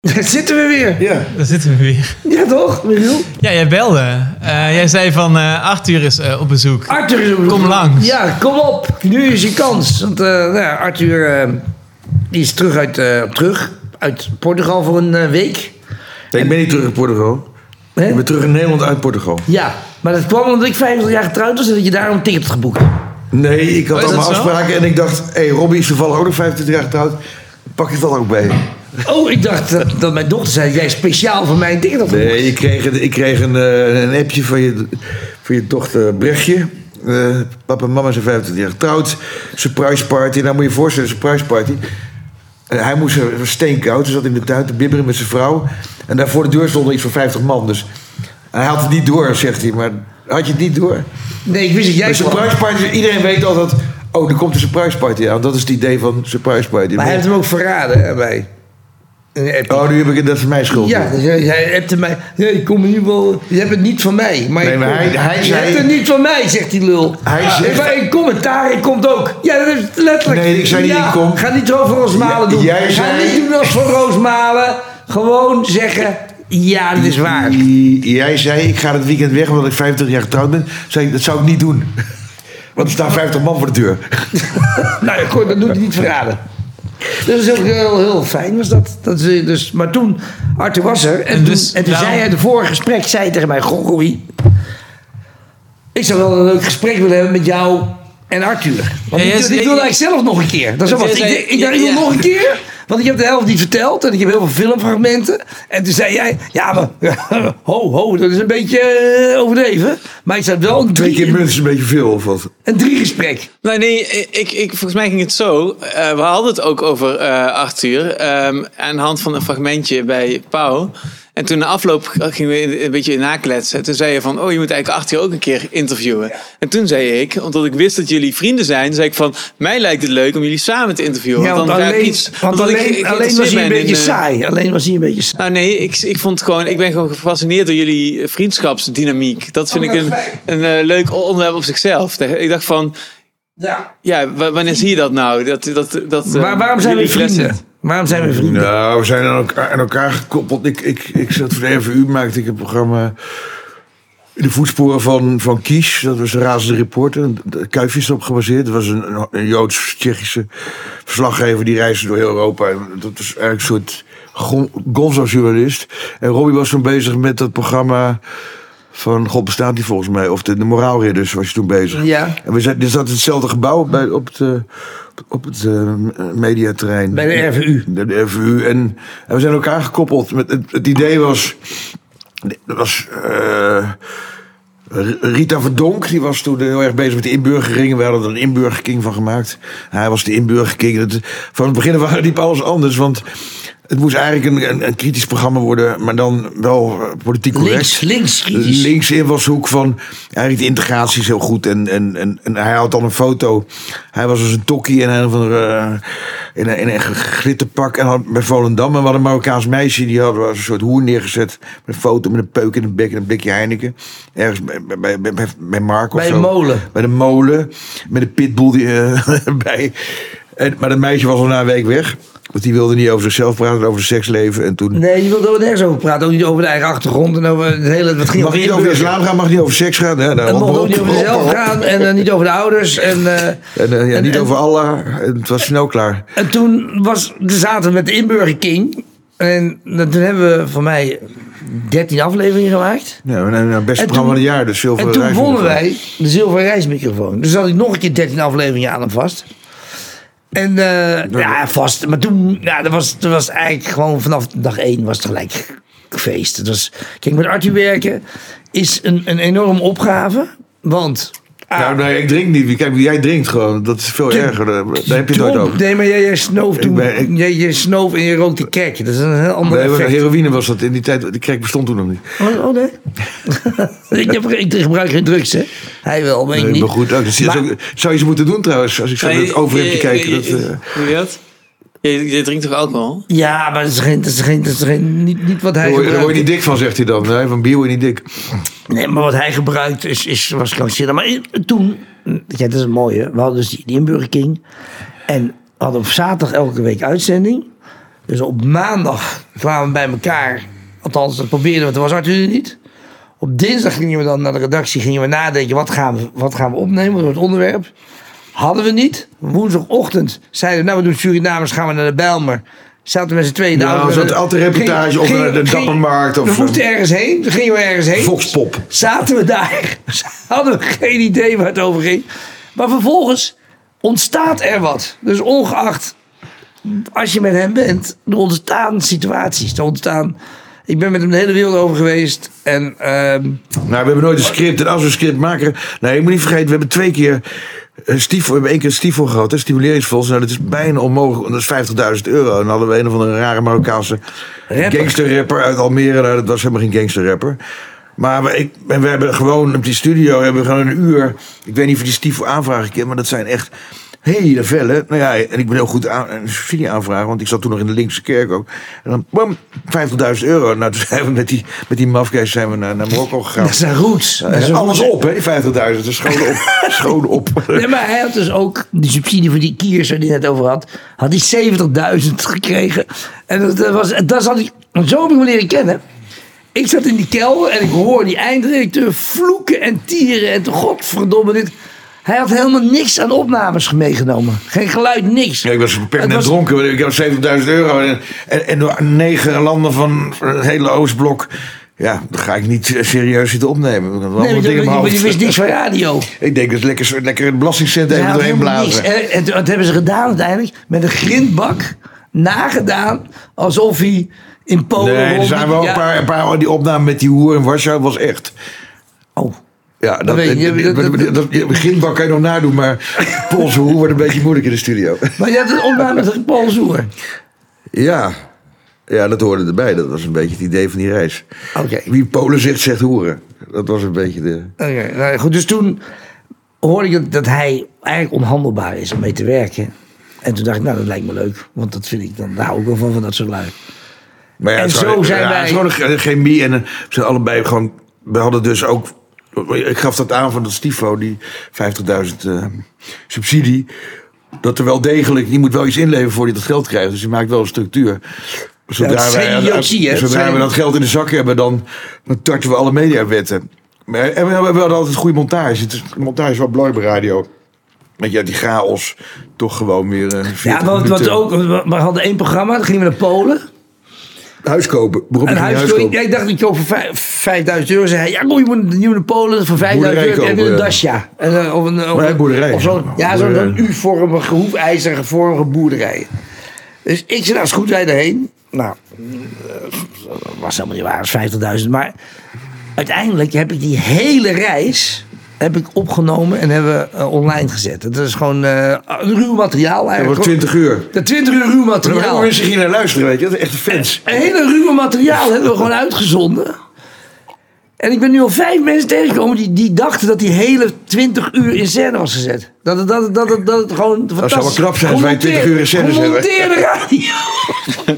Daar zitten we weer. Ja. Daar zitten we weer. Ja, toch, Michiel? Ja, jij belde. Eh, jij zei van eh Arthur is eh, op bezoek. Arthur is op Kom langs. Ja, kom op. Nu is je kans. Want eh, nou ja, Arthur eh, die is terug uit, eh, terug uit Portugal voor een week. Nee, ik ben niet terug in Portugal. Hè? Ik ben terug in Nederland uit Portugal. Ja, maar dat kwam omdat ik 50 jaar getrouwd was en dat je daarom een ticket had geboekt. Nee, ik had Oh, dat allemaal afspraken en ik dacht... Hé, hey, Robbie is toevallig ook nog 25 jaar getrouwd. Pak je het dan ook bij? Oh, ik dacht dat, dat mijn dochter zei dat jij speciaal voor mij had geboekt. Nee, ik kreeg, een- ik kreeg een, eh, een appje van je, van je dochter Brechtje. Eh, papa en mama zijn 25 jaar getrouwd. Surprise party. Nou moet je je voorstellen, surprise party. Eh, hij moest steenkoud. Hij zat in de tuin te bibberen met zijn vrouw. En daar voor de deur stonden iets van 50 man. Dus hij had het niet door, zegt hij. Maar had je het niet door? Nee, ik wist dat jij Bij surprise party, iedereen weet altijd... Oh, er komt een surprise party aan. Dat is het idee van surprise party. Maar hij heeft hem ook verraden hè, bij. Oh, nu heb ik het, dat is mijn schuld. Ja, dus jij, hebt mij. Nee, ik kom ieder geval. Je hebt het niet van mij. Maar, Nee, ik maar kom- hij- hij Je zei- hebt het niet van mij, zegt die lul. Hij zegt- Maar een commentaar ik komt ook. Ja, dat is letterlijk. Nee, ik zei niet ja, ik kom. Ga niet zo voor Roosmalen doen. jij Ga zei- niet doen als voor Roosmalen. Gewoon zeggen. Ja, dit is waar. Jij zei, ik ga het weekend weg omdat ik 25 jaar getrouwd ben. Zei ik, dat zou ik niet doen. Want er staan 50 man voor de deur. Nou ja, goed, dat doet hij niet verraden. Dus dat is ook heel, heel fijn was dat. dat dus, maar toen, Arthur was er. En, En toen, dus en toen zei hij, de vorige gesprek, zei hij tegen mij... Goh, ik zou wel een leuk gesprek willen hebben met jou en Arthur. Want Ja, ik, wilde eigenlijk zelf nog een keer. Dat is Want wat. Ik, ik wil ja, nog een keer. Want ik heb de helft niet verteld. En ik heb heel veel filmfragmenten. En toen zei jij, ja, maar ho, ho, dat is een beetje eh, overdreven. Maar ik zei wel een Twee keer munt is een beetje veel. Of wat? een drie gesprek. Nee, nee, ik, ik, volgens mij ging het zo. Eh, we hadden het ook over eh Arthur. ehm, aan de hand van een fragmentje bij Pauw. En toen na afloop gingen we een beetje nakletsen. En toen zei je van, oh, je moet eigenlijk Arthur ook een keer interviewen. En toen zei ik, omdat ik wist dat jullie vrienden zijn, zei ik van, mij lijkt het leuk om jullie samen te interviewen. Ja, want dan ga ik alleen, iets, want alleen, alleen was hij een in, beetje eh, saai. Alleen was hij een beetje saai. Nou nee, ik, ik vond gewoon, ik ben gewoon gefascineerd door jullie vriendschapsdynamiek. Dat vind Oh, ik dat een, een eh, leuk onderwerp op zichzelf. Ik dacht van, Ja. ja, wa- wanneer zie je dat nou? Dat, dat, dat, eh, Maar waarom zijn we jullie vrienden? Waarom zijn we vrienden? Nou, we zijn aan elkaar, aan elkaar gekoppeld. Ik, ik, ik zat voor de RVU, maakte ik een programma... In de voetsporen van, van Kies, dat was een razende reporter. De Kuifje is op gebaseerd. Dat was een, een, Joods-Tsjechische verslaggever die reisde door heel Europa. En Dat was eigenlijk een soort gon- Gonzo-journalist. En Robbie was toen bezig met dat programma van God bestaat die volgens mij. Of de, de Moraalridders was je toen bezig. Ja. En we zaten, er zat in hetzelfde gebouw bij, op het, eh, op het eh, mediaterrein. Bij de RVU. De, de RVU. En, en we zijn elkaar gekoppeld. Met, het, het idee was... Dat was... eh, Rita Verdonk, die was toen heel erg bezig met de inburgering. We hadden er een inburgerking van gemaakt. Hij was de inburgerking. Van het begin liep alles anders. Want het moest eigenlijk een, een, een kritisch programma worden. Maar dan wel eh, politiek correct. Links, links kritisch. Links invalshoek van eigenlijk de integratie is heel goed. En, en, en, en hij had dan een foto. Hij was als een tokkie in een, van de, eh, in een, in een glitterpak. En had, bij Volendam. En we hadden een Marokkaans meisje. Die had een soort hoer neergezet. Met een foto met een peuk in de bek en een blikje Heineken. Ergens bij, bij, bij, bij, bij Mark of Bij zo. de molen. Bij de molen. Met een pitbull die, eh, bij. En, maar dat meisje was al na een week weg. Want die wilde niet over zichzelf praten, over zijn seksleven. En toen... Nee, je wilde er nergens over praten. Ook niet over de eigen achtergrond. En over het hele... Wat ging Mag niet over de islam gaan, mag niet over seks gaan. Hè? Nou, mocht ook niet over op. gaan. En eh, niet over de ouders. En, eh, En, eh, ja, En- niet en- over Allah. En het was snel klaar. en toen was, we zaten met de Inburger King. En toen hebben we van mij 13 afleveringen gemaakt. Ja, we hebben het beste En programma van het jaar. Dus zilveren En toen wonnen wij de zilveren reismicrofoon. Dus had ik nog een keer 13 afleveringen aan hem vast. En eh, ja, vast. Maar toen, ja, dat was, dat was eigenlijk gewoon vanaf dag één was het gelijk feest. Was, kijk, met Arthur werken is een, een enorme opgave. Want Nou, nee, ik drink niet. Kijk, jij drinkt gewoon. Dat is veel erger. Daar, heb je het nooit over. Nee, maar jij, jij snoof toen. ben- ik- jij, jij snoof en je rookte kek. Dat is een heel ander Nee, maar effect. heroïne was dat in die tijd. Die crack bestond toen nog niet. Oh, oh, nee. ik, heb, ik gebruik geen drugs, hè? Hij wel, maar ik Nee, niet. maar goed, ook, dat is Maar- ook- zou je ze moeten doen trouwens. Als ik zo Nee, over heb je- te kijken. je- Dat, je- eh, Hoe je dat? Je, je drinkt toch alcohol? Ja, maar dat is, geen, dat is, geen, dat is geen, niet, niet wat hij je- daar gebruikt. word je niet dik van, zegt hij dan. Nee, van bier word je niet dik. Nee, maar wat hij gebruikt is, is was krankzinnig. Maar toen, ja, dat is het mooie. We hadden dus die, die Inburger King. En we hadden op zaterdag elke week uitzending. Dus op maandag kwamen we bij elkaar. Althans, dat probeerden we. Toen was Arthur er niet. Op dinsdag gingen we dan naar de redactie. Gingen we nadenken, wat gaan we, wat gaan we opnemen? Wat wordt het onderwerp? Hadden we niet. Woensdagochtend zeiden we, nou we doen Surinamers. Gaan we naar de Bijlmer. Zaten we met z'n tweeën. in de Ja, auto. altijd reportage Ging- of ging- naar de Dappermarkt of- We moesten ergens heen. Toen gingen we ergens heen. Foxpop. Zaten we daar. Hadden we geen idee waar het over ging. Maar vervolgens ontstaat er wat. Dus ongeacht als je met hem bent, er ontstaan situaties. Er ontstaan. Ik ben met hem de hele wereld over geweest. En ehm, Nou, we hebben nooit een script. En als we een script maken... Nee, je moet niet vergeten, we hebben twee keer... Een stiefel, we hebben één keer een stiefel gehad, een stimuleringsfonds. Nou, dat is bijna onmogelijk, dat is 50.000 euro. En dan hadden we een of andere rare Marokkaanse Rapper. gangsterrapper uit Almere. Nou, dat was helemaal geen gangsterrapper. Maar we, ik, en we hebben gewoon op die studio hebben we gewoon een uur. Ik weet niet of je die stiefel aanvragen kent, maar dat zijn echt hele vellen. Nou ja, en ik ben heel goed aan, een subsidie aanvragen, want ik zat toen nog in de linkse kerk ook. En dan, bam, 50.000 euro. Nou, toen zijn we met die, met die mafkees zijn we naar, naar Marokko gegaan. dat zijn roots. Dat is alles op, hè, die 50.000. Dus schoon op. schoon op. Nee, maar hij had dus ook die subsidie voor die kiers waar hij net over had. Had hij 70.000 gekregen. En dat, dat was, dat zat ik, zo heb ik hem leren kennen. Ik zat in die kelder en ik hoor die eindredacteur vloeken en tieren. En godverdomme dit. Hij had helemaal niks aan opnames meegenomen. Geen geluid, niks. Ja, ik was per Het net was- dronken. Ik had 70.000 euro. En, en, en door negen landen van het hele Oostblok. Ja, dan ga ik niet serieus zitten opnemen. Nee, wat maar dingen je, wist niks van radio. Ik denk dat lekker, lekker een belastingcent Hij even had doorheen blazen. En, en wat hebben ze gedaan uiteindelijk? Met een grindbak nagedaan. Alsof hij in Polen... Nee, er zijn wel Ja. een paar, een paar die opname met die hoer in Warschau was echt. Oh. Ja, dat, weet je, dat, beginbak kan je nog nadoen, maar Poolse hoer wordt een beetje moeilijk in de studio. Maar je opname met Paul Zoer. Ja. ja, dat hoorde erbij. Dat was een beetje het idee van die reis. Oké. Wie Polen zegt, zegt hoeren. Dat was een beetje de... Oké, nou goed. Dus toen hoorde ik dat, hij eigenlijk onhandelbaar is om mee te werken. En toen dacht ik, nou, dat lijkt me leuk. Want dat vind ik, dan daar hou ik wel van, van dat soort lui. Maar ja, En het zo gewoon- zijn ja, wij- Het is gewoon een chemie en we zijn allebei gewoon. We hadden dus ook. Ik gaf dat aan van dat Stifo, die 50.000 eh, subsidie. Dat er wel degelijk. Je moet wel iets inleveren voor je dat geld krijgt. Dus je maakt wel een structuur. Zodra, geen wij, zodra zijn- we dat geld in de zak hebben, dan, dan tarten we alle mediawetten. En we hebben wel altijd goede montage. Het is, montage is wel belangrijk bij radio. Dat je die chaos toch gewoon weer. eh, 40 Ja, wat, wat ook, we we hadden één programma, dan gingen we naar Polen. Huis kopen. Waarom Een je huis, huis kopen? ja, ik dacht, ik koop voor vijf- 5000 euro. Zei hij, ja, kom, je moet je moet naar Polen voor 5000 Boerderij euro. Heb je kopen, een ja. dasja. En, eh, of een, of een- boerderij. Of zo'n ja, zo'n U-vormige, hoefijzerige vormige boerderij. Dus ik zei, nou, is goed, wij erheen. Nou, eh, was helemaal niet waar, was 50.000. Maar uiteindelijk heb ik die hele reis heb ik opgenomen en hebben eh, online gezet. Het is gewoon eh, ruw materiaal Dat eigenlijk. was 20 uur. De 20 uur ruw materiaal. waar mensen hier naar luisteren, weet je. Dat is echt fans. Een hele ruwe materiaal hebben we gewoon uitgezonden. En ik ben nu al vijf mensen tegengekomen die, die dachten dat die hele 20 uur in scène was gezet. Dat het, dat het, dat het, dat het gewoon fantastisch... zou wel knap zijn als wij 20 uur in scène zetten. Radio.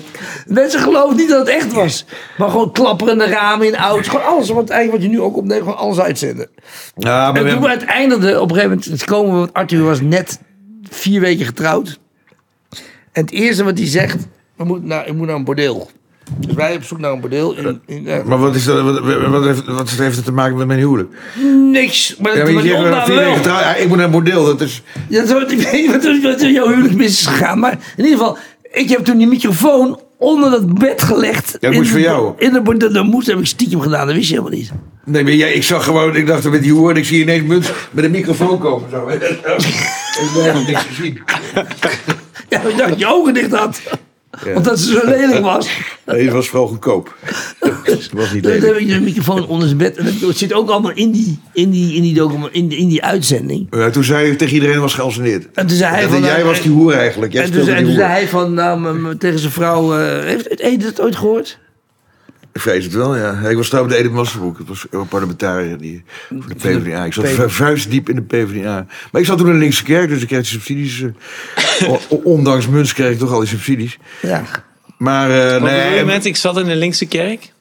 Mensen geloven niet dat het echt was. Maar gewoon klapperende ramen in auto's. Gewoon alles. Want eigenlijk wat je nu ook opneemt, gewoon alles uitzenden. Ja, maar En toen we eindigde, op een gegeven moment het komen want Arthur was net vier weken getrouwd. En het eerste wat hij zegt, we moeten naar, ik moet naar een bordeel. Dus wij op zoek naar een bordeel. In, in, eh, Maar wat, is dat, wat, wat, heeft, wat heeft het te maken met mijn huwelijk? niks. Maar Ja, dat maar je zegt, vier weken wel. trouw- ja, ik moet naar een bordeel. Dat is, Ja, zo, ik weet niet wat, er- wat er in jouw huwelijk mis is gegaan. Maar in ieder geval, ik heb toen die microfoon onder dat bed gelegd. Dat moest in voor de- jou. In de moest heb ik stiekem gedaan. Dat wist je helemaal niet. nee, maar jij, ik zag gewoon, ik dacht met die hoer, ik zie ineens Muns met een microfoon komen. Zo. ik heb helemaal niks gezien. Ja, ik dacht dat je ogen dicht had. Omdat ze zo lelijk was. Nee, het was vooral goedkoop. Het was niet Dan heb lelijk. ik de microfoon onder zijn bed. En het zit ook allemaal in die, in die, in die, document, in die, in die uitzending. Ja, toen zei hij tegen iedereen was geanceneerd. En toen zei hij En van... jij nou, was die hoer eigenlijk. Jij en toen, en toen zei hij van, nou, tegen zijn vrouw... eh, heeft heeft Edith het ooit gehoord? Ik vrees het wel, ja. Ik was trouwens met Edith Massenbroek. Het was een parlementariër die, voor de PvdA. Ik zat vuistdiep in de PvdA. Maar ik zat toen in de linkse kerk, dus ik kreeg die subsidies. eh, ondanks Muns kreeg ik toch al die subsidies. Ja. Maar eh, je nee, met, ik zat in de linkse kerk?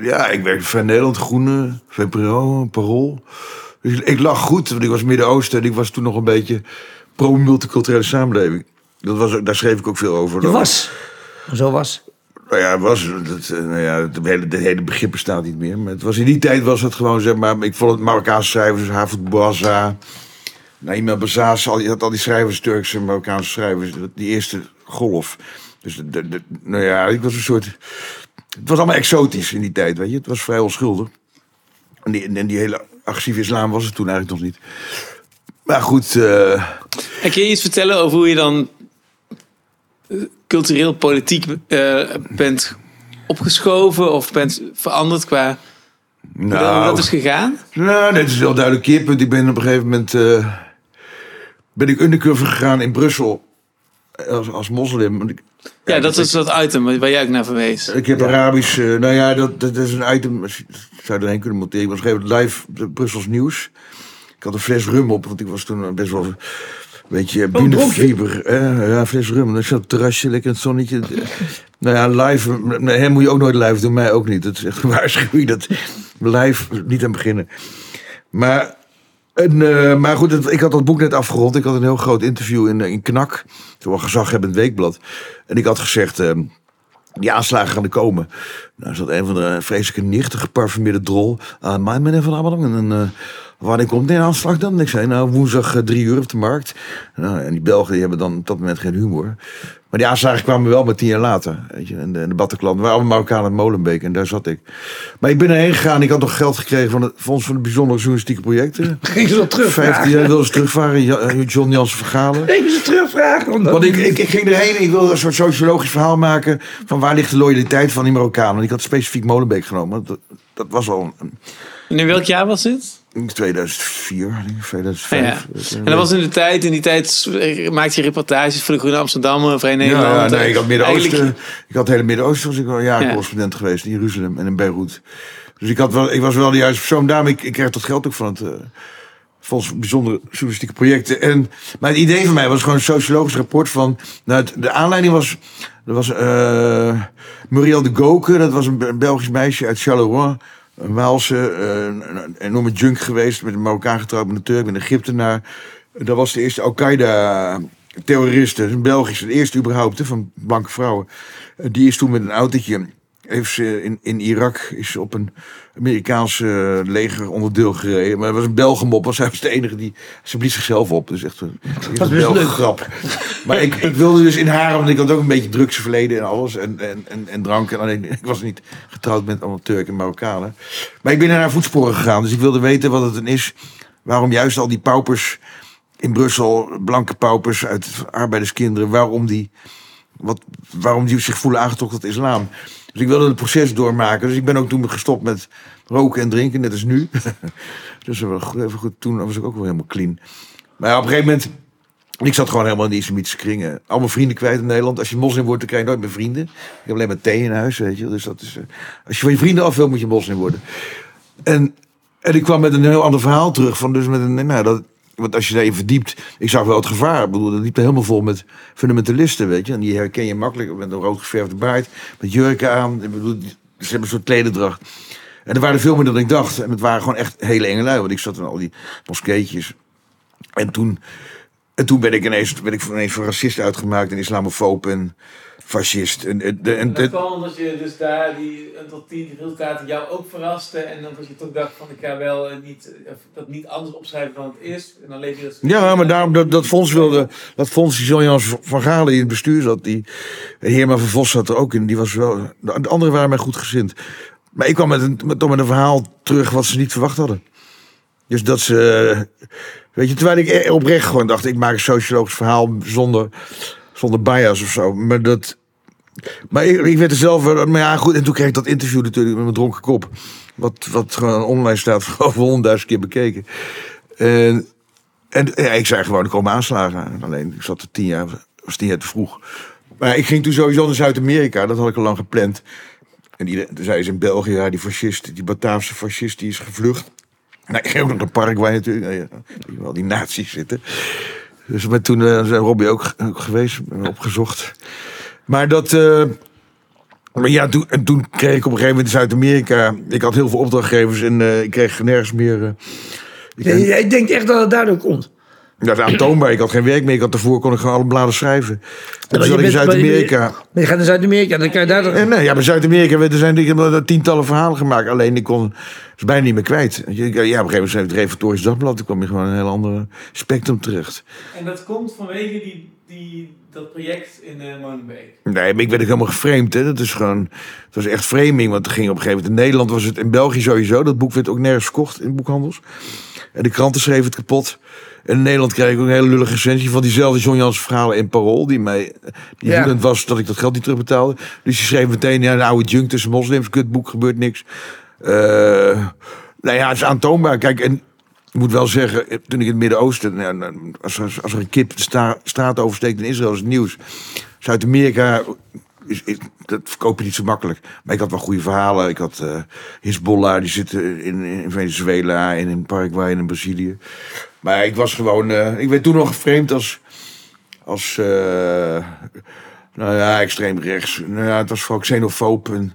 ja, ik werkte voor Nederland, Groene, VPRO, Parool. Dus ik, ik lag goed, want ik was Midden-Oosten en ik was toen nog een beetje pro-multiculturele samenleving. Dat was, daar schreef ik ook veel over. Je was... zo was. Nou ja, was, eh, nou ja, het hele, het hele begrip bestaat niet meer. Maar het was, in die tijd was het gewoon, zeg maar, ik vond het Marokkaanse schrijvers, Hafid Bouazza, Naima Bazaas, al, je had al die schrijvers, Turkse en Marokkaanse schrijvers, die eerste golf. Dus de, nou ja, ik was een soort, het was allemaal exotisch in die tijd, weet je. Het was vrij onschuldig. En die, en die hele agressieve islam was het toen eigenlijk nog niet. Maar goed, eh, kun je iets vertellen over hoe je dan cultureel politiek eh, bent opgeschoven of bent veranderd qua dat- hoe nou, dat is gegaan? Nou, dit is wel een duidelijk keerpunt. Ik ben op een gegeven moment eh, ben ik undercover gegaan in Brussel als, als moslim. Ik, Ja, dat is dat item waar jij ook naar verwees. ik heb Arabisch, eh, nou ja, dat, dat is een item, je- zou erheen kunnen monteren. Ik was op een gegeven moment live Brussels Nieuws. Ik had een fles rum op, want ik was toen best wel een beetje bühnefieber. hè. Ja, een fles rum. Dan zat het terrasje, lekker in het zonnetje. nou ja, live, met hem moet je ook nooit live doen, mij ook niet. Dat is echt een waarschuwing, dat live niet aan beginnen. Maar, en, eh, maar goed, het- ik had dat boek net afgerond. Ik had een heel groot interview in, eh, in Knak. Zo'n gezaghebbend weekblad. En ik had gezegd... eh, die aanslagen gaan er komen. Nou, is dat een van de vreselijke nicht, een geparfumeerde drol. aan mijn meneer van Amelang. En dan, eh, wanneer komt die aanslag dan? Ik zei, nou, woensdag eh, drie uur op de markt. Nou, en die Belgen die hebben dan op dat moment geen humor. Maar die aanslagen kwamen wel maar tien jaar later. Weet je, en de, en de Bataclan. We waren allemaal Marokkanen in Molenbeek. En daar zat ik. Maar ik ben erheen gegaan. Ik had nog geld gekregen van het Fonds van de Bijzondere Journalistieke Projecten. Ging ze dat 15 terugvragen? jaar wilden ze terugvaren. Eh, John Jansen Vergalen. Ging ze terugvragen? Omdat... Want ik, ik, ik ging erheen en ik wilde een soort sociologisch verhaal maken van waar ligt de loyaliteit van die Marokkanen. Want ik had specifiek Molenbeek genomen. Dat, dat was al een- En in welk jaar was dit? In 2004, denk ik, 2005. Ja. En dat was in de tijd, in die tijd maakte je reportages voor de Groene Amsterdammer, Vrij Nederland. ja, nee, ik had Midden-Oosten. Eigenlijk- Ik had het hele Midden-Oosten was ik al jaren Ja. correspondent geweest in Jeruzalem en in Beirut. Dus ik, had wel, ik was wel de juiste persoon. Daarom ik, ik kreeg dat geld ook van het eh voor Bijzondere Journalistieke Projecten. En, maar het idee van mij was gewoon een sociologisch rapport van. Nou, het- de aanleiding was. Er was eh Muriel de Goke, dat was een Be- Belgisch meisje uit Charleroi. Een Waalse, eh, een, enorme junk geweest. Met een Marokkaan getrouwd met een Turk, met een Egyptenaar. Dat was de eerste Al-Qaeda-terrorist. Een Belgische, de eerste überhaupt, van blanke vrouwen. Eh, Die is toen met een autootje. Heeft ze in, in Irak is ze op een Amerikaanse legeronderdeel gereden. Maar het was een Belgemop, want zij was de enige die. Ze blies zichzelf op. Dus echt een, een best leuk. grap. Maar ik, ik wilde dus in haar, want ik had ook een beetje drugsverleden en alles. En, en, en, en drank. En alleen, ik was niet getrouwd met allemaal Turken en Marokkanen. Maar ik ben naar haar voetsporen gegaan. Dus ik wilde weten wat het dan is. Waarom juist al die paupers in Brussel, blanke paupers uit arbeiderskinderen, waarom die, wat, waarom die zich voelen aangetrokken tot islam. Dus ik wilde het proces doormaken. Dus ik ben ook toen gestopt met roken en drinken, net als nu. dus even goed, toen was ik ook wel helemaal clean. Maar ja, op een gegeven moment, ik zat gewoon helemaal in die islamitische kringen. Allemaal vrienden kwijt in Nederland. Als je moslim wordt, dan krijg je nooit meer vrienden. Ik heb alleen maar thee in huis, weet je. Dus dat is, eh, als je van je vrienden af wil, moet je moslim worden. En, en ik kwam met een heel ander verhaal terug. Van dus met een, nou, dat, want als je daarin verdiept, ik zag wel het gevaar. Ik bedoel, dat liep er helemaal vol met fundamentalisten, weet je. En die herken je makkelijk met een rood geverfde baard, met jurken aan. Ik bedoel, ze hebben een soort klederdracht. En er waren veel meer dan ik dacht. En het waren gewoon echt hele enge lui. Want ik zat in al die moskeetjes. En toen, en toen ben ik ineens, ben ik ineens voor racist uitgemaakt en islamofoob en fascist. En, en, en, Dat kwam omdat je dus daar die tot tien resultaten jou ook verraste. En dan dat je toch dacht van ik ga wel eh, niet, eh, dat niet anders opschrijven dan het is. En dan leef je dat Ja, maar daarom dat, dat fonds wilde, dat fonds die Jean-Jans van Galen in het bestuur zat, die Heerma van Vos zat er ook in, die was wel, de de anderen waren mij goed gezind. Maar ik kwam met een, met, met een verhaal terug wat ze niet verwacht hadden. Dus dat ze, weet je, terwijl ik e- oprecht gewoon dacht, ik maak een sociologisch verhaal zonder, zonder bias of zo. Maar dat, maar ik, ik werd er zelf, wel- maar ja goed, en toen kreeg ik dat interview natuurlijk met mijn dronken kop. Wat, wat gewoon online staat, voor honderdduizend keer bekeken. En en ja, ik zei gewoon, er komen aanslagen aan. Alleen, ik zat er tien jaar, was tien jaar te vroeg. Maar ik ging toen sowieso naar Zuid-Amerika. Dat had ik al lang gepland. En die, zei ze in België, ja, die fascist, die Bataafse fascist, die is gevlucht. Nou, ik ging ook nog naar Paraguay natuurlijk. Nou ja, die wel die nazi's zitten. Dus maar toen uh, zijn Robbie ook, ook geweest, opgezocht. Maar dat... eh, maar ja, toen, en toen kreeg ik op een gegeven moment in Zuid-Amerika... Ik had heel veel opdrachtgevers en eh, ik kreeg nergens meer... eh, ik Nee, jij denkt echt dat het daardoor komt. Dat is aantoonbaar. Ik had geen werk meer. Ik had daarvoor kon ik gewoon alle bladen schrijven. En toen Maar zat je ik in Zuid-Amerika. Maar je gaat naar Zuid-Amerika, dan kan je daar. En nee, ja, bij Zuid-Amerika er zijn er tientallen verhalen gemaakt. Alleen ik kon het bijna niet meer kwijt. Ja, op een gegeven moment schreef ik het Reformatorisch Dagblad. Toen kwam je gewoon een heel ander spectrum terecht. En dat komt vanwege die, die, dat project in uh, Molenbeek. Nee, maar ik werd ook helemaal geframed. Hè. Dat is gewoon, het was echt framing. Want het ging op een gegeven moment in Nederland was het in België sowieso. Dat boek werd ook nergens verkocht in boekhandels. En de kranten schreven het kapot. In Nederland kreeg ik ook een hele lullige recensie van diezelfde John Jans verhalen in Parool. Die mij die Ja. was dat ik dat geld niet terugbetaalde. Dus die schreef meteen, ja, een oude junk tussen moslims. Kutboek, gebeurt niks. Eh nou ja, het is aantoonbaar. Kijk, en ik moet wel zeggen, toen ik in het Midden-Oosten... nou, nou, Als, er- als er een kip de sta- straat oversteekt in Israël is het nieuws. Zuid-Amerika, is, is- dat verkoop je niet zo makkelijk. Maar ik had wel goede verhalen. Ik had eh Hezbollah, die zitten in, in Venezuela en in Paraguay en in Brazilië. Maar ik was gewoon... eh, ik werd toen nog geframed als... als eh, nou ja, extreem rechts. Nou ja, het was vooral xenofoob en...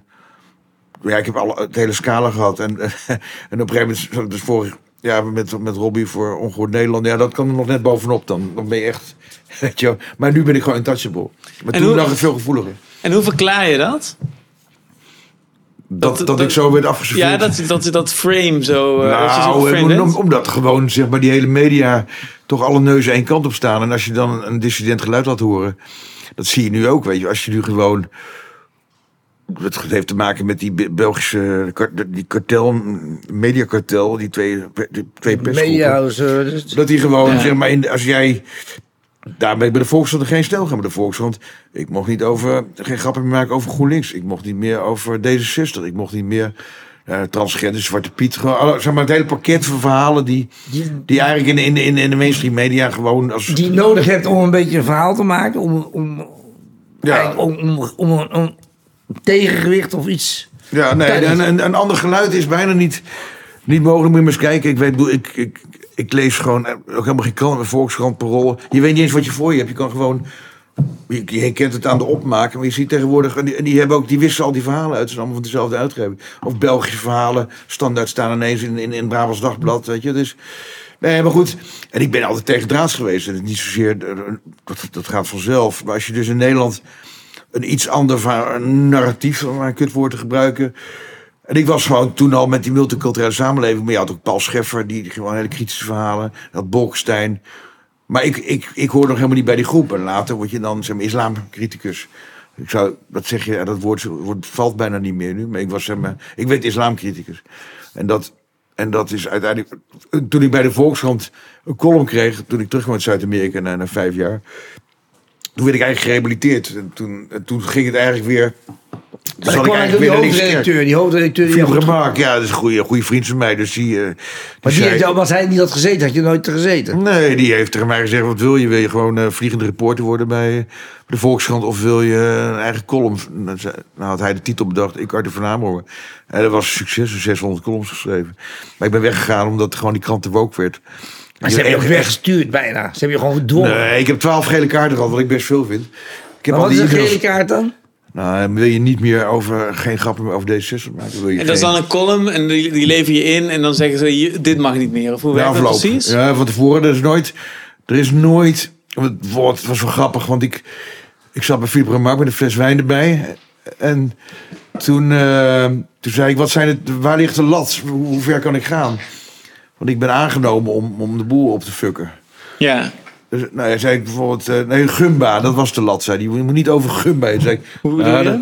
Ja, ik heb alle, het hele scala gehad. En, en op een gegeven moment, dus vorig jaar met, met Robbie voor Ongehoord Nederland. Ja, dat kan er nog net bovenop dan. Dan ben je echt, weet je. Maar nu ben ik gewoon untouchable. Maar En toen hoe- lag het veel gevoeliger. En hoe verklaar je dat? Dat, dat, dat- ik zo werd afgeserveerd. Ja, dat, dat, dat frame zo... eh, als je zo Nou, geframed om- omdat gewoon zeg maar, die hele media toch alle neuzen één kant op staan. En als je dan een dissident geluid laat horen, dat zie je nu ook. Weet je, als je nu gewoon. Het heeft te maken met die Be- Belgische die kartel, mediakartel, die twee, die twee persgroepen. Media's, eh, Dat die gewoon, Ja. zeg maar, in, als jij. Daarmee bij de Volkskrant geen stel gaan. Bij de Volkskrant, ik mocht niet over, geen grappen meer maken over GroenLinks. Ik mocht niet meer over D66. Ik mocht niet meer eh transgender, Zwarte Piet. Gewoon, zeg maar, het hele pakket van verhalen die, die, die eigenlijk in, de- in, de- in de mainstream media gewoon als... die nodig hebt om een beetje een verhaal te maken. Om, om, ja, om, om, om, om, om tegengewicht of iets. ja, nee, een, een, een ander geluid is bijna niet, niet mogelijk. Moet je maar eens kijken. Ik weet, ik, ik, ik lees gewoon eh, ook helemaal geen krant, Volkskrant, Parool. Je weet niet eens wat je voor je hebt. Je kan gewoon... Je, herkent het aan de opmaak, maar je ziet tegenwoordig... En die, en die, hebben ook, die wisselen al die verhalen uit. Zijn allemaal van dezelfde uitgever. Of Belgische verhalen, standaard staan ineens in, in, in Brabants Dagblad, weet je. Dus, nee, maar goed. En ik ben altijd tegen draads geweest. En niet zozeer... eh, Dat, dat gaat vanzelf. Maar als je dus in Nederland een iets ander narratief, om maar een kutwoord te gebruiken... En ik was gewoon toen al met die multiculturele samenleving. Maar je had ook Paul Scheffer, die gewoon hele kritische verhalen. Dat Bolkestein. Maar ik, ik, ik hoor nog helemaal niet bij die groep. En later word je dan zeg islamcriticus. Ik zou, dat zeg je, dat woord, valt bijna niet meer nu. Maar ik was zeg ik werd islamcriticus. En dat, en dat is uiteindelijk. Toen ik bij de Volkskrant een column kreeg, toen ik terugkwam uit Zuid-Amerika na, na vijf jaar. Toen werd ik eigenlijk gerehabiliteerd. En toen, en toen ging het eigenlijk weer. Dan ik kwam die hoofdredacteur. Die hoofdredacteur die Remark, ja, dat is een goede, goede vriend van mij. Dus die, eh, die Maar die zei- heeft, als hij niet had gezeten, had je nooit er gezeten. Nee, die heeft tegen mij gezegd: wat wil je? Wil je gewoon eh, vliegende reporter worden bij de Volkskrant of wil je een eigen column? Nou had hij de titel bedacht: Ik Arthur van Amerongen. En dat was een succes, dus 600 columns geschreven. Maar ik ben weggegaan omdat gewoon die krant te woke werd. Maar ze hebben je ook weggestuurd bijna. Ze hebben je gewoon gedwongen. Nee, ik heb 12 gele kaarten gehad, wat ik best veel vind. Ik heb maar wat al is die een gele kaart dan? Nou, wil je niet meer over, geen grappen meer over D66 maken? Wil je En dat is dan een column en die, die lever je in en dan zeggen ze, je- dit mag niet meer. Of hoe werkt dat precies? Ja, van tevoren. Er is nooit... Er is nooit... Het woord het was wel grappig, want ik... Ik zat bij Philip Remark met een fles wijn erbij. En toen, eh, toen zei ik, wat zijn het, waar ligt de lat? Hoe, hoe ver kan ik gaan? Want ik ben aangenomen om, om de boel op te fucken. Ja. Dus, nou, hij zei bijvoorbeeld, eh, nee, Gumba, dat was de lat, zei hij. Je moet niet over Gumba. Toen zei ik, Hoe bedoel ja, je dat,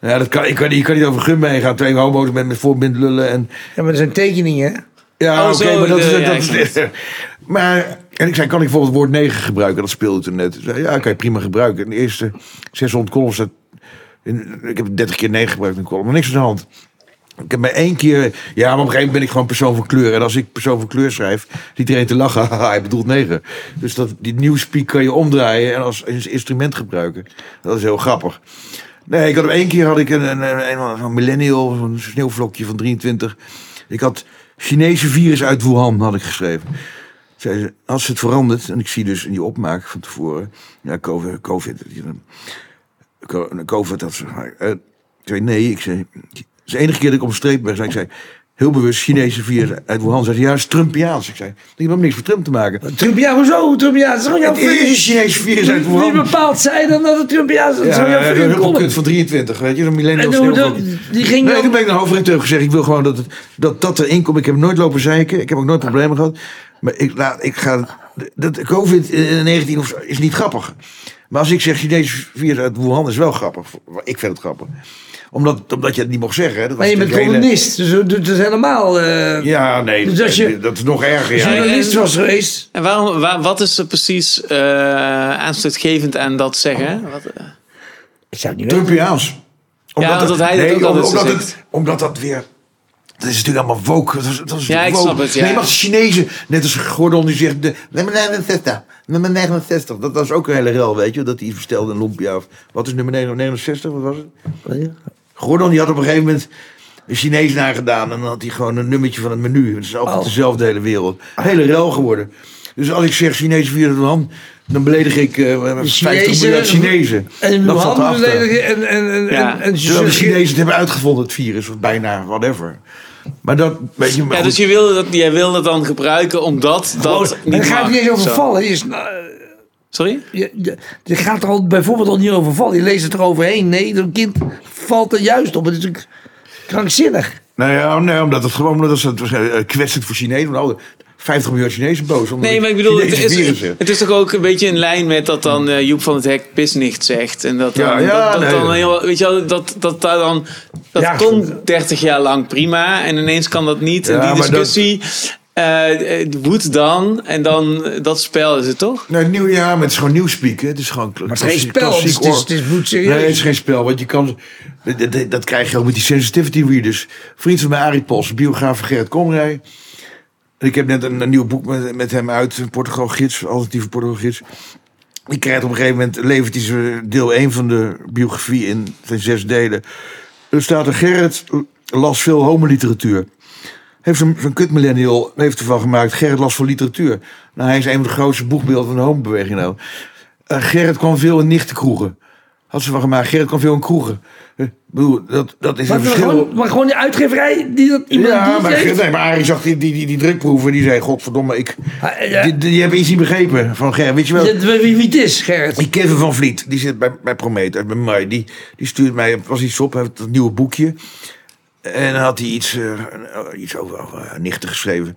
dat? ja, dat kan, ik, kan, niet- je kan niet over Gumba heen gaan. Twee homo's met, met voorbind lullen en... Ja, maar er zijn tekeningen. hè? Ja, Oh, oké, maar dat, de- is- ja, dat is... maar, en ik zei, kan ik bijvoorbeeld het woord negen gebruiken? Dat speelde toen net. Ik Zei, ja, kan je prima gebruiken. In de eerste 600 columns... staat- in, ik heb 30 keer negen gebruikt in een column, maar niks aan de hand. Ik heb maar één keer... Ja, maar op een gegeven moment ben ik gewoon persoon van kleur. En als ik persoon van kleur schrijf, ziet iedereen te lachen. Hij bedoelt negen. Dus dat, die nieuwspeak kan je omdraaien en als instrument gebruiken. Dat is heel grappig. Nee, ik had één keer had ik een, een, een, een, een millennial, zo'n sneeuwvlokje van 23. Ik had Chinese virus uit Wuhan, had ik geschreven. Zei ze, als het verandert, en ik zie dus in die opmaak van tevoren, ja, COVID, COVID, co- COVID dat ze, zei nee, ik zei, is de enige keer dat ik op een streep ben, zei ik, zei, heel bewust Chinese vier uit Wuhan. Zei, ja, dat is Trumpiaans. Ik zei, heb helemaal niks voor Trump te maken. Trumpiaan, hoezo? Trumpiaan, dat is gewoon jouw Het is een. Chinese virus uit Wie Wuhan. bepaalt zij dan dat het Trumpiaan is? Dat is Ja, vriend. een kut van 23, weet je, zo'n En millennial dat- sneeuwvlok. die ging Nee, toen ben ik naar hoofdredacteur gezegd, ik wil gewoon dat het, dat, dat erin komt. Ik heb nooit lopen zeiken, ik heb ook nooit problemen gehad. Maar ik, laat, ik ga, dat COVID-19 of zo is niet grappig. Maar als ik zeg Chinese virus uit Wuhan is wel grappig. Ik vind het grappig. Omdat, omdat je het niet mocht zeggen. hè. Dat was Maar je bent hele- communist, dus dat doet het helemaal... eh Ja, nee, Dus als je- dat is nog erger. Ja. journalist was geweest. En waarom, wa- wat is er precies eh aanstootgevend aan dat zeggen? Wat, eh, Ik zou het niet weten. Trumpiaans. Ja, omdat hij dat ook om- omdat, zegt. het, omdat dat weer... Dat is natuurlijk allemaal woke. Dat is, dat is Ja, ik woke. snap het, ja. Nee, maar de Chinezen, net als Gordon, die zegt... de- Nummer 69, nummer 69. Dat was ook een hele rel, weet je. Dat hij verstelde een lumpia. Of, wat is nummer 69? Wat was het? Gordon die had op een gegeven moment een Chinees nagedaan. En dan had hij gewoon een nummertje van het menu. Het is altijd Oh. dezelfde hele wereld. Hele rel geworden. Dus als ik zeg Chinese vierde land... Dan beledig ik eh 50 miljard Chinezen. En Dat zat erachter. en... en, en, Ja. en, Terwijl de Chinezen het hebben uitgevonden, het virus, of bijna, whatever. Maar dat, weet je, maar ja, dus je wilde, dat, jij wilde dat dan gebruiken omdat dat En niet dan gaat mag. het niet eens over Zo. vallen. Je, is, nou, Sorry? je, je, je gaat er al bijvoorbeeld al niet over vallen. Je leest het eroverheen. Nee, zo'n kind valt er juist op. Het is natuurlijk krankzinnig. Nou ja, nee, omdat het gewoon, omdat het was, eh, kwetsend voor Chinezen. Want oh, 50 miljard Chinezen boos. omdat Nee, maar ik bedoel, het is, het is toch ook een beetje in lijn met dat dan eh, Joep van het Hek pis niet zegt. En dat dan, Ja, ja, dat, dat nee. dan heel, weet je wel, dat, dat daar dan, dat Ja, kon 30 jaar lang prima en ineens kan dat niet. Ja, en die dat- discussie eh, woedt dan en dan, dat spel is het toch? Nee, nieuw, ja, maar het is gewoon nieuwspeak. hè. Het is gewoon Maar het is geen spel. Het is, het is, het is. Nee, het is geen spel. Want je kan. Dat, dat, dat krijg je ook met die sensitivity readers. Vriend van mij, Arie Pols, biograaf van Gerrit Komrij. En ik heb net een, een nieuw boek met, met hem uit, een Portugal gids, alternatieve Portugal gids. Die krijgt op een gegeven moment, levert hij deel 1 van de biografie in, zijn zes delen. Er staat er, Gerrit las veel homoliteratuur. Heeft zo'n kut millennial heeft ervan gemaakt, Gerrit las veel literatuur. Nou, hij is een van de grootste boegbeelden van de homobeweging nou. Eh, Gerrit kwam veel in nichtkroegen. Had ze van gemaakt, Gerrit kwam veel in kroegen. Eh, bedoel, dat, dat is Maar, een verschil. gewoon, maar gewoon die uitgeverij die dat iemand Ja, maar, geeft. nee, maar Arie zag die, die, die, die drukproeven. Die zei, godverdomme, ik, Ah, ja. die, die hebben iets niet begrepen van Gerrit. Weet je wel, wie, wie het is, Gerrit? die Kevin van Vliet, die zit bij, bij Prometheus, bij mij. Die, die stuurt mij, was iets op, hij heeft dat nieuwe boekje. En dan had hij iets, eh, iets over, over eh, nichten geschreven.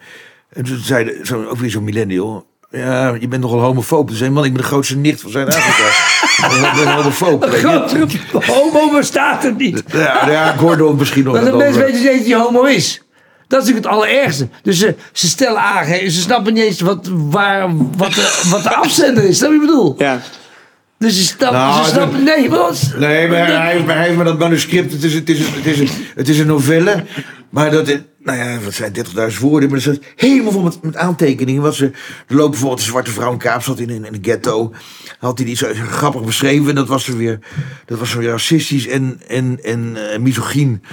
En toen zei de- zo, ook weer zo'n millennial. Ja, je bent nogal homofoob. Zei man, ik ben de grootste nicht van Zuid-Afrika. ik ben homofoob. je. Grote homo bestaat er niet. Ja, ja, Gordon misschien nog. Dat de wel mensen weten niet dat hij homo is. Dat is natuurlijk het allerergste. Dus ze, ze stellen aan, ze snappen niet eens wat, waar, wat, de, wat de afzender is. Dat wat ik bedoel. Ja. Dus ze snappen, Nou, ze snappen nee? Nee, maar hij, heeft- maar hij heeft maar dat manuscript. Het is, het is, het is, een, het is een novelle. Maar dat, is- nou ja, wat zijn 30.000 woorden. Maar er staat helemaal vol met, met aantekeningen. Wat ze, er loopt bijvoorbeeld een zwarte vrouw in Kaapstad in, in, in een ghetto. Had hij die zo grappig beschreven. Dat was, er weer, dat was weer racistisch en, en, en eh, misogyn.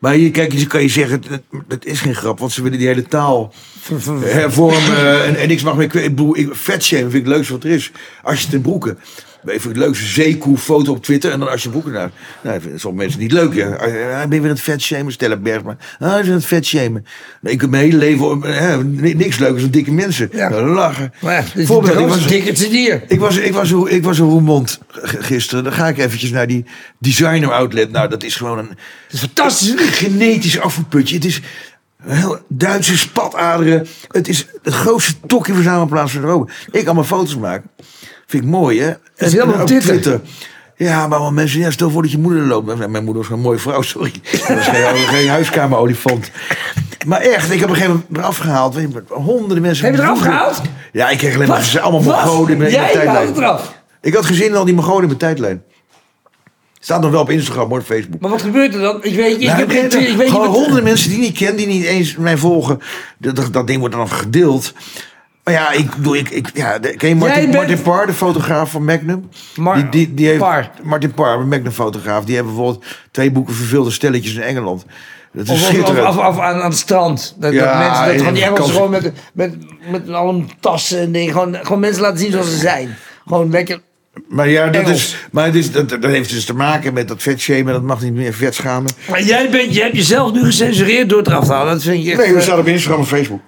Maar hier, kijk, je kan je zeggen, dat, dat is geen grap. Want ze willen die hele taal hervormen. en, en niks mag meer. Ik ik, vetshamen vind ik het leukste wat er is. Als je het in broeken. Ik vind het leukste zeekoe foto op Twitter. En dan als je broeken naar. Nou, ik sommige mensen niet leuk. Ja. Ah, ben je weer aan het vetshamen? Stella Bergman. Ah, ze aan het vetshamen. Maar ik heb mijn hele leven eh, ni- niks leukers dan dikke mensen. Ja. Nou, lachen. Maar ja, dit is Voorbeeld, ik was, dikke dier. ik was, ik was, ik was in Roermond gisteren. Dan ga ik eventjes naar die designer outlet. Nou, dat is gewoon een is fantastisch. genetisch afvoerputje. Het is een heel Duitse spataderen. Het is het grootste tokkie verzamelplaats van Europa. Ik kan mijn foto's maken. Vind ik mooi, hè? En, is helemaal op Twitter. Ja, maar wel mensen, ja, stel voor dat je moeder er loopt. Mijn moeder was een mooie vrouw, sorry. Dat was geen, geen huiskamerolifant. Maar echt, ik heb op een gegeven moment eraf gehaald. Honderden mensen. Heb je eraf gehaald? Ja, ik kreeg alleen maar Wat? ze allemaal Wat? Mongolen in mijn Jij tijdlijn. het eraf. Ik had gezien al die Mongolen in mijn tijdlijn. Staat nog wel op Instagram, hoor, Facebook. Maar wat gebeurt er dan? Ik weet, ik Nou, heb geen ik weet niet gewoon wat- honderden mensen die ik niet ken, die niet eens mij volgen. Dat, dat, dat ding wordt dan gedeeld. Maar ja, ik bedoel, ik, ik, ja, de- ken je Martin, Jij bent- Martin Parr, de fotograaf van Magnum? Mar- die, die, die heeft, Parr. Martin Parr, een Magnum-fotograaf. Die hebben bijvoorbeeld twee boeken verveelde stelletjes in Engeland. Dat is Of, schitterend. of, of aan, aan het strand. Dat, Ja, dat mensen, dat gewoon die Engelsen gewoon met, met, met allemaal tassen en dingen. Gewoon, gewoon mensen laten zien zoals ze zijn. Gewoon lekker Maar ja, dat, Engels. is, maar het is, dat, dat heeft dus te maken met dat vetshamen. Dat mag niet meer vetschamen. Maar jij bent, je hebt jezelf nu gecensureerd door het eraf te halen. Dat vind je echt, Nee, we eh, staan op Instagram en Facebook.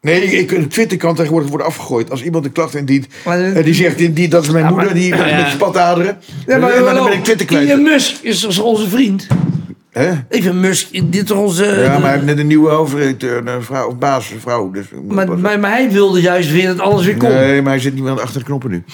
Nee, ik, ik, Twitter kan tegenwoordig worden afgegooid. Als iemand een klacht indient Maar, eh, en die zegt, die, die, dat is mijn Ja, maar- moeder, die met, Ja. met spataderen. Ja, maar, en dan ben ik Twitter kwijt. Elon Musk is toch onze vriend? Hè? Ik vind Musk, dit is toch onze... Ja, maar hij heeft net een nieuwe hoofdredacteur, een vrouw, of baas, een vrouw. Dus, maar, maar, maar hij wilde juist weer dat alles weer kon. Nee, maar hij zit niet meer achter de knoppen nu.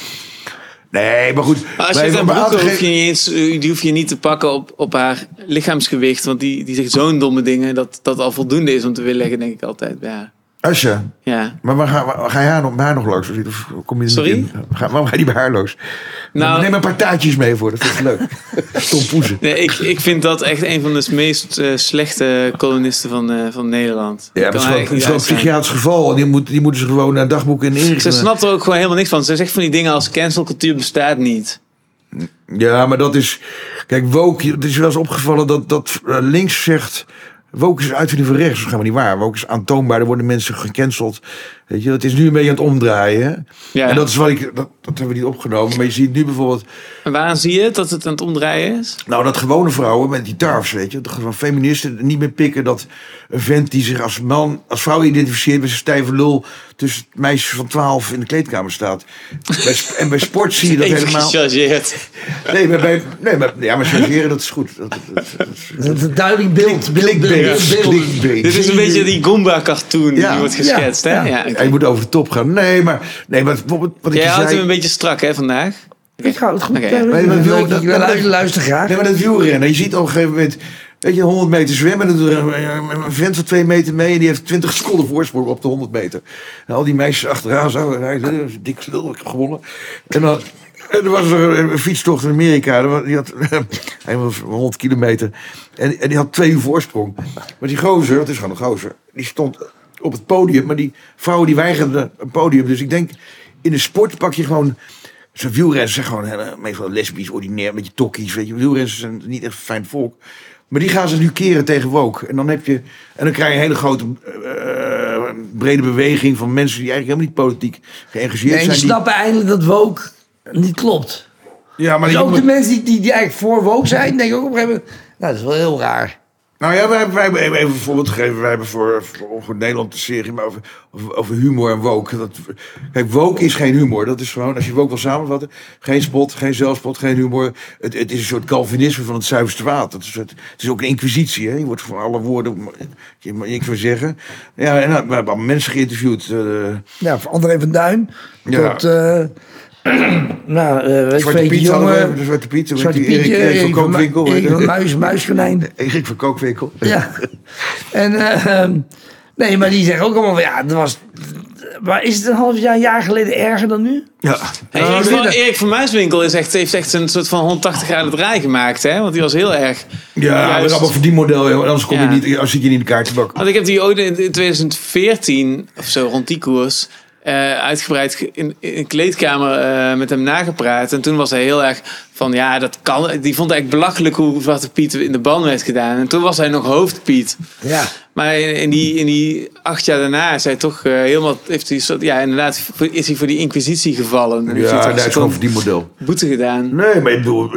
Nee, maar goed. Maar als je het aan hebben broeken aan te hoef je, ge- niet eens, eh, die hoef je niet te pakken op, op haar lichaamsgewicht. Want die, die zegt zo'n domme dingen dat dat al voldoende is om te willen leggen, denk ik altijd bij haar. Asja, Ja. maar waar ga, waar ga je haar nog, haar nog langs? Of kom je Sorry? in? Ga, waarom ga je niet bij haar langs? Nou- Neem een paar taartjes mee voor, dat vind ik leuk. Tom Poezen. Nee, ik, ik vind dat echt een van de meest eh, slechte kolonisten van, eh, van Nederland. Ja, dat is gewoon, is gewoon een psychiatrisch geval. En die, moet, die moeten ze gewoon naar dagboeken en inrichten. Ze snapt er ook gewoon helemaal niks van. Ze zegt van die dingen als cancelcultuur bestaat niet. Ja, maar dat is... Kijk, woke, het is wel eens opgevallen dat, dat eh, links zegt... Woke is een uitvinding van rechts. Dat is helemaal niet waar. Woke is aantoonbaar. Er worden mensen gecanceld. Weet je, het is nu een beetje aan het omdraaien. Ja. En dat is wat ik... Dat, dat hebben we niet opgenomen. Maar je ziet nu bijvoorbeeld... En waaraan zie je dat het aan het omdraaien is? Nou, dat gewone vrouwen met die tarfs, weet je. Dat gewoon feministen niet meer pikken dat een vent die zich als man, als vrouw identificeert met zijn stijve lul tussen meisjes van 12 in de kleedkamer staat. Bij, sp- en bij sport zie je dat helemaal. gechargeerd. Nee, maar bij, nee, maar, ja, maar chargeren, dat is goed. Dat, dat, dat, dat duidelijk beeld. Dit is een beetje die Goomba-cartoon Ja, die wordt ja, geschetst, hè? ja. Ja, Ja, je moet over de top gaan. Nee, maar, nee, maar bijvoorbeeld wat ik Jij je houdt zei... hem een beetje strak, hè, vandaag? Ik hou het goed. Oké. Ja, Nee, maar wil- ik dat- luister, dat- luister graag. Nee, maar dat wielrennen. Je ziet op een gegeven moment... Weet je, 100 meter zwemmen. Doet er een, vent van 2 meter mee. En die heeft 20 seconden voorsprong op de 100 meter. En al die meisjes achteraan zo. En hij zei, "Dat is een dik slul, gewonnen. En dan... En er was een, fietstocht in Amerika. Er Die had was 100 kilometer. En, en die had twee uur voorsprong. Maar die gozer, het is gewoon een gozer. Die stond op het podium. Maar die vrouwen die weigerden een podium. Dus ik denk, in de sport pak je gewoon... Zo'n wielrenners zijn gewoon heel, meestal lesbisch, ordinair, een beetje tokkies. Weet je, wielrenners zijn niet echt fijn volk. Maar die gaan ze nu keren tegen woke. En dan, heb je, en dan krijg je een hele grote, eh, brede beweging van mensen die eigenlijk helemaal niet politiek geëngageerd en zijn. je die- snapt eindelijk dat woke niet klopt. ja, maar Dus ook de mensen die, die, die eigenlijk voor woke zijn, denken ook op een gegeven moment... Nou, dat is wel heel raar. Nou ja, wij, hebben- wij hebben even een voorbeeld gegeven. Wij hebben voor, voor, voor Nederland een serie maar over, over, humor en woke. Dat, kijk, woke is geen humor. Dat is gewoon, als je woke wil samenvatten, geen spot, geen zelfspot, geen humor. Het, het is een soort Calvinisme van het zuiverste water. Het is, het, het is ook een inquisitie. Hè? Je wordt van alle woorden, je mag niks meer zeggen. Ja, en nou, we hebben mensen geïnterviewd. eh, Ja, van André van Duin Ja. tot... eh nou, eh weet je, Zwarte Piet hadden we, Jonge, de Zwarte Piet, Zwarte Erik, Erik van Erik van, Kookwinkel. Erik van. Muis, Muiskonijn. Erik van Kookwinkel. Ja. En, eh, ehm, nee, maar die zeggen ook allemaal, ja, dat was... Maar is het een half jaar, een jaar geleden erger dan nu? Ja. Hey, Erik, van, binnen. Erik van Muiswinkel is echt, heeft echt een soort van 180 graden draai gemaakt, hè? Want die was heel erg... Ja, dat juist- is allemaal verdienmodel. joh. Anders kom je Ja. niet, anders zit je niet in de kaartjebak. Want ik heb die ooit in 2014 of zo, rond die koers, eh, uitgebreid ge- in, in een kleedkamer eh, met hem nagepraat. En toen was hij heel erg van, ja, dat kan. Die vond eigenlijk belachelijk hoe Zwarte Piet in de ban werd gedaan. En toen was hij nog hoofdpiet. Ja. Maar in, in die, in die acht jaar daarna is hij toch eh, helemaal, heeft hij, ja, inderdaad, voor- is hij voor die inquisitie gevallen. En hij Ja, dat is gewoon verdienmodel. boete gedaan. Nee, maar ik bedoel,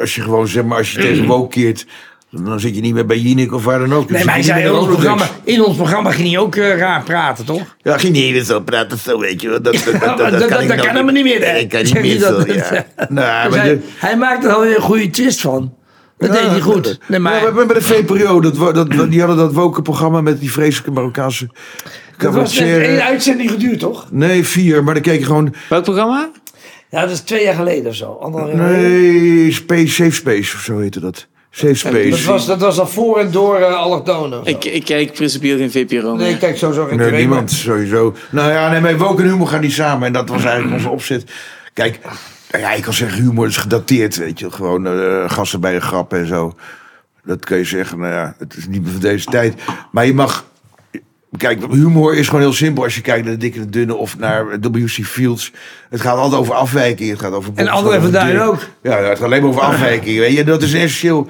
als je gewoon zeg maar, als je tegen keert, dan zit je niet meer bij Jinek of waar dan ook. Dan Nee, maar hij zei in ons, programma, in ons programma ging hij ook eh, raar praten, toch? Ja, ging niet even zo praten, zo weet je. wel. Dat, dat, dat, Ja, dat, maar dat, dat- kan ik dat nou kan helemaal niet meer, hè? Ik kan niet meer dat- zo, ja. Nou, Dus maar hij, de, hij maakte er alweer een goede twist van. Dat deed hij goed. Nee, maar, Ja, maar bij de VPRO, dat, dat, dat- die hadden dat woke programma met die vreselijke Marokkaanse dat was net één uitzending geduurd, toch? Nee, vier, maar dan keek je gewoon... Welk programma? Ja, dat is twee jaar geleden of zo. Anderhalf. Nee, Space, Safe Space of zo heette dat. Safe Space. Dat was, dat was al voor en door uh, allochtonen. of zo. Ik, ik kijk principieel geen VPRO nee, meer. kijk, zo zo geen Nee, niemand sowieso. Nou ja, nee, maar woke en humor gaan niet samen. En dat was eigenlijk onze opzet. Kijk, nou ja, ik kan zeggen, humor is gedateerd, weet je. Gewoon eh, gasten bij een grap en zo. Dat kun je zeggen, nou ja, het is niet meer van deze tijd. Maar je mag... Kijk, humor is gewoon heel simpel als je kijkt naar de dikke en de dunne of naar W.C. Fields. Het gaat altijd over afwijking. Het gaat over En André van Duin ook. Ja, het gaat alleen maar over afwijking. Weet je, dat is essentieel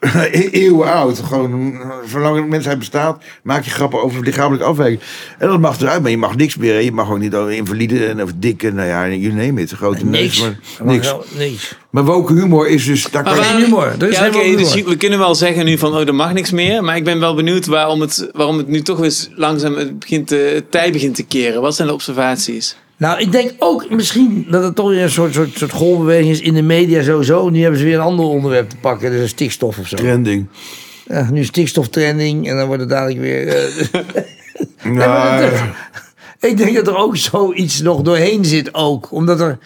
eeuwen oud. Gewoon, zolang de mensheid bestaat, maak je grappen over lichamelijke afwijking. En dat mag eruit, maar je mag niks meer. hè. Je mag ook niet over invalide en over dikke, nou ja, you name it. Grote neus, Niks. maar niks. Niks. Maar woke humor is dus... Daar kan je- humor. Er is ja, oké, humor. dus we kunnen wel zeggen nu van, oh, er mag niks meer. Maar ik ben wel benieuwd waarom het, waarom het nu toch weer langzaam het, begint te, het tij begint te keren. Wat zijn de observaties? Nou, ik denk ook misschien dat het toch weer een soort, soort, soort golfbeweging is in de media sowieso. Nu hebben ze weer een ander onderwerp te pakken, dus stikstof of zo. Trending. Ja, nu stikstoftrending en dan wordt het dadelijk weer... eh, Nou, ik denk dat er ook zoiets nog doorheen zit ook. Omdat er...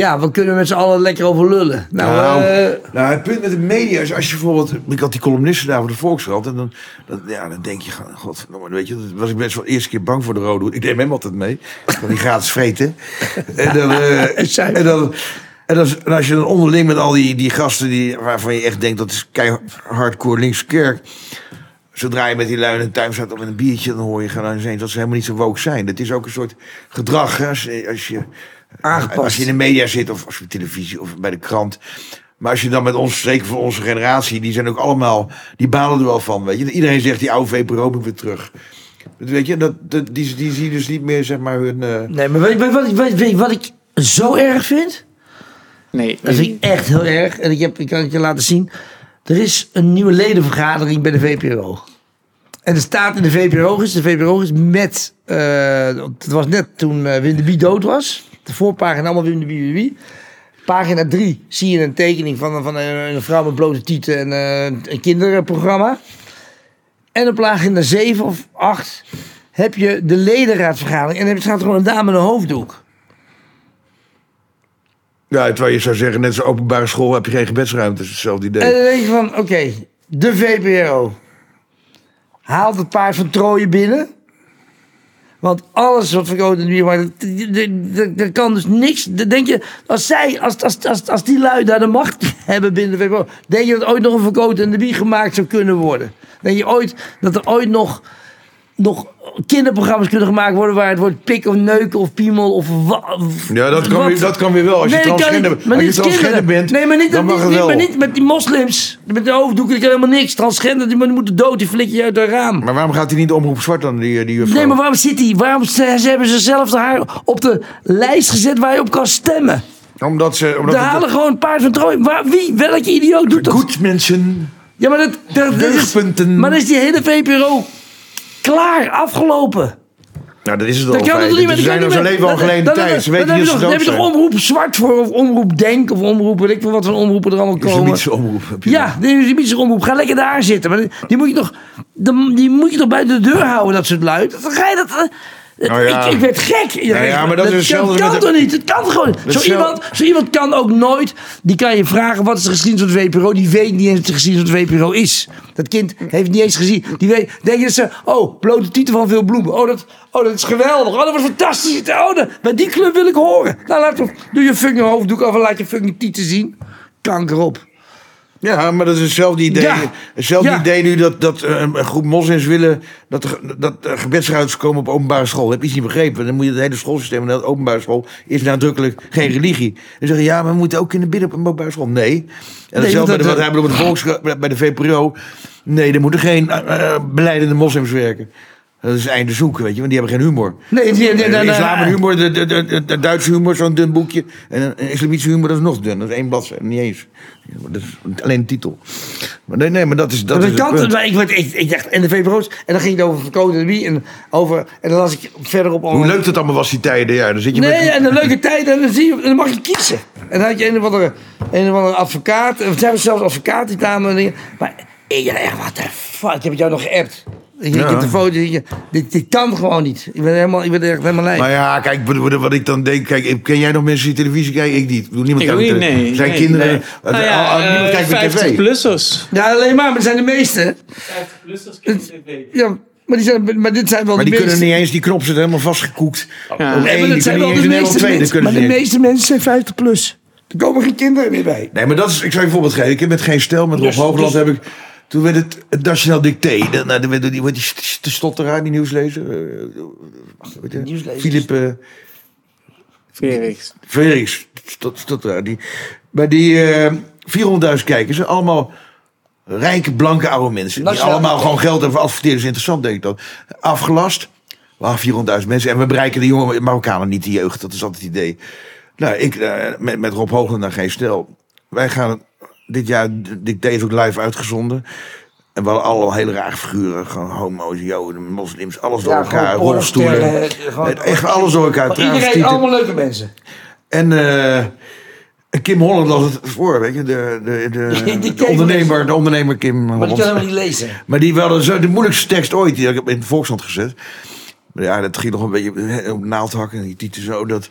Ja, we kunnen met z'n allen lekker over lullen. Nou, Nou, eh, nou, het punt met de media is als je bijvoorbeeld... Ik had die columnisten daar voor de Volkskrant. En dan, dan, ja, dan denk je, god, weet je, dat was ik best wel de eerste keer bang voor de rode hoed. Ik neem hem altijd mee. Van die gratis vreten. en dan... eh, en dan en als, en als je dan onderling met al die, die gasten die, waarvan je echt denkt dat is hardcore linkse kerk. Zodra je met die lui in een tuin staat of met een biertje, dan hoor je gewoon eens dat ze helemaal niet zo woke zijn. Dat is ook een soort gedrag. Hè? Als, als je Aangepast. als je in de media zit of als je op televisie of bij de krant. Maar als je dan met ons, zeker voor onze generatie, die zijn ook allemaal, die balen er wel van. Weet je? Iedereen zegt die oude VPRO moet weer terug. Dat Weet je, dat, dat, die, die zien dus niet meer zeg maar hun. eh, nee, maar weet, weet, wat, ik- weet, weet je wat ik zo erg vind? Nee. Dat vind ik echt heel erg. En ik, heb, ik kan het je laten zien. Er is een nieuwe ledenvergadering bij de VPRO. En er staat in de VPRO, is de VPRO is met... eh, het was net toen eh Wim de Bie dood was. De voorpagina allemaal Wim de Bie. Pagina 3 zie je een tekening van, van een, een vrouw met blote tieten en eh, een kinderprogramma. En op pagina 7 of 8 heb je de ledenraadsvergadering. En er staat gewoon een dame met een hoofddoek. ja, terwijl je zou zeggen, net als openbare school heb je geen gebedsruimte. Hetzelfde idee. En dan denk je van, oké, de VPRO haalt het paard van Troje binnen. Want alles wat verkocht in de biermarkt, er kan dus niks. Denk je, als zij, als, als, als, als die lui daar de macht hebben binnen de denk je dat ooit nog een verkoten in de bier gemaakt zou kunnen worden? Denk je ooit dat er ooit nog, nog kinderprogramma's kunnen gemaakt worden waar het woord pik of neuken of piemel of Ja, dat kan, weer, dat kan weer wel. Als je Nee, dat transgender, niet. Maar als niet je transgender bent, nee, maar niet, dan mag niet, het niet- wel. maar niet met die moslims. Met de hoofddoeken, die kan helemaal niks. Transgender, die moeten dood, die flik je uit het raam. Maar waarom gaat hij niet omroep zwart dan, die, die juffrouw? Nee, maar waarom zit hij? Waarom ze, hebben ze zelf haar op de lijst gezet waar je op kan stemmen? Omdat ze... Omdat Daar halen gewoon een paard van Troje. Waar, wie? Welke idioot doet dat? Goed mensen. Ja, maar dat, dat, dat is, maar dan is die hele VPRO klaar, afgelopen. Nou, dat is het al. Dan kan het niet meer. Ze zijn zijn leven al geleden tijd. Ze weten niet dat ze dood heb je toch omroep zwart voor of omroep denk of omroep weet ik veel wat voor omroepen er allemaal komen. Islamitische omroep heb je. Ja, de islamitische omroep. Ga lekker daar zitten. Maar die- moet je toch, die, die moet je toch buiten de deur houden, dat soort luid. Dan ga je dat... Nou ja. ik, ik werd gek. Nou ja, maar dat is hetzelfde kan, met toch niet? Het kan gewoon. Zo iemand, zo iemand kan ook nooit... Die kan je vragen, wat is de geschiedenis van de VPRO? Die weet niet eens wat de geschiedenis van de VPRO is. Dat kind heeft niet eens gezien. Die weet, denk je dat ze... Oh, blote titel van veel bloemen. Oh, dat, oh, dat is geweldig. Oh, dat was fantastisch. Oh, dat, bij die club wil ik horen. Nou, laat, doe je fucking hoofddoek af en laat je fucking tieten zien. Kanker op. Ja, maar dat is hetzelfde idee. Ja. Hetzelfde Ja. idee nu dat, dat eh, een groep moslims willen dat dat komen op openbare school. Dat heb je iets niet begrepen. Dan moet je het hele schoolsysteem de openbare school is nadrukkelijk geen religie. Dan zeggen ja, maar we moeten ook kunnen bidden op een openbare school. Nee. En hetzelfde de, dat- wat hebben we op de volks bij de VPRO. Nee, er moeten geen eh, eh, beleidende moslims werken. Dat is einde zoeken, weet je, want die hebben geen humor. Nee, die, die, die, De islam en humor, de, de, de, de- de Duitse humor, zo'n dun boekje. En een islamitische humor, dat is nog dun. Dat is één bladzijde, niet eens. Dat is alleen de titel. Maar nee, nee, maar dat is... Dat Dat is het punt. ik, werd, ik, ik dacht, en de en dan ging het over verkoten en wie, en over, en dan las ik verderop Hoe leuk dat allemaal was die tijden, ja. Dan zit je Nee, met... en een leuke tijd, en dan, zie je, en dan mag je kiezen. En dan had je een of andere, een of andere advocaat, of zijn zelfs advocaat die kwamen en dingen. Maar ik dacht echt, wat de fuck, ik heb het jou nog geappt. Ik, Ja. heb de foto, dit, dit kan gewoon niet. Ik ben helemaal, ik ben echt helemaal lijp. Maar ja, kijk, wat, ik dan denk... Kijk, ken jij nog mensen die televisie kijken? Ik niet. Niemand kijkt niet, nee, Zijn nee, kinderen... nee. Nou ja, al- al- niemand eh, kijkt meer tv. 50-plussers. Ja, alleen maar, maar het zijn de meeste. 50-plussers kijken tv. Ja, maar, die zijn, maar dit zijn wel Maar de die kunnen niet eens... Die knop zit helemaal vastgekoekt. Ja. Één, maar die dat kunnen niet eens twee. Dat mensen. Maar de meeste mensen zijn 50 plus. Er komen geen kinderen meer bij. Nee, maar dat is, ik zal je een voorbeeld geven. Ik heb met Geen Stel, met Rob Dus- Hoogland dus- heb ik... Toen werd het, het Nationaal Dicté. Dan, nou, dan werd die, die, die, die stotteraar, die nieuwslezer. eh, weet je, Nieuwslezer. Philip Felix. Felix. Stot, stotteraar. Die, maar die eh 400.000 kijkers. Allemaal rijke, blanke oude mensen. Die Nationaal allemaal gewoon geld hebben voor adverteerders. Interessant, denk ik dan. Afgelast. Waar 400.000 mensen. En we bereiken de jonge Marokkanen niet, de jeugd. Dat is altijd het idee. Nou, ik met, met Rob Hoogland naar Geen Stel. Wij gaan dit jaar, dit is ook live uitgezonden. En we hadden allemaal hele rare figuren. Gewoon homo's, joden, moslims, alles door Ja, elkaar. Rolstoelen. Echt alles door elkaar. Iedereen, allemaal leuke mensen. En eh, Kim Holland las het voor, weet je. De, de, de, Die de keek ondernemer, de ondernemer Kim Maar die Holland. kan helemaal niet lezen. Maar die zo de moeilijkste tekst ooit. Die heb ik in de Volkskrant gezet. Maar ja, dat ging nog een beetje op naaldhakken. En die titel zo. Dat...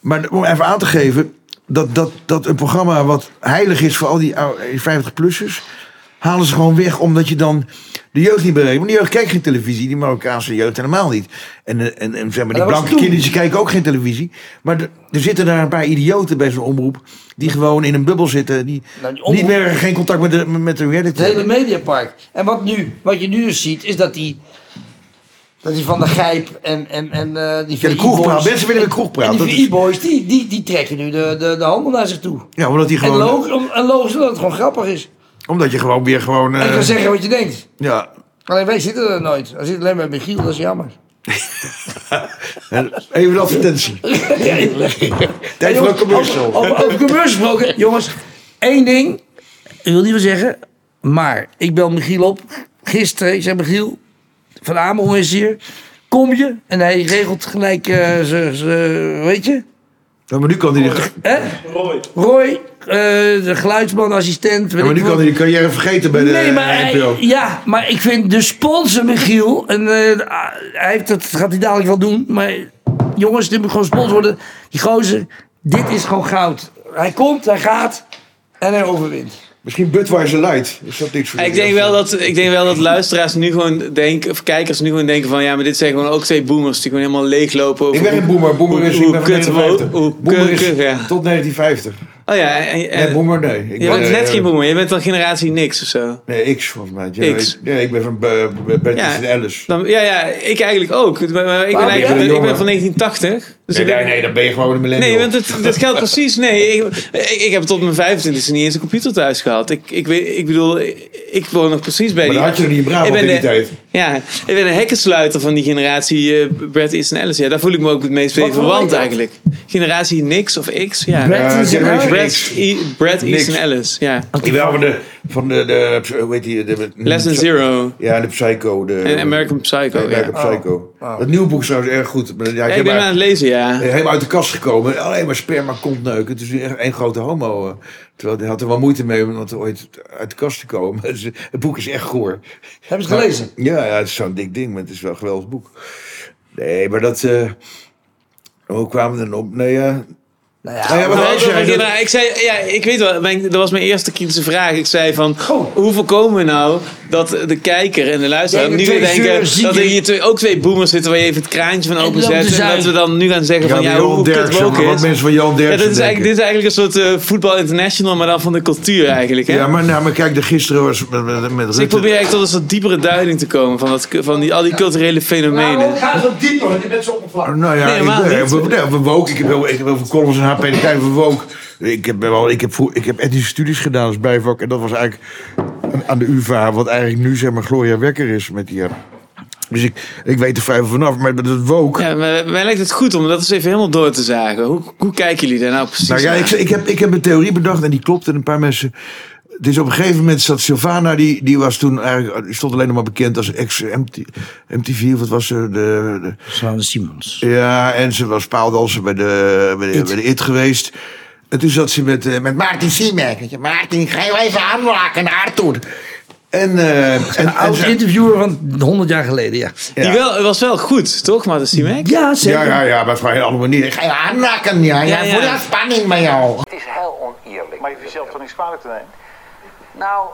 Maar om even aan te geven. Dat, dat, dat een programma wat heilig is voor al die 50-plussers. Halen ze gewoon weg omdat je dan de jeugd niet bereikt. Want die jeugd kijkt geen televisie. Die Marokkaanse jeugd helemaal niet. En, eh, en, en zeg maar, die blanke toen. kindertjes kijken ook geen televisie. Maar er- er zitten daar een paar idioten bij zo'n omroep. Die gewoon in een bubbel zitten. Die Nou, die omroep- niet meer geen contact met de, met de reality Het hele mediapark. En wat, nu, wat je nu dus ziet, is dat die, dat die van de Gijp en, en, en eh, die Ja, de kroegpraat. Mensen willen de kroegpraat. En die is- VI-boys, die, die, die trekken nu de, de, de handel naar zich toe. Ja, omdat, die En gewoon, logisch, en logisch dat het gewoon grappig is. omdat je gewoon weer gewoon... En je eh, kan zeggen wat je denkt. ja, Alleen wij zitten er nooit. We zitten alleen met Michiel, dat is jammer. en even een advertentie. Tijd voor een commercial. Over, commercial gesproken. Jongens, één ding. Ik wil niet wel zeggen. Maar ik bel Michiel op. Gisteren. Ik zeg Michiel. Van Amerongen is hier. Kom je? En hij regelt gelijk eh, ze, ze- weet je? Ja, maar nu kan hij de, Hè? Roy. Roy, eh, de geluidsman, assistent. ja, maar nu kan hij de carrière vergeten bij de Nee, maar hij- NPO. ja, maar ik vind de sponsor Michiel, en eh, hij heeft het, gaat hij dadelijk wel doen, maar jongens, dit moet gewoon sponsor worden. Die gozer, dit is gewoon goud. Hij komt, hij gaat en hij overwint. Misschien Budweiser Light. Is dat niks voor Ik denk, wel dat, ik denk wel dat luisteraars nu gewoon denken, of kijkers nu gewoon denken van ja, maar dit zijn gewoon ook twee boomers die gewoon helemaal leeglopen over Ik ben hoe- een boomer. Boomer is, hoe ik ben van kut wo- 59. hoe 1950. Oh ja, en, en- Nee, boomer nee. Ik je ben, bent net geen boomer, je bent dan generatie niks of zo. Nee, X volgens mij. Ja, X. ik- Nee, ik ben van uh, Bert Ja. en Ellis. Dan, ja, ja, ik eigenlijk ook. Maar- maar Ik ben, eigenlijk, ben ik ben van 1980. Dus Nee, nee, nee, dan ben je gewoon een millennial. Nee, want het, dat geldt precies. Nee, ik, ik, ik heb tot mijn 25e niet eens een computer thuis gehad. Ik, ik, weet, ik bedoel, ik, ik woon nog precies bij Maar die... dan had je er niet in Brabant in die de- tijd. Ja, ik ben een hekkensluiter van die generatie eh Brad Easton Ellis. Ja, daar voel ik me ook het meest mee verwant eigenlijk. Generatie Nix of X, ja. Brad Ja? Brad. E- Brad. Easton Ellis, ja. Jawel, van de, van de, de, hoe heet die? De, Less Than Zero Ja, de Psycho. De, en American Psycho, Nee, American ja. Psycho. Oh. Dat nieuwe boek is trouwens erg goed. Maar, ja, ik Ja, heb ik ben maar- aan het lezen, ja. helemaal uit de kast gekomen. Alleen maar sperma komt neuken. Het is nu echt één grote homo. eh. Terwijl hij had er wel moeite mee om dat ooit uit de kast te komen. Dus, eh, Het boek is echt goor. Hebben ze het gelezen? Ja, ja, het is zo'n dik ding, maar het is wel een geweldig boek. Nee, maar dat... eh, hoe kwamen we dan op? Nee, ja... Nou ja, Nou ja, maar dat- ik zei, ja, ik weet wel, mijn, dat was mijn eerste kritische vraag. Ik zei van, Goh. hoe voorkomen we nou dat de kijker en de luisteraar nu weer denken dat er hier twee, ook twee boomers zitten waar je even het kraantje van En openzet. lopen te En dat we dan nu gaan zeggen van, ja, hoe, kut wat is. mensen van Johan Ja, Derksen dit is, eigenlijk, dit is eigenlijk een soort eh, voetbal international, maar dan van de cultuur eigenlijk. Hè? Ja, maar, nou, maar kijk, de gisteren was met, met, met dus ik probeer eigenlijk tot een soort diepere duiding te komen van, dat, van die, al die culturele fenomenen. Nou, ga zo dieper, want je bent zo oppervlakkig. Nou ja, Nee, ik, niet. we, we. Ik heb heel, ik heb heel veel columns en Woke. Ik heb, wel, ik, heb, ik heb etnische studies gedaan als bijvak. En dat was eigenlijk aan de UvA, wat eigenlijk nu zeg maar Gloria Wekker is met die... eh, Dus ik, ik weet er vrij vanaf. Maar het woke... Ja, maar mij lijkt het goed om dat eens even helemaal door te zagen. Hoe, hoe kijken jullie daar nou precies Nou ja, ik, ik, heb, ik heb een theorie bedacht en die klopt. En een paar mensen. Het is op een gegeven moment zat Sylvana, die, die was toen eigenlijk, die stond alleen nog maar bekend als ex-MTV, of wat was ze? De, de, Simons. ja, en ze was paaldanser bij de, bij de, It. bij de IT geweest. En toen zat ze met, eh, met Maarten Siemek. Maarten, ga je even aanraken naar Arthur. En, eh, en, Een oud interviewer van 100 jaar geleden, ja. Die wel, was wel goed, toch, Martin Simek? Ja, zeker. ja, ja, ja, maar op een hele andere manier. Ga je aanraken, ja, ja, Ja, ja. voor de spanning bij jou. Het is heel oneerlijk. Maar je hoeft jezelf toch niks kwalijk te nemen? Nou,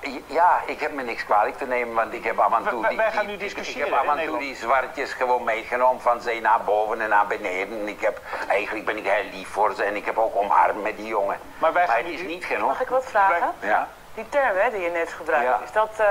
eh, ja, ik heb me niks kwalijk te nemen, want ik heb af en toe Wij- die, wij gaan die- nu ik- discussiëren, Ik heb af en toe die zwartjes gewoon meegenomen van zee naar boven en naar beneden. Ik heb, eigenlijk ben ik heel lief voor ze en ik heb ook omarmd met die jongen. Maar wij gaan het nu- is niet genoeg. Mag ik wat vragen? Ja. Die term hè, die je net gebruikt, Ja. is dat eh,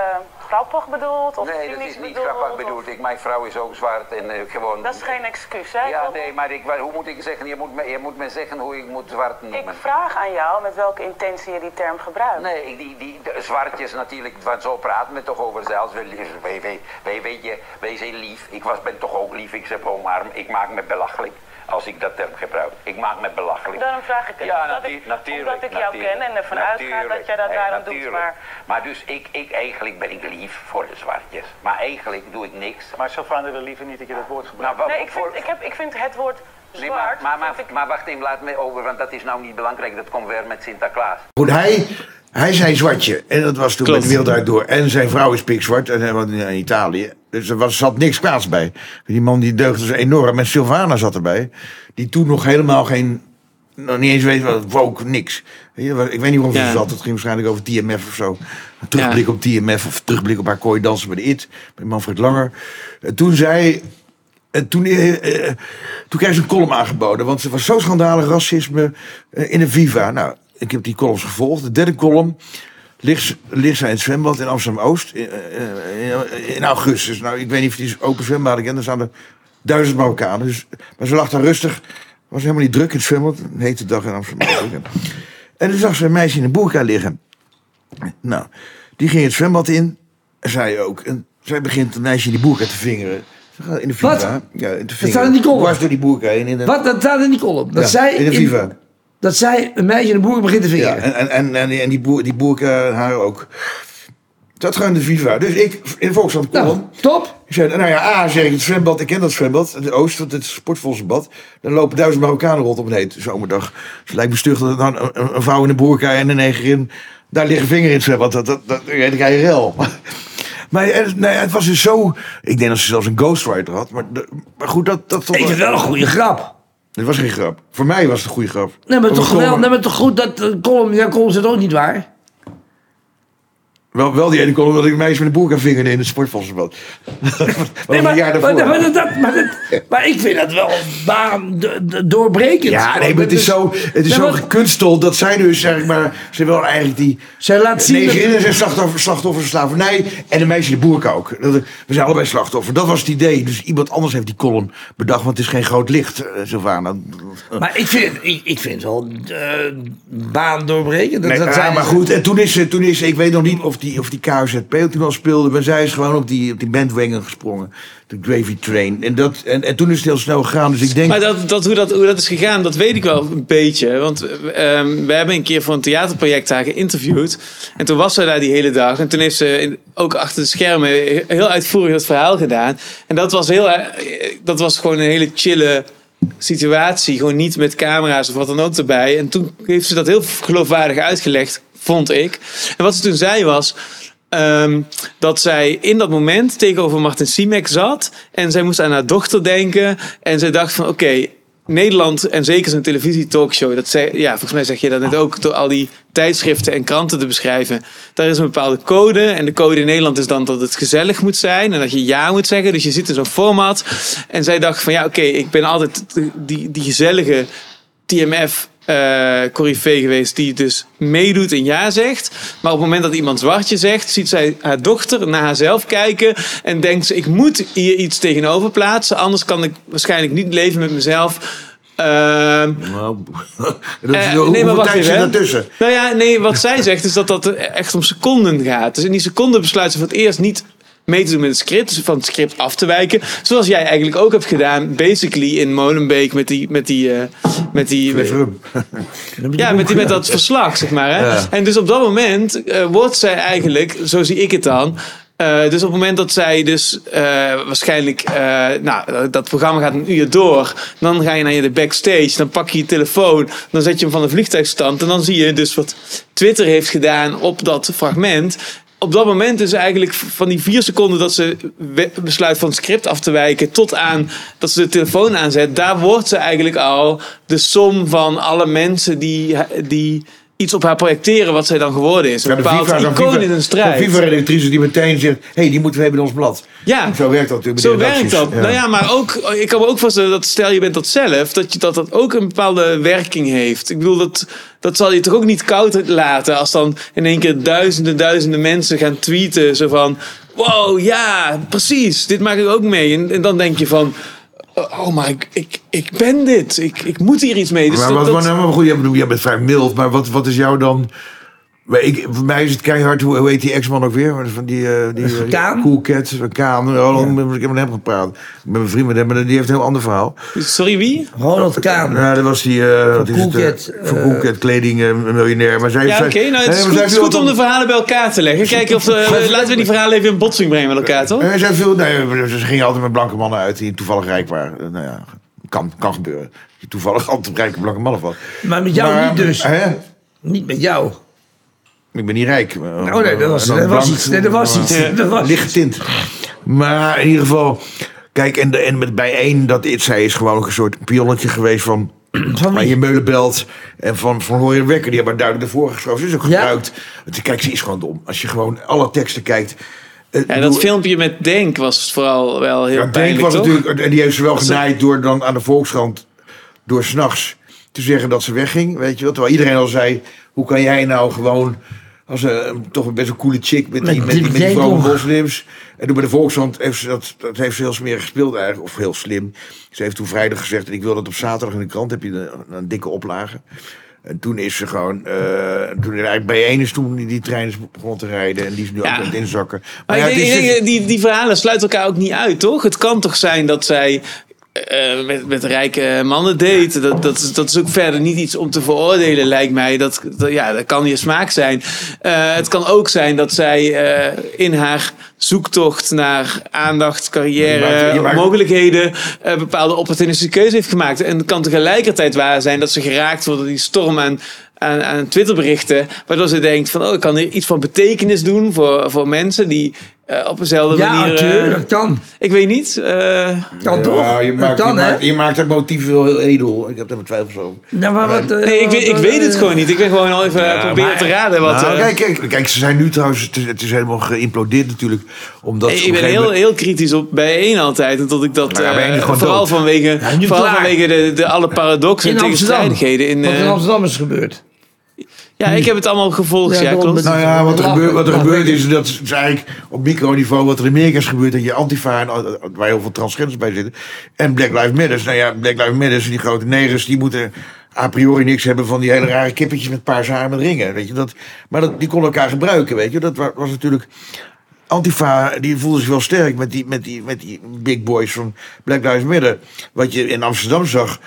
grappig bedoeld? Of Nee, dat is niet bedoeld, grappig bedoeld. Ik, mijn vrouw is ook zwart en eh, gewoon... Dat is geen excuus, hè? Ja, nee, maar ik, hoe moet ik zeggen? Je moet, me, je moet me zeggen hoe ik moet zwart Ik noemen. vraag aan jou met welke intentie je die term gebruikt. Nee, ik- die, die, de zwartjes natuurlijk, want zo praten we toch over zelfs. Wij, wij, wij, wij, weet je, wij zijn lief. Ik was, ben toch ook lief, ik zeg omarm. Ik maak me belachelijk als ik dat term gebruik. Ik maak me belachelijk. Daarom vraag ik het. Ja, omdat, ik, natuurlijk. omdat ik jou natuurlijk, ken en ervan uitga dat jij dat Nee, daarom doet. Maar Maar dus ik, ik, eigenlijk ben ik lief voor de zwartjes. Maar eigenlijk doe ik niks. Maar Sylvana wil liever niet dat je dat woord gebruikt. Nou, nee, ik vind, ik, heb, ik vind het woord Nee, zwart... maar, maar, maar, vind ik- maar wacht even, laat me over, want dat is nou niet belangrijk. Dat komt weer met Sinterklaas. Goed, hij, hij zei zwartje. En dat was toen Klopt. met de wereld uit door. En zijn vrouw is pikzwart. En hij was in Italië. Dus er was, zat niks kwaads bij. Die man die deugde dus enorm. En Sylvana zat erbij. Die toen nog helemaal geen... Nog niet eens weet wat woke, niks. Ik weet niet waarom ze Ja. zat. Het ging waarschijnlijk over TMF of zo. Een terugblik Ja. op TMF. Of terugblik op haar kooi dansen bij de IT. Met Manfred Langer. En toen zei... En toen, eh, eh, toen kreeg ze een column aangeboden. Want ze was zo schandalig racisme eh, in de Viva. Nou, ik heb die columns gevolgd. De derde column ligt, ligt zij in het zwembad in Amsterdam-Oost. In, eh, in, in augustus. Nou, ik weet niet of die open zwembaden kent. Er staan er duizend Marokkanen. Dus, maar ze lag daar rustig. Was helemaal niet druk in het zwembad. Een hete dag in Amsterdam. en toen zag ze een meisje in een boerka liggen. Nou, die ging het zwembad in. En zij ook. En zij begint een meisje in die boerka te vingeren. Ze gaat in de Viva. Wat? Ja, in te staat in die column? Door die boerka heen. In de, Wat? Dat staat in die column. Dat Ja, zij in de Viva. Dat zij een meisje de boer begint te Ja, vingeren. en, en, en, en, die, boer, die boerka haar ook. Dat in de Viva. Dus ik in de Volkskrant column. nou, top. Ik zei, nou ja, A, zeg ik het zwembad, ik ken dat zwembad, het Oost, het is een sportvolsbad. Daar lopen duizend Marokkanen rond op een hete zomerdag. Het lijkt me stug dat dan een, een- een vrouw in een boerka en een negerin daar liggen vinger in het zwembad. Dat, dat, dat, dan krijg je rel. Maar eh, nee, het was dus zo... Ik denk dat ze zelfs een ghostwriter had. Maar, maar goed, dat, dat, Ik vind het wel een goede grap. Het was geen grap. Voor mij was het een goede grap. Nee, maar toch wel. Nee, maar toch goed dat column, ja, column zit ook niet waar. Wel, wel die ene column dat ik een meisje met een boerka vingerde in het sportvolksbad. Nee, maar, jaar maar, daarvoor. maar, dat, maar, dat- maar ik vind dat wel baan de- de- doorbrekend. Ja, nee, maar het is zo, het is Nee, zo gekunsteld dat zij dus, zeg maar, ze wil eigenlijk die Zij laat zien dat- negerinnen zijn slachtoffer, slachtoffer slavernij en de meisje de boerka ook. Dat- We zijn allebei slachtoffer. Dat was het idee. Dus iemand anders heeft die column bedacht, want het is geen groot licht, eh, Sylvana. Maar ik vind, ik, ik vind wel uh, baan doorbrekend. Dat, Nee, dat ja, zijn- maar goed, en toen is ze, toen is ze, ik weet nog niet of die, of die KZP toen al speelde, maar zij is gewoon op die, op die bandwagon gesprongen. De Gravy Train. En, dat, en, en toen is het heel snel gegaan. Dus ik denk. Maar dat, dat, hoe, dat, hoe dat is gegaan, dat weet ik wel een beetje. Want ehm, we hebben een keer voor een theaterproject haar geïnterviewd. En toen was ze daar die hele dag. En toen heeft ze ook achter de schermen heel uitvoerig dat verhaal gedaan. En dat was, heel, eh, dat was gewoon een hele chille situatie. Gewoon niet met camera's of wat dan ook erbij. En toen heeft ze dat heel geloofwaardig uitgelegd, vond ik. En wat ze toen zei was... ehm, dat zij in dat moment tegenover Martin Simek zat. En zij moest aan haar dochter denken. En zij dacht van oké, Nederland en zeker zijn televisie-talkshow. Dat zei, ja, volgens mij zeg je dat net ook door al die tijdschriften en kranten te beschrijven. Daar is een bepaalde code. En de code in Nederland is dan dat het gezellig moet zijn. En dat je ja moet zeggen. Dus je zit in zo'n format. En zij dacht van ja, oké, ik ben altijd die, die gezellige TMF eh corifee geweest die dus meedoet en ja zegt. Maar op het moment dat iemand zwartje zegt, ziet zij haar dochter naar haarzelf kijken en denkt ze, ik moet hier iets tegenover plaatsen, anders kan ik waarschijnlijk niet leven met mezelf. Ehm, Nou, dat is, eh, nee, maar wacht even. Nou ja, nee, wat zij zegt is dat dat echt om seconden gaat. Dus in die seconden besluit ze voor het eerst niet mee te doen met het script, dus van het script af te wijken. Zoals jij eigenlijk ook hebt gedaan, basically in Molenbeek met die, met die, eh, met die, met, ja, met, die, met dat verslag, zeg maar. Hè? Ja. En dus op dat moment eh, wordt zij eigenlijk, zo zie ik het dan. eh, dus op het moment dat zij dus eh, waarschijnlijk, eh, nou, dat programma gaat een uur door. Dan ga je naar je de backstage, dan pak je je telefoon, dan zet je hem van de vliegtuigstand. En dan zie je dus wat Twitter heeft gedaan op dat fragment. Op dat moment is eigenlijk van die vier seconden dat ze besluit van het script af te wijken tot aan dat ze de telefoon aanzet, daar wordt ze eigenlijk al de som van alle mensen die, die iets op haar projecteren wat zij dan geworden is. Een Ja, bepaald icoon in een strijd. FIFA-redactrice die meteen zegt... hé, hey, die moeten we hebben in ons blad. Ja. Zo werkt dat natuurlijk Zo werkt dat. Nou ja, maar ook, ik kan me ook voorstellen dat stel je bent dat zelf, dat je, dat, dat ook een bepaalde werking heeft. Ik bedoel, dat, dat zal je toch ook niet koud laten als dan in één keer duizenden, duizenden mensen gaan tweeten. Zo van, wow, ja, precies, dit maak ik ook mee. En, en dan denk je van, oh, maar ik, ik, ik ben dit. Ik, ik moet hier iets mee. Dus Maar, wat, dat- nou, maar goed, jij, bedoelt, jij bent vrij mild, maar wat, wat is jou dan... Maar Ik, voor mij is het keihard, hoe, hoe heet die ex-man ook weer? Van die, eh die, die Kaan? Cool Cat, van Kaan. Oh, Ik heb met hem gepraat. Ik ben mijn vriend met hem, maar die heeft een heel ander verhaal. Sorry, wie? Ronald Kaan. Ja, dat was die... eh wat is Cool het, eh, Cat, Van eh, Cool Cat Kleding, eh, miljonair. Maar zij, Ja, oké. nou, het is goed, zij het is viel goed om de verhalen bij elkaar te leggen. Kijken of, eh, laten we die verhalen even in botsing brengen met elkaar, toch? Nee, zij viel, nee, ze gingen altijd met blanke mannen uit die toevallig rijk waren. Eh, Nou ja, kan, kan gebeuren. Die toevallig altijd rijke blanke mannen was. Maar met jou Maar, niet dus. Hè? Niet met jou. Ik ben niet rijk. Oh nee, dat was, En dat was iets. Nee, dat was iets. Ja. Dat was Licht getint. Maar in ieder geval... Kijk, en, de, en met bijeen, dat it, zij is gewoon ook een soort pionnetje geweest van... Van wie? je Meulenbelt en van, van Hoyer Wekker, die hebben duidelijk ervoor geschreven. Ze is ook Ja. gebruikt. Kijk, ze is gewoon dom. Als je gewoon alle teksten kijkt. eh, Ja, doe- dat filmpje met Denk was vooral wel heel Ja, Denk was toch? natuurlijk, en die heeft ze wel genaaid door dan aan de Volkskrant, door s'nachts te zeggen dat ze wegging. Weet je wel? Terwijl iedereen al zei, hoe kan jij nou gewoon, als een toch een best een coole chick met die, Met die, die met die vrouwen moslims. En toen bij de Volkskrant heeft ze dat, dat heeft ze heel smerig gespeeld eigenlijk, of heel slim. Ze heeft toen vrijdag gezegd, ik wil dat op zaterdag in de krant, heb je een, een dikke oplage. En toen is ze gewoon, eh, toen er eigenlijk bijeen is toen die, die trein is begonnen te rijden. En die is nu Ja. ook aan het inzakken. Maar ja, ik denk, het is ik dus- denk, die, die verhalen sluiten elkaar ook niet uit, toch? Het kan toch zijn dat zij eh, met, met rijke mannen date. Dat, dat, is, dat is ook verder niet iets om te veroordelen, lijkt mij. Dat, dat, ja, dat kan je smaak zijn. Eh, het kan ook zijn dat zij eh, in haar zoektocht naar aandacht, carrière, Je maakt- je maakt- mogelijkheden... bepaalde opportunistische keuze heeft gemaakt. En het kan tegelijkertijd waar zijn dat ze geraakt wordt door die storm aan aan, aan Twitterberichten. Waardoor ze denkt van, oh, ik kan hier iets van betekenis doen voor, voor mensen die eh, op dezelfde Ja, manier... Arthur, eh, dat kan. ik weet niet. eh, Kan toch? Ja, je maakt, kan, je, maakt, je maakt het motief wel heel edel. Ik heb daar mijn twijfels over. Nou, maar wat, eh, nee, ik weet, ik weet het eh, gewoon niet. Ik ben gewoon al even proberen maar- te raden wat... Nou, eh, kijk, kijk, kijk, ze zijn nu trouwens, het is, het is helemaal geïmplodeerd natuurlijk. Omdat ik ben heel, moment- heel kritisch op bij één altijd. En tot ik dat. Ja, eh, vooral dood. vanwege, Ja, vooral klaar. vanwege de, de alle paradoxen en tegenstrijdigheden. In, Wat in eh, Amsterdam is gebeurd. Ja, ik heb het allemaal gevolgd. Ja, klopt. Nou ja, wat er, gebeurt, wat er gebeurt is, dat is eigenlijk op microniveau wat er in Amerika is gebeurd. Dat je Antifa, en, eh, waar heel veel transgenders bij zitten. En Black Lives Matter. Nou ja, Black Lives Matter, die grote negers, die moeten a priori niks hebben van die hele rare kippetjes met paarse haar met ringen. Weet je, dat, maar dat, die konden elkaar gebruiken, weet je. Dat wa- was natuurlijk... Antifa, die voelde zich wel sterk met die, met, die, met die big boys van Black Lives Matter. Wat je in Amsterdam zag,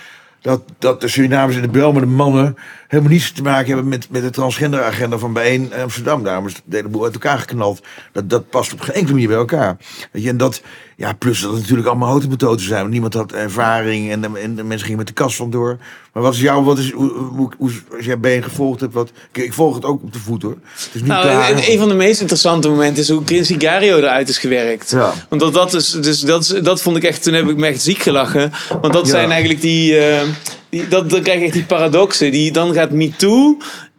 dat, dat de Surinamers in de Belmen, de mannen, helemaal niets te maken hebben met, met de transgenderagenda van bijeen Amsterdam. Daarom is de hele boel uit elkaar geknald. Dat, dat past op geen enkele manier bij elkaar. Weet je, en dat, ja, plus dat het natuurlijk allemaal houten zijn. Want niemand had ervaring en de, en de mensen gingen met de kast vandoor. Maar wat is jouw, wat is, hoe, hoe, hoe- als jij been gevolgd hebt, wat, ik volg het ook op de voet hoor. Het is niet Nou, een, een van de meest interessante momenten is hoe Quincy Gario eruit is gewerkt. Ja. Want dat, dat, is, dus dat, is, dat vond ik echt, toen heb ik me echt ziek gelachen. Want dat Ja. zijn eigenlijk die, eh, die dat, dan krijg je echt die paradoxen. Die, dan gaat MeToo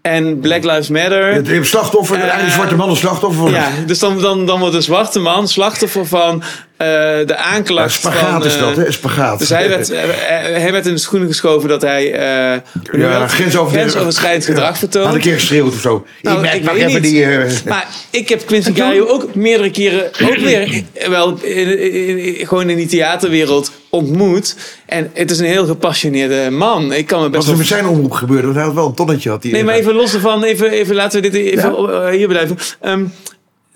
en Black Lives Matter. Het heeft slachtoffer, Eh, eigenlijk zwarte man een slachtoffer van. Ja, dus dan, dan, dan wordt een zwarte man slachtoffer van eh, de Ja, aanklacht. spagaat van, is eh, dat, hè? Spagaat. Dus hij werd, eh, eh, hij werd in de schoenen geschoven dat hij uh, Ja, grensover- grensoverschrijdend gedrag Had vertoont. een keer geschreeuwd of zo. Nou, ik ik even niet. die... eh, Maar ik heb Quincy Gario ook meerdere keren, ook weer wel in, in- in- gewoon in die theaterwereld ontmoet. En het is een heel gepassioneerde man. Ik kan me best is er met zijn omroep gebeurd? Want hij had wel een tonnetje. Had Nee, maar even los ervan, even, even laten we dit even eh, hier blijven. Ehm,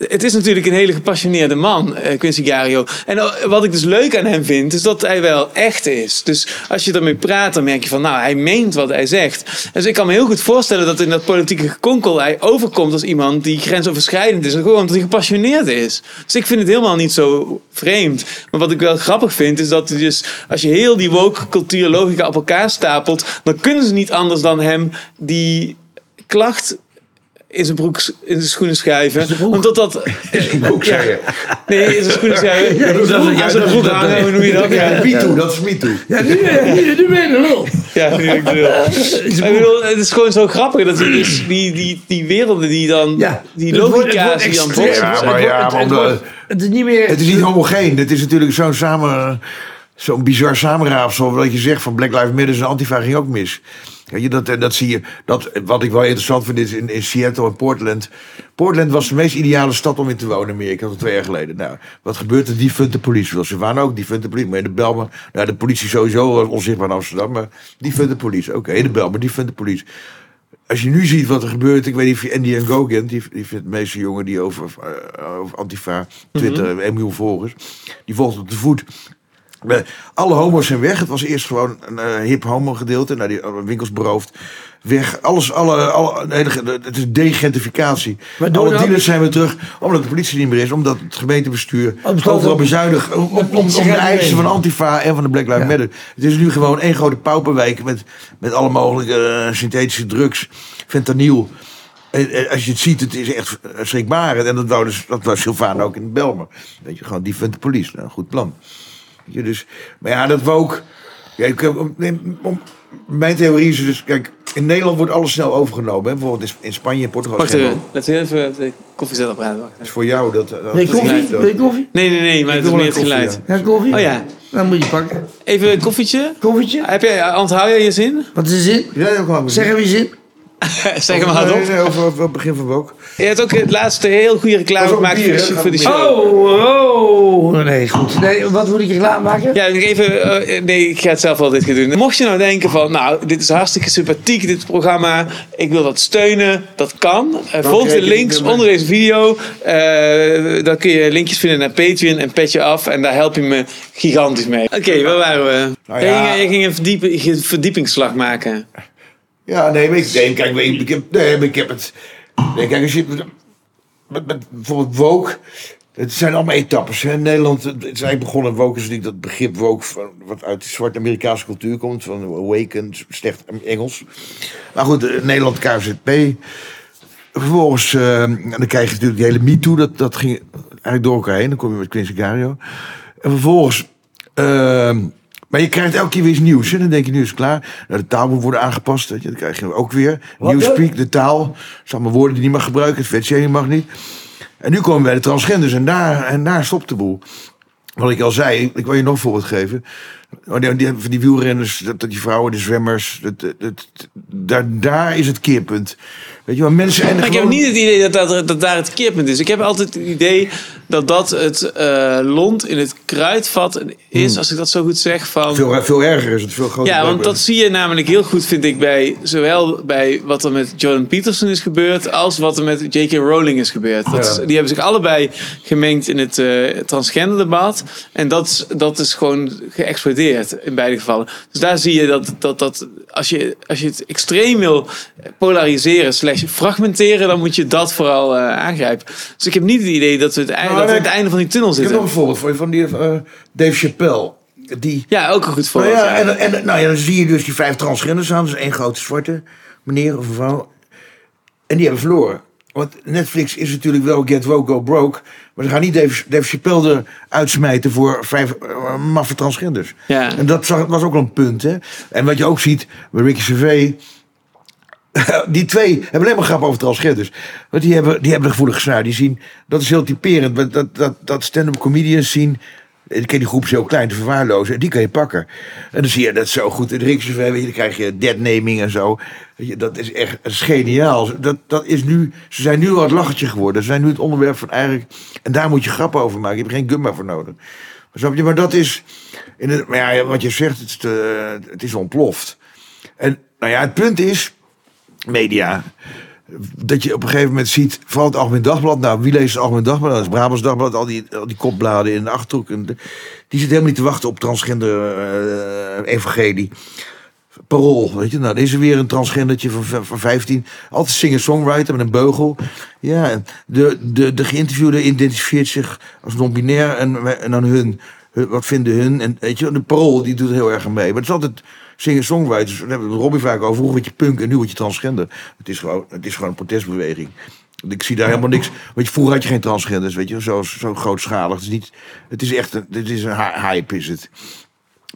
het is natuurlijk een hele gepassioneerde man, eh, Quincy Gario. En eh, wat ik dus leuk aan hem vind, is dat hij wel echt is. Dus als je ermee praat, dan merk je van, nou, hij meent wat hij zegt. Dus ik kan me heel goed voorstellen dat in dat politieke gekonkel hij overkomt als iemand die grensoverschrijdend is. Gewoon omdat hij gepassioneerd is. Dus ik vind het helemaal niet zo vreemd. Maar wat ik wel grappig vind, is dat dus, als je heel die woke cultuur logica op elkaar stapelt, dan kunnen ze niet anders dan hem die klacht in zijn broek, in zijn schoenen schuiven. Omdat dat... Ook zeggen. Nee, in zijn schoenen schuiven. Ja, dat is- Aan ja, zijn dat- broek dat- hangen, hoe noem je dat? Ja, Me too, dat is me too. Ja, nu, nu, nu ben je er wel. ja nu ik bedoel. Maar ik bedoel, het is gewoon zo grappig dat dus die, die, die werelden die dan, Ja, die wordt die dan extreem. botsen. Ja, Het maar wordt- ja, het- maar het omdat- wordt- Het is niet meer... Het is niet homogeen. Het is natuurlijk zo'n samen, zo'n bizar samenraapsel. Wat je zegt van Black Lives Matter en Antifa ging ook mis. Je, dat, dat zie je. Dat, wat ik wel interessant vind is in, in Seattle en Portland. Portland was de meest ideale stad om in te wonen in Amerika. tot twee jaar geleden. Nou, wat gebeurt er? Die vindt de politie. Wel, ze waren ook die vindt de politie. Maar in de Belmen, nou, de politie sowieso was onzichtbaar in Amsterdam. Maar die vindt de politie. Oké, in de Belmen, die vindt de politie. Als je nu ziet wat er gebeurt, ik weet niet of je Andy kent, die, die vindt de meeste jongen die over, eh, over Antifa, Twitter, Mhm. 1 miljoen volgers, die volgt op de voet. Eh, Alle homo's zijn weg. Het was eerst gewoon een eh, hip homo gedeelte. Nou, die alle winkels beroofd. Weg. Alles, alle, alle, nee, het is degentrificatie. Waardoor Alle dan? dealers zijn weer terug. Omdat de politie niet meer is. Omdat het gemeentebestuur Oh, overal om- bezuinigt. Om, om, politie de eisen van Antifa en van de Black Lives Ja. Matter. Het is nu gewoon één grote pauperwijk. Met, met alle mogelijke eh, synthetische drugs. Fentanyl. En, en als je het ziet, het is echt schrikbarend. En dat wou, dus, dat was Sylvaan ook in Belmer. Weet je, gewoon die vindt de police. Nou, goed plan. Je, dus, maar ja, dat we ook. Ja, ik heb, om- nee, om, mijn theorie is dus, kijk, in Nederland wordt alles snel overgenomen. Hè? Bijvoorbeeld in- in Spanje en Portugal. Wacht even, laten we even de koffiezet praten. Wacht is voor jou dat. dat dat- koffie? dat- je koffie? Nee, nee, nee, maar Ik het is meer het koffie, geluid. Ja, koffie? Oh ja, Dan moet je pakken. even een koffietje. Koffietje? Heb jij, onthoud jij je zin? Wat is de zin? Ja, ook wel. Zeg even je zin. zeg hem maar Nee, hardop. nee, over, over het begin van Wok. Je hebt ook het laatste heel goede reclame gemaakt bier, voor de, voor show. Oh, oh. Nee, goed. Nee, wat moet ik reclame maken? Ja, nog even. eh, nee, ik ga het zelf wel dit keer doen. Mocht je nou denken van, nou, dit is hartstikke sympathiek, dit programma. Ik wil dat steunen. Dat kan. Eh, volg de links onder deze video. Eh dan kun je linkjes vinden naar Patreon en Petje Af. En daar help je me gigantisch mee. Oké, waar waren we? Nou je, ja. ging, je ging een verdiepe, verdiepingsslag maken. Ja, nee, maar ik, nee, kijk, ik, heb, nee, ik heb het. Nee, kijk, als je. Bijvoorbeeld woke. Het zijn allemaal etappes. Hè. In Nederland, het is eigenlijk begonnen. Woke is natuurlijk dat begrip woke. Wat uit de zwarte Amerikaanse cultuur komt. Van awaken, slecht Engels. Maar goed, in Nederland KZP. Vervolgens, eh, dan krijg je natuurlijk die hele MeToo. Dat, dat ging eigenlijk door elkaar heen. Dan kom je met Quincy Cario. En vervolgens. ehm, maar je krijgt elke keer weer iets nieuws. Hè? Dan denk je, nu is het klaar. Nou, de taal moet worden aangepast. Weet je? Dan krijg je ook weer. Newspeak, de taal. Dat woorden die je niet mag gebruiken. Het VC mag niet. En nu komen we bij de transgenders. En daar, en daar stopt de boel. Wat ik al zei, ik wil je nog een voorbeeld geven. Oh, die, die, van die wielrenners, dat, dat die vrouwen, de zwemmers. Dat, dat, dat- daar, daar is het keerpunt. Weet je wel, mensen... En Maar ik heb gewoon- niet het idee dat, dat, dat daar het keerpunt is. Ik heb altijd het idee dat dat het eh, lont in het kruidvat is, als ik dat zo goed zeg. Van, Veel, veel erger is het, veel groter. Ja, want dat zie je namelijk heel goed, vind ik, bij zowel bij wat er met Jordan Peterson is gebeurd, als wat er met J.K. Rowling is gebeurd. Dat Ja. die hebben zich allebei gemengd in het eh transgender debat. En dat, is- dat is gewoon geëxplodeerd in beide gevallen. Dus daar zie je dat, dat, dat als, je, als je het extreem wil polariseren slash fragmenteren, dan moet je dat vooral eh, aangrijpen. Dus ik heb niet het idee dat we het, Nou, dat nee, het einde van die tunnel Ik heb nog een voorbeeld voor je van die, eh, Dave Chappelle. Die, Ja, ook een goed nou voorbeeld. ja, ja. en, en, nou ja, dan zie je dus die vijf transgenders aan. Dus één grote zwarte meneer of vrouw. En die hebben verloren. Want Netflix is natuurlijk wel get woke, go broke. Maar ze gaan niet Dave, Dave Chappelle eruit smijten voor vijf uh, maffe transgenders. Ja. En dat zag- was ook wel een punt. Hè? En wat je ook ziet bij Ricky Gervais... Die twee hebben alleen maar grappen over transgenders. Want die hebben, die hebben de gevoelige snaar. Die zien, dat is heel typerend. Dat, dat, dat, stand-up comedians zien. Ik ken die groep zo klein te verwaarlozen. Die kan je pakken. En dan zie je dat zo goed. In de dan krijg je deadnaming en zo. Dat is echt geniaal. Dat, dat is nu, ze zijn nu al het lachertje geworden. Ze zijn nu het onderwerp van eigenlijk... En daar moet je grappen over maken. Je hebt geen gumma voor nodig. Je? Maar dat is... In het, maar ja, wat je zegt, het is, het is ontploft. En nou ja, het punt is media. Dat je op een gegeven moment ziet, vooral het Algemeen Dagblad. Nou, wie leest het Algemeen Dagblad? Dat is Brabants Dagblad. Al die, al die kopbladen in de Achterhoek. En Die zitten helemaal niet te wachten op transgender eh, evangelie. Parool, weet je. Nou, er weer een transgendertje van, van 15. Altijd singer-songwriter met een beugel. Ja, de, de, de geïnterviewde identificeert zich als non-binair en, en dan hun. Wat vinden hun? En weet je, de parool die doet heel erg mee. Maar het is altijd singer-songwriters, daar hebben we Robbie vaak over. Vroeger word je punk en nu word je transgender. Het is gewoon, het is gewoon een protestbeweging. Ik zie daar helemaal niks. Want je, vroeger had je geen transgenders, weet je, zo, zo grootschalig. Het is, niet, het is echt een, het is een hy- hype, is het.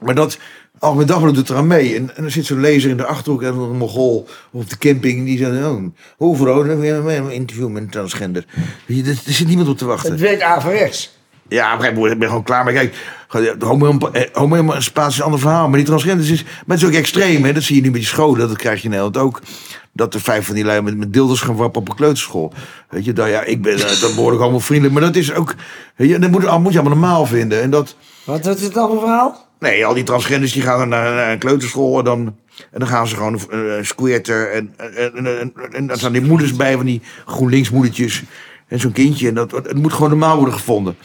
Maar dat, Algemeen Dagblad doet eraan mee. En, en er zit zo'n lezer in de Achterhoek en een Mogol op de camping. Die zegt, oh, hoe weer een interview met een transgender. Er, er zit niemand op te wachten. Het werkt averechts. Ja, op een gegeven moment ben gewoon klaar. Maar kijk, eh, homo-emancipatie is een ander verhaal. Maar die transgenders is, maar het is ook extreem. Hè? Dat zie je nu met die scholen. Dat krijg je in Nederland ook. Dat er vijf van die lui met, met dilders gaan wappen op een kleuterschool. Weet je, dat, ja, ik ben eh, dat behoorlijk allemaal vriendelijk. Maar dat is ook, je, dat moet, dat moet je allemaal normaal vinden. En dat, Wat is het allemaal verhaal? Nee, al die transgenders die gaan dan naar, naar een kleuterschool en dan, en dan gaan ze gewoon een uh, squirter. En, en, en, en, en daar staan die moeders bij van die GroenLinks moedertjes. En zo'n kindje. En dat, het moet gewoon normaal worden gevonden.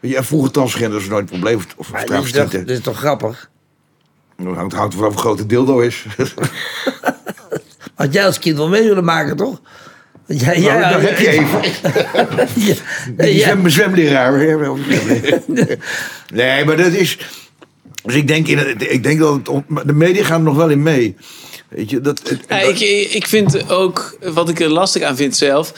Weet je, en vroeger transgenders nooit een probleem. Of, of Maar dit, is toch, dit is toch grappig? Het hangt, hangt vanaf hoe groot de dildo is. Had jij als kind wel mee willen maken, toch? Want Jij, Nou, jij- dat heb je even. Ja, Die ja. zwem, zwemleraar. nee, maar dat is... Dus ik denk, in, het- ik denk dat het, de media gaan er nog wel in mee. Weet je, dat, het- Ja, ik, ik vind ook, wat ik er lastig aan vind zelf,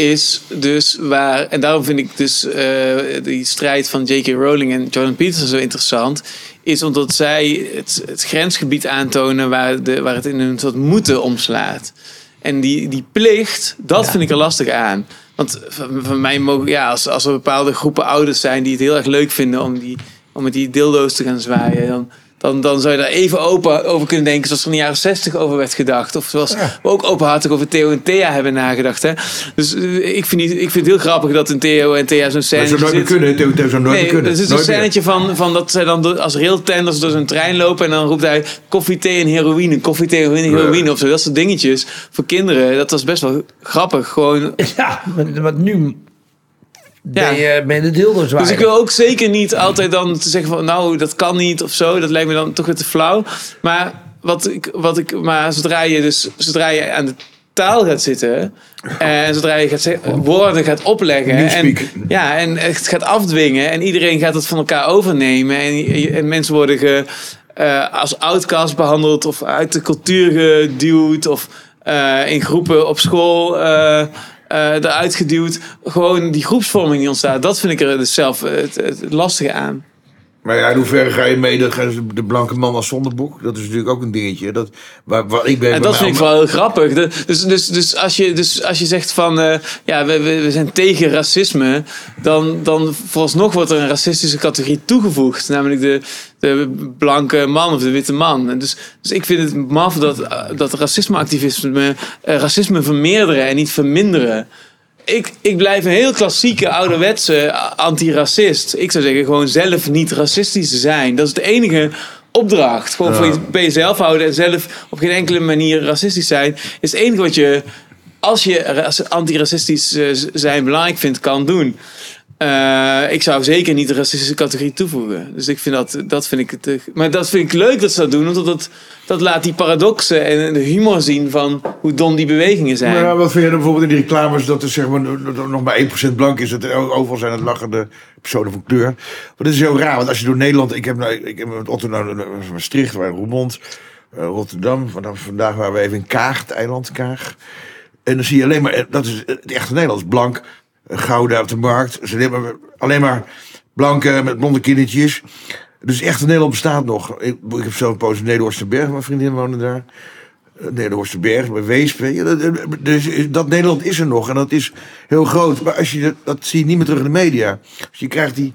is dus waar, en daarom vind ik dus eh, die strijd van J.K. Rowling en Jordan Peterson zo interessant, is omdat zij het, het grensgebied aantonen waar, de, waar het in een soort moeten omslaat. En die, die plicht, dat vind ik er lastig aan. Want van, van mij mogen, ja, als, als er bepaalde groepen ouders zijn die het heel erg leuk vinden om, die, om met die dildo's te gaan zwaaien, dan, dan, dan zou je daar even open over kunnen denken, zoals er in de jaren 60 over werd gedacht. Of zoals we ook openhartig over Theo en Thea hebben nagedacht. Hè? Dus eh, ik, vind die, ik vind het heel grappig dat in Theo en Thea zo'n dat scène zou nooit meer kunnen. Theo Theo zou nooit Nee, meer kunnen. er is een scènetje van, van dat zij dan door- als railtenders door zo'n trein lopen en dan roept hij koffie, thee en heroïne, koffie, thee en heroïne of zo. Dat soort dingetjes voor kinderen. Dat was best wel grappig. Gewoon. Ja, maar, maar nu. Ben je ben je de dildo zwaar. Dus ik wil ook zeker niet altijd dan te zeggen van nou dat kan niet of zo. Dat lijkt me dan toch weer te flauw. Maar wat ik, wat ik, maar zodra je dus zodra je aan de taal gaat zitten en zodra je gaat zeggen, woorden gaat opleggen en ja en het gaat afdwingen en iedereen gaat het van elkaar overnemen en, mensen worden ge, eh, als outcast behandeld of uit de cultuur geduwd of eh, in groepen op school eh, eh, eruit geduwd. Gewoon die groepsvorming die ontstaat, dat vind ik er dus zelf het, het lastige aan. Maar ja, in hoeverre ga je mee dat de blanke man als zondeboek? Dat is natuurlijk ook een dingetje. Dat, waar, waar ik ben En dat vind ik wel heel grappig. De- Dus, dus, dus, als, je, dus als je zegt van eh, ja, we, we, we zijn tegen racisme, dan, dan vooralsnog wordt er een racistische categorie toegevoegd, namelijk de, de blanke man of de witte man. En dus, dus ik vind het maf dat, eh, dat racismeactivisme eh, racisme vermeerderen en niet verminderen. Ik, ik blijf een heel klassieke ouderwetse antiracist. Ik zou zeggen gewoon zelf niet racistisch zijn. Dat is de enige opdracht. Gewoon voor je, bij jezelf houden en zelf op geen enkele manier racistisch zijn. Is het enige wat je, als je antiracistisch eh, zijn belangrijk vindt, kan doen. Eh, ik zou zeker niet de racistische categorie toevoegen. Dus ik vind dat, dat vind ik het. Maar dat vind ik leuk dat ze dat doen, want dat, dat laat die paradoxen en de humor zien van hoe dom die bewegingen zijn. Maar wat vind je dan bijvoorbeeld in die reclames dat er zeg maar, nog maar 1% blank is? Dat er overal zijn het lachende personen van kleur. Maar dat is heel raar, want als je door Nederland... Ik heb, nou, ik heb met Otto naar Maastricht, waar Roermond, eh, Rotterdam. Vanaf vandaag waren we even in Kaag, het eiland Kaag. En dan zie je alleen maar, eh, dat is het echte Nederlands, blank, Gouda op de markt. Ze alleen maar, alleen maar blanke met blonde kindertjes. Dus echt Nederland bestaat nog. Ik, ik heb zelf een poos in Nederhorstenberg, mijn vriendin woonde daar. Eh, Nederhorstenberg, bij Weesp. je. Dat, eh, Dus dat Nederland is er nog en dat is heel groot. Maar als je, dat, dat zie je niet meer terug in de media. Dus je krijgt die,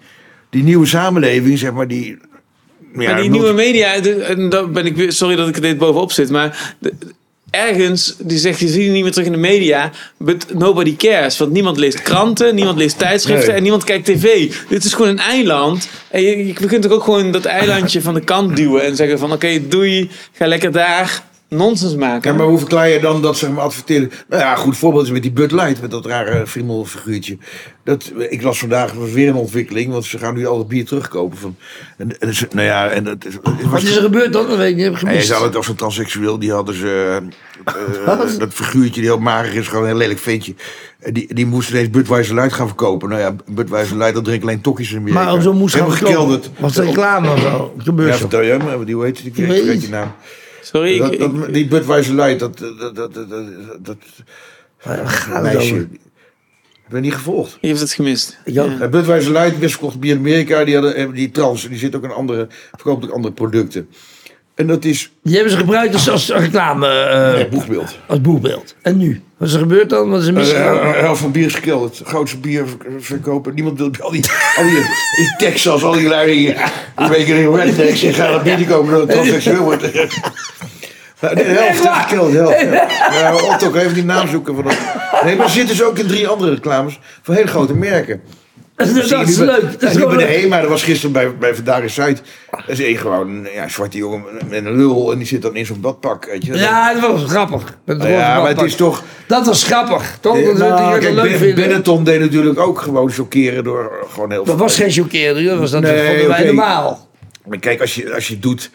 die nieuwe samenleving, zeg maar, die... Ja, maar die moet- nieuwe media, en daar ben ik weer, sorry dat ik er dit bovenop zit, maar ergens, die zegt, je ziet het niet meer terug in de media, but nobody cares. Want niemand leest kranten, niemand leest tijdschriften Nee. en niemand kijkt tv. Dit is gewoon een eiland. En je, je kunt ook gewoon dat eilandje van de kant duwen en zeggen van, oké, doei, ga lekker daar. Nonsens maken. Ja, maar hoe verklaar je dan dat zeg maar adverteren? Nou ja, goed voorbeeld is met die Bud Light, met dat rare friemelfiguurtje. Dat, ik las vandaag, er was weer een ontwikkeling, want ze gaan nu al het bier terugkopen. Van, en, en, ze- nou ja, en het, is- het was, Wat is er gebeurd dan? Dat weet ik niet. Heb je gemist. zou het als een transseksueel, die hadden ze. eh, eh, dat figuurtje die heel mager is, gewoon een heel lelijk ventje. En Die, die moest ineens Budweiser Light gaan verkopen. Nou ja, Budweiser Light, dat drinken alleen tokkies in Amerika. Maar zo moest gaan gekelderd. Was reclame of zo? Ja, vertel jij me, die hoe heet het? Ik weet niet. je naam. Sorry, ik, Dat, ik- dat, die Budweiser Light, dat, dat, dat, dat, meisje. Ik ben niet gevolgd. je hebt het gemist. Ook. Ja, Budweiser Light, best verkocht bier in Amerika, die, hadden, die trans, die zit ook in andere, verkoopt ook andere producten. En dat is Die hebben ze gebruikt als, als reclame, eh, eh, boegbeeld. als boekbeeld. En nu? Wat is er gebeurd dan? Wat is er misgegaan? helft van bier is gekelderd. Het grootste bier ver- verkopen. Niemand wil al die, al die in Texas, al die lui die een beetje in rednecks die gaan naar binnen komen dat het transseksueel wordt. Nou, De helft is gekelderd, de helft. Ja, Ja, Otto, ik even die naam zoeken. Van dat. Nee, maar er zitten dus ook in drie andere reclames van hele grote merken. Dat, is leuk. Dat Ja, is nu bij de. HEMA, dat was gisteren bij, bij Vandaag in Zuid. Dat is één gewoon een ja, zwarte jongen met een lul en die zit dan in zo'n badpak. Weet je. Ja, dat was grappig. Met het roze ja, maar het is toch... Dat was grappig. Toch? Ja, dat nou, kijk, leuk Ben-. Benetton deed natuurlijk ook gewoon chockeren door gewoon heel Dat was geen chockering. Dat was dat Nee, oké. normaal. Maar kijk, als je, als je doet...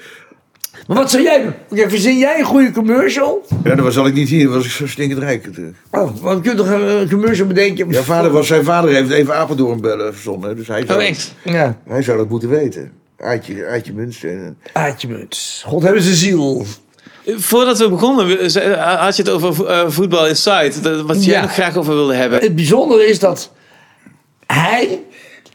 Maar wat zou jij doen? Oké, verzin jij een goede commercial? Ja, dan was ik niet hier, dan was ik zo stinkend rijk natuurlijk. Oh, want je kunt toch een eh, commercial bedenken? Ja, vader was, zijn vader heeft even Apeldoorn bellen verzonnen. Dus hij zou, Oh, echt? Ja, hij zou dat moeten weten. Aartje, Aartje Munsten. Aartje Muts. God hebben ze ziel. Voordat we begonnen, ze- had je het over eh, voetbal inside. dat- Wat jij Ja. nog graag over wilde hebben. Het bijzondere is dat hij,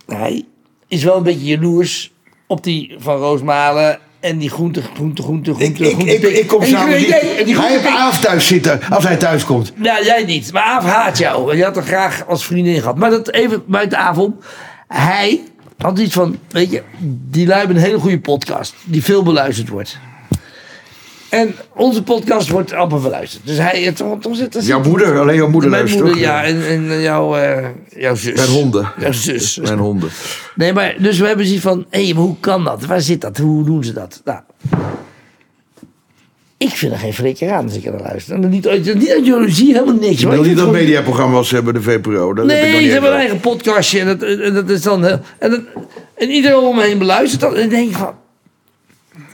hij is wel een beetje jaloers op die van Roosmalen en die groente, groente, groente, Ik, groente, ik, groente ik, ik kom En die samen. die hij heeft Aaf thuis zitten als hij thuis komt. Ja, jij niet. Maar Aaf haat jou. Je had er graag als vriendin gehad. Maar dat even buiten Aaf om. Hij had iets van, weet je, die lui hebben een hele goede podcast. Die veel beluisterd wordt. En onze podcast wordt amper beluisterd. Dus hij, het, toch zit er Jouw moeder, alleen jouw moeder Mijn luistert moeder, toch? ja. En, en jouw, eh, jouw zus. Mijn honden. Jouw zus. Mijn honden. Nee, maar dus we hebben zoiets van, hé, maar hoe kan dat? Waar zit dat? Hoe doen ze dat? Nou, ik vind er geen flikker aan als ik er naar luister. En niet, uit- niet uit jaloezie, helemaal niks. Je wil Ik niet dat gewoon- mediaprogramma's hebben, de VPRO. Dat heb ik nog Nee, niet ze hebben een eigen podcastje. En dat, en dat is dan heel, en, dat, en iedereen om me heen beluistert dat. En dan denk ik van,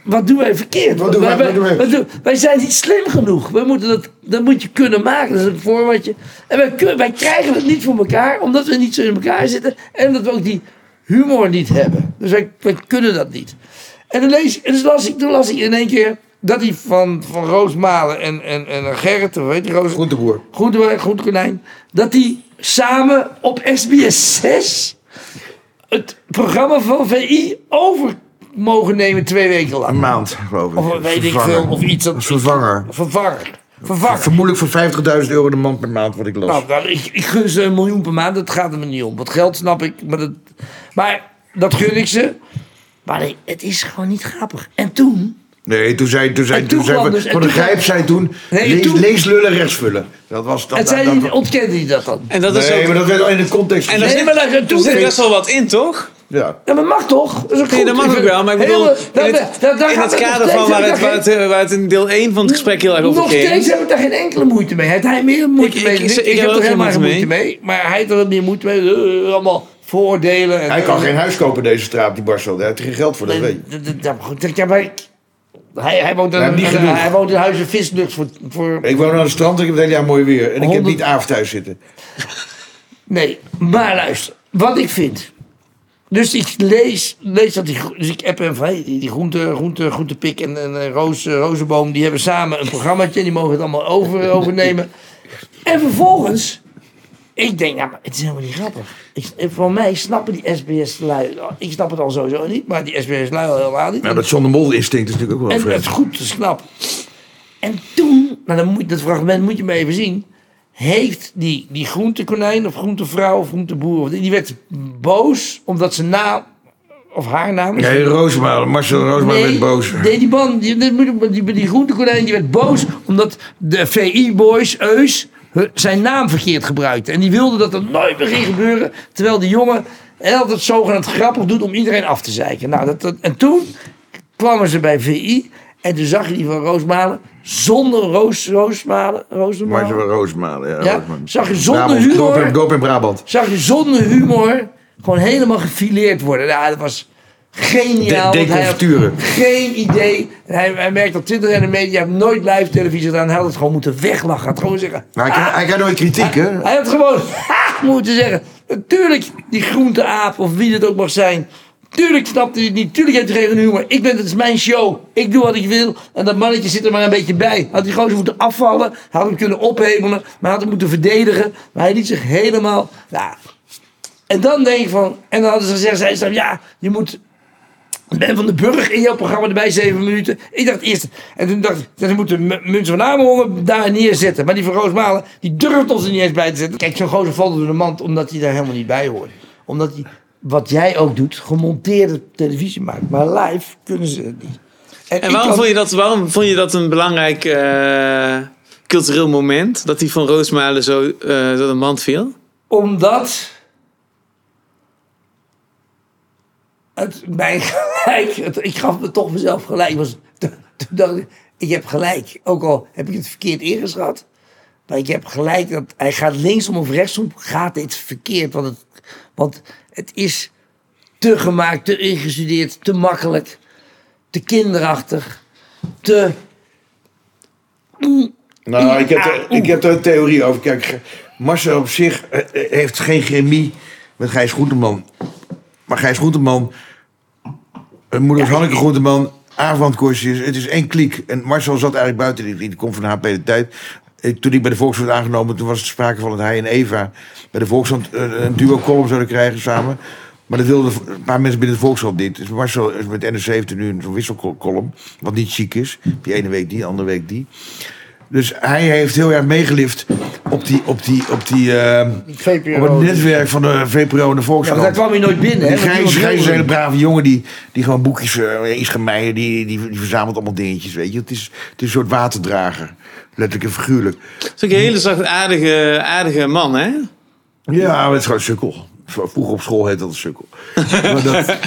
wat doen wij verkeerd? Wat doen wij- wij, wat doen wij? wat doen- wij zijn niet slim genoeg. Wij moeten dat, dat moet je kunnen maken. Dat is een formatje. En wij, wij krijgen het niet voor elkaar, omdat we niet zo in elkaar zitten. En dat we ook die humor niet hebben. Dus wij, wij kunnen dat niet. En dan lees, en dus las ik, toen las ik in één keer dat hij van, van Roos Malen en, en, en Gerrit, hoe heet die Roos? Groenteboer. Groente, Groentekonijn, dat die samen op SBS 6 het programma van VI over mogen nemen twee weken lang. Een maand, geloof ik. Of weet ik veel, of iets. Dat, Als vervanger. Vervanger. Vervanger. Vermoedelijk voor 50.000 euro de man per maand, wat ik las. Nou, ik, ik gun ze een miljoen per maand, dat gaat er me niet om. Wat geld snap ik, maar dat, maar dat gun ik ze. Maar nee, het is gewoon niet grappig. En toen, Nee, toen zei, toen zei, En toen toen zei kwam van, dus- en van de toen kwam- Grijp zei toen, Nee, lees, toen- lees lullen, rechts vullen. Dat was dat. en zei dat, hij, dat- ontkende hij dat dan? En dat is nee, ook, maar dat werd al in de context en daar Nee, zit, maar dat- toen er zit best wel wat in, toch? Ja. Ja, maar mag toch? Dat is ook Nee, goed. dat mag ook wel, maar ik bedoel, Helemaal- in het, in nog kader van waar het, waar, het, eh, waar het in deel 1 van het gesprek heel erg over Nog ging. steeds heb ik daar geen enkele moeite mee. Heeft hij meer moeite Ik- mee? ik- dan ik- ik ik heb er geen helemaal geen moeite mee. Maar hij heeft er meer moeite mee. Eh, allemaal vooroordelen. En, Hij kan geen huis kopen in deze straat, die Barcel. Daar heeft hij geen geld voor, dat weet je. ja, maar Hij, hij, woont in, niet hij, woont in Huizen Vislucht voor, voor... Ik woon aan het strand en ik heb het hele jaar mooi weer. En ik heb niet avond thuis zitten. Nee, maar luister. Wat ik vind. Dus ik lees, lees dat die... Dus ik app hem van... Hey, die groente, groente, groentepik en, en eh, Roos, eh, Rozenboom... die hebben samen een programmaatje. Die mogen het allemaal over, overnemen. En vervolgens... Ik denk, nou, maar het is helemaal niet grappig. Ik, voor mij snappen die SBS-lui... Ik snap het al sowieso niet, maar die SBS-lui al helemaal niet. Nou, dat John de Mol instinct is natuurlijk ook wel En het vreemd. is goed, is knap. En toen, nou dan moet, dat fragment moet je maar even zien. Heeft die, die groentekonijn of groentevrouw of groenteboer, of die, werd boos omdat zijn naam, of haar naam. Nee, Roosmaal, Marcel Roosmaal werd boos. Nee, die man, die, die, die, groentekonijn, die werd boos omdat de VI-boys, Eus, zijn naam verkeerd gebruikte. En die wilde dat er nooit meer ging gebeuren, terwijl die jongen altijd zogenaamd grappig doet om iedereen af te zeiken. Nou, dat, dat- en toen kwamen ze bij VI en toen zag je die van Roosmalen zonder roos, roosmalen, roosmalen, Maar roosmalen. Ja, zag je zonder Brabant, humor? Doop in- Doop in Brabant. zag je zonder humor gewoon helemaal gefileerd worden. Ja, dat was geniaal. De- want hij had deconfituren. geen idee. En hij, hij merkt 20 jaar in de media, nooit live televisie gedaan. Hij had het gewoon moeten weglachen. Hij had gewoon zeggen, Maar hij, krijgt nooit kritiek, hè? hij had gewoon moeten zeggen. Natuurlijk, die groenteaap of wie het ook mag zijn. Tuurlijk snapte hij het niet. Tuurlijk heeft hij geen humor. Ik ben, het is mijn show. Ik doe wat ik wil. En dat mannetje zit er maar een beetje bij. Had hij gewoon moeten afvallen. Had hem kunnen ophemelen. Maar had hem moeten verdedigen. Maar hij liet zich helemaal... Ja. En dan denk ik van... En dan hadden ze gezegd, zei ze, ja, je moet... Ben van den Burg in jouw programma erbij, zeven minuten. Ik dacht eerst... En toen dacht ik, ze moeten M- Muntje van Amerongen daar neerzetten. Maar die van Roosmalen, die durft ons er niet eens bij te zetten. Kijk, zo'n gozer valt door de mand omdat hij daar helemaal niet bij hoort. Omdat hij, wat jij ook doet, gemonteerde televisie maakt. Maar live kunnen ze het niet. En waarom kan- vond, je dat, waarom vond je dat een belangrijk eh, cultureel moment? Dat die van Roosmalen zo eh door de mand viel? Omdat het mij gelijk, het- ik gaf me toch mezelf gelijk. Was, toen dacht ik, ik heb gelijk. Ook al heb ik het verkeerd ingeschat. Maar ik heb gelijk dat hij gaat linksom of rechtsom, gaat dit verkeerd. Want het, want het is te gemaakt, te ingestudeerd, te makkelijk, te kinderachtig, te... Nou, ik heb, er, ik heb er een theorie over. Kijk, Marcel op zich eh, eh, heeft geen chemie met Gijs Groenteman. Maar Gijs Groenteman, een moeder Hanneke Groenteman, avondkoortjes, het is één kliek. En Marcel zat eigenlijk buiten, die, die komt van HP de tijd. Eh, Toen ik bij de Volkskrant werd aangenomen, toen was het sprake van dat hij en Eva bij de Volkskrant eh, een duo column zouden krijgen samen. Maar dat wilden een paar mensen binnen de Volkskrant niet. Dus Marcel is met NRC heeft er nu zo'n wisselcolumn, wat niet chic is. Die ene week die, de andere week die. Dus hij heeft heel erg meegelift op, die, op, die, op, die, eh, op het netwerk van de VPRO en de Ja, Volkskrant. daar kwam hij nooit binnen. Die Gijs, Gijs is een hele brave jongen die, die gewoon boekjes, uh, Meijer, die, die, die verzamelt allemaal dingetjes, weet je. Het is, het is een soort waterdrager, letterlijk en figuurlijk. Het is ook een hele zacht aardige, aardige man, hè? Ja, maar het is gewoon een sukkel. Vroeger op school heette dat een sukkel. maar dat,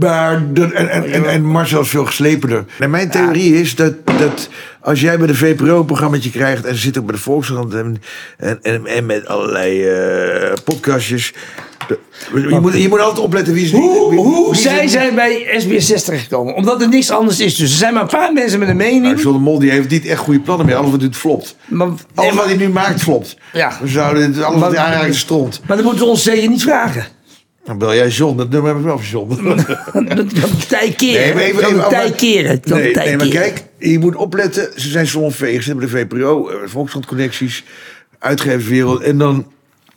maar dat, en, en, en, Marcel is veel geslepener. En mijn theorie is dat, dat als jij bij de VPRO een programmaatje krijgt... en ze zit ook bij de Volkskrant en, en, en, en met allerlei eh, podcastjes... Je moet, je moet altijd opletten wie ze... Hoe, wie- hoe wie zij zijn bij SBS 6 terechtgekomen? Omdat er niks anders is. Dus er zijn maar een paar mensen met een Nou, mening. John de Mol die heeft niet echt goede plannen meer. Alles wat dit flopt. Maar, Alles wat hij nu maakt flopt. Ja. We zouden alles wat hij aanraakt stront. maar dan moeten we ons zeker niet vragen. Dan bel jij John. Dat nummer heb ik wel van John. Dat kan tij keren. Nee, maar even- Dat kan even- tij keren. Dat kan Nee, tij nee, maar kijk, je moet opletten. Ze zijn salonveeg. Ze hebben de VPRO, eh, Volkskrant-connecties, uitgeverswereld. En dan...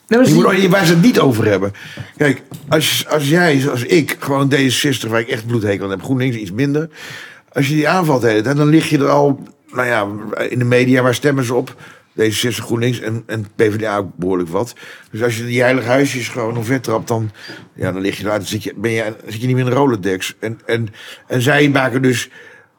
Nee, Je moet, waar ze het niet over hebben. Kijk, als, als jij, zoals ik, gewoon D66, waar ik echt bloedhekel aan heb, GroenLinks iets minder. Als je die aanvalt, de hele tijd, dan lig je er al, nou ja, in de media, waar stemmen ze op? D66, GroenLinks en, en PvdA ook behoorlijk wat. Dus als je die heilige huisjes gewoon omver trapt, dan, ja, dan lig je eruit. Dan zit je, ben je, zit je niet meer in de Rolodex. En, en, en zij maken dus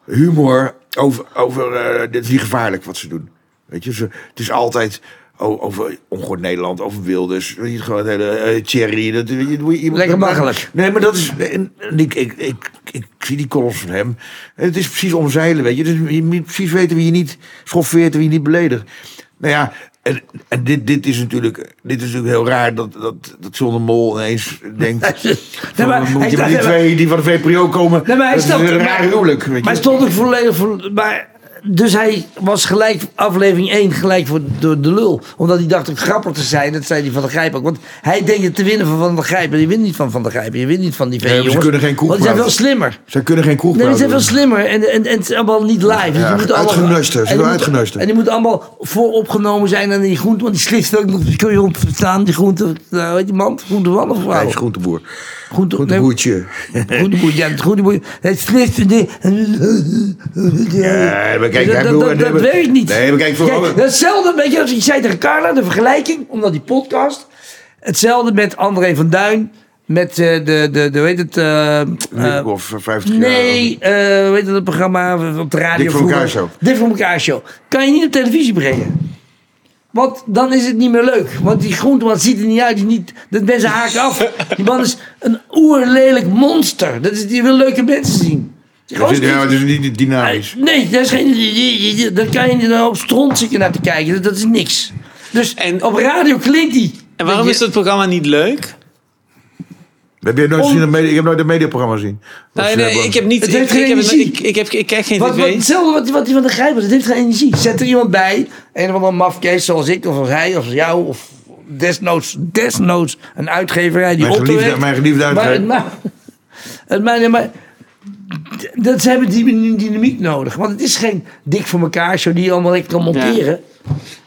humor over, over eh, dit is niet gevaarlijk wat ze doen. Weet je, ze, het is altijd over ongehoord Nederland, over Wilders. Weet je, gewoon het hele eh, Thierry. Dat, je, je- Lekker makkelijk. Nee, maar dat is. en- en Ik, ik, ik, ik, zie die columns van hem. En het is precies omzeilen, weet je. Dus je moet precies weten wie je niet schoffeert en wie je niet beledigt. Nou ja, en, en dit, dit is natuurlijk, dit is natuurlijk heel raar dat, dat, dat John de Mol ineens denkt. Nee, van, maar moet je met die twee die van de VPRO komen. Nee, maar hij dat is een raar huwelijk. Maar hij stond ook volledig voor. Maar, dus hij was gelijk, aflevering 1, gelijk voor door de lul. Omdat hij dacht ook grappig te zijn. Dat zei hij van de Grijp ook. Want hij denkt het te winnen van Van der Grijp. En je wint niet van Van der Grijp. Je wint niet van die Nee, maar ze kunnen geen kroeg Want die zijn praten. slimmer. Zij kunnen geen kroeg Nee, die zijn veel praten. slimmer. En, en, en het is allemaal niet live. Dus Ja, moeten allemaal-. Ze uitgenuster. En die moeten allemaal vooropgenomen zijn aan die groente. Want die slift ook nog. Kun je op verstaan, die groente. Nou, weet je man? Groente man of Hij vrouw? is groenteboer. Groente, nee, Groenteboertje. Groenteboer, ja, het groenteboer. Het slifte die... Ja, maar kijk, dat, dat, dat, nee, maar- werkt niet. Nee, maar kijk, voor- Kijk, hetzelfde, weet je, als je zei tegen Carla, de vergelijking, omdat die podcast. Hetzelfde met André van Duin, met eh, de, de, de, weet het... eh, of 50 jaar. nee, hoe heet het programma op de radio Dik voor elkaar show. Dik voor elkaar show. Kan je niet op televisie brengen. Want dan is het niet meer leuk. Want die groenteman ziet er niet uit. Die niet, dat mensen haken af. Die man is een oerlelijk monster. Dat is, die wil leuke mensen zien. Het is, ja, het is niet dynamisch. Nee, dat is geen, daar kan je in een hoop stront zitten naar te kijken. Dat, dat is niks. Dus En- op radio klinkt die. En waarom is dat programma niet leuk? Heb je nooit gezien, media- ik heb nooit een mediaprogramma gezien. Nee, hebben. ik heb niet. Het Ik, heeft ik, geen heb, energie. ik, ik, heb, ik krijg geen Wat, wat, hetzelfde wat, wat die van de Grijp was. Het heeft geen energie. Zet er iemand bij. Een of andere mafkees zoals ik. Of als hij. Of als jou. Of desnoods, desnoods een uitgeverij die Mijn geliefde- heeft. mijn geliefde Maar, uitgever. het ma- het ma- nee, maar dat, ze hebben die dynamiek nodig. Want het is geen dik voor elkaar show die je allemaal lekker kan monteren.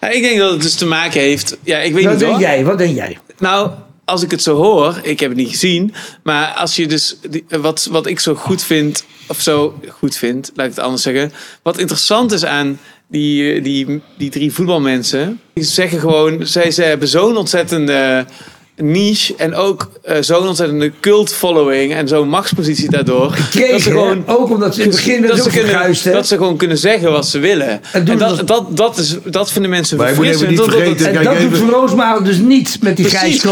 Ja, ik denk dat het dus te maken heeft. Ja, ik weet Wat niet denk hoor. jij? Wat denk jij? Nou, als ik het zo hoor, ik heb het niet gezien, maar als je dus wat, wat ik zo goed vind, of zo goed vind, laat ik het anders zeggen. Wat interessant is aan die, eh, die, die drie voetbalmensen, die zeggen gewoon, zij, zij hebben zo'n ontzettende niche en ook eh, zo'n ontzettende cult following en zo'n machtspositie daardoor. dat ze gewoon ook omdat ze in het begin dat dat ze, kunnen, dat ze gewoon kunnen zeggen wat ze willen. En dat, dat, dat, is, dat vinden mensen Maar verfrissend. Dat- dat- En dat even- doet Van Roosmalen dus niet met die grijs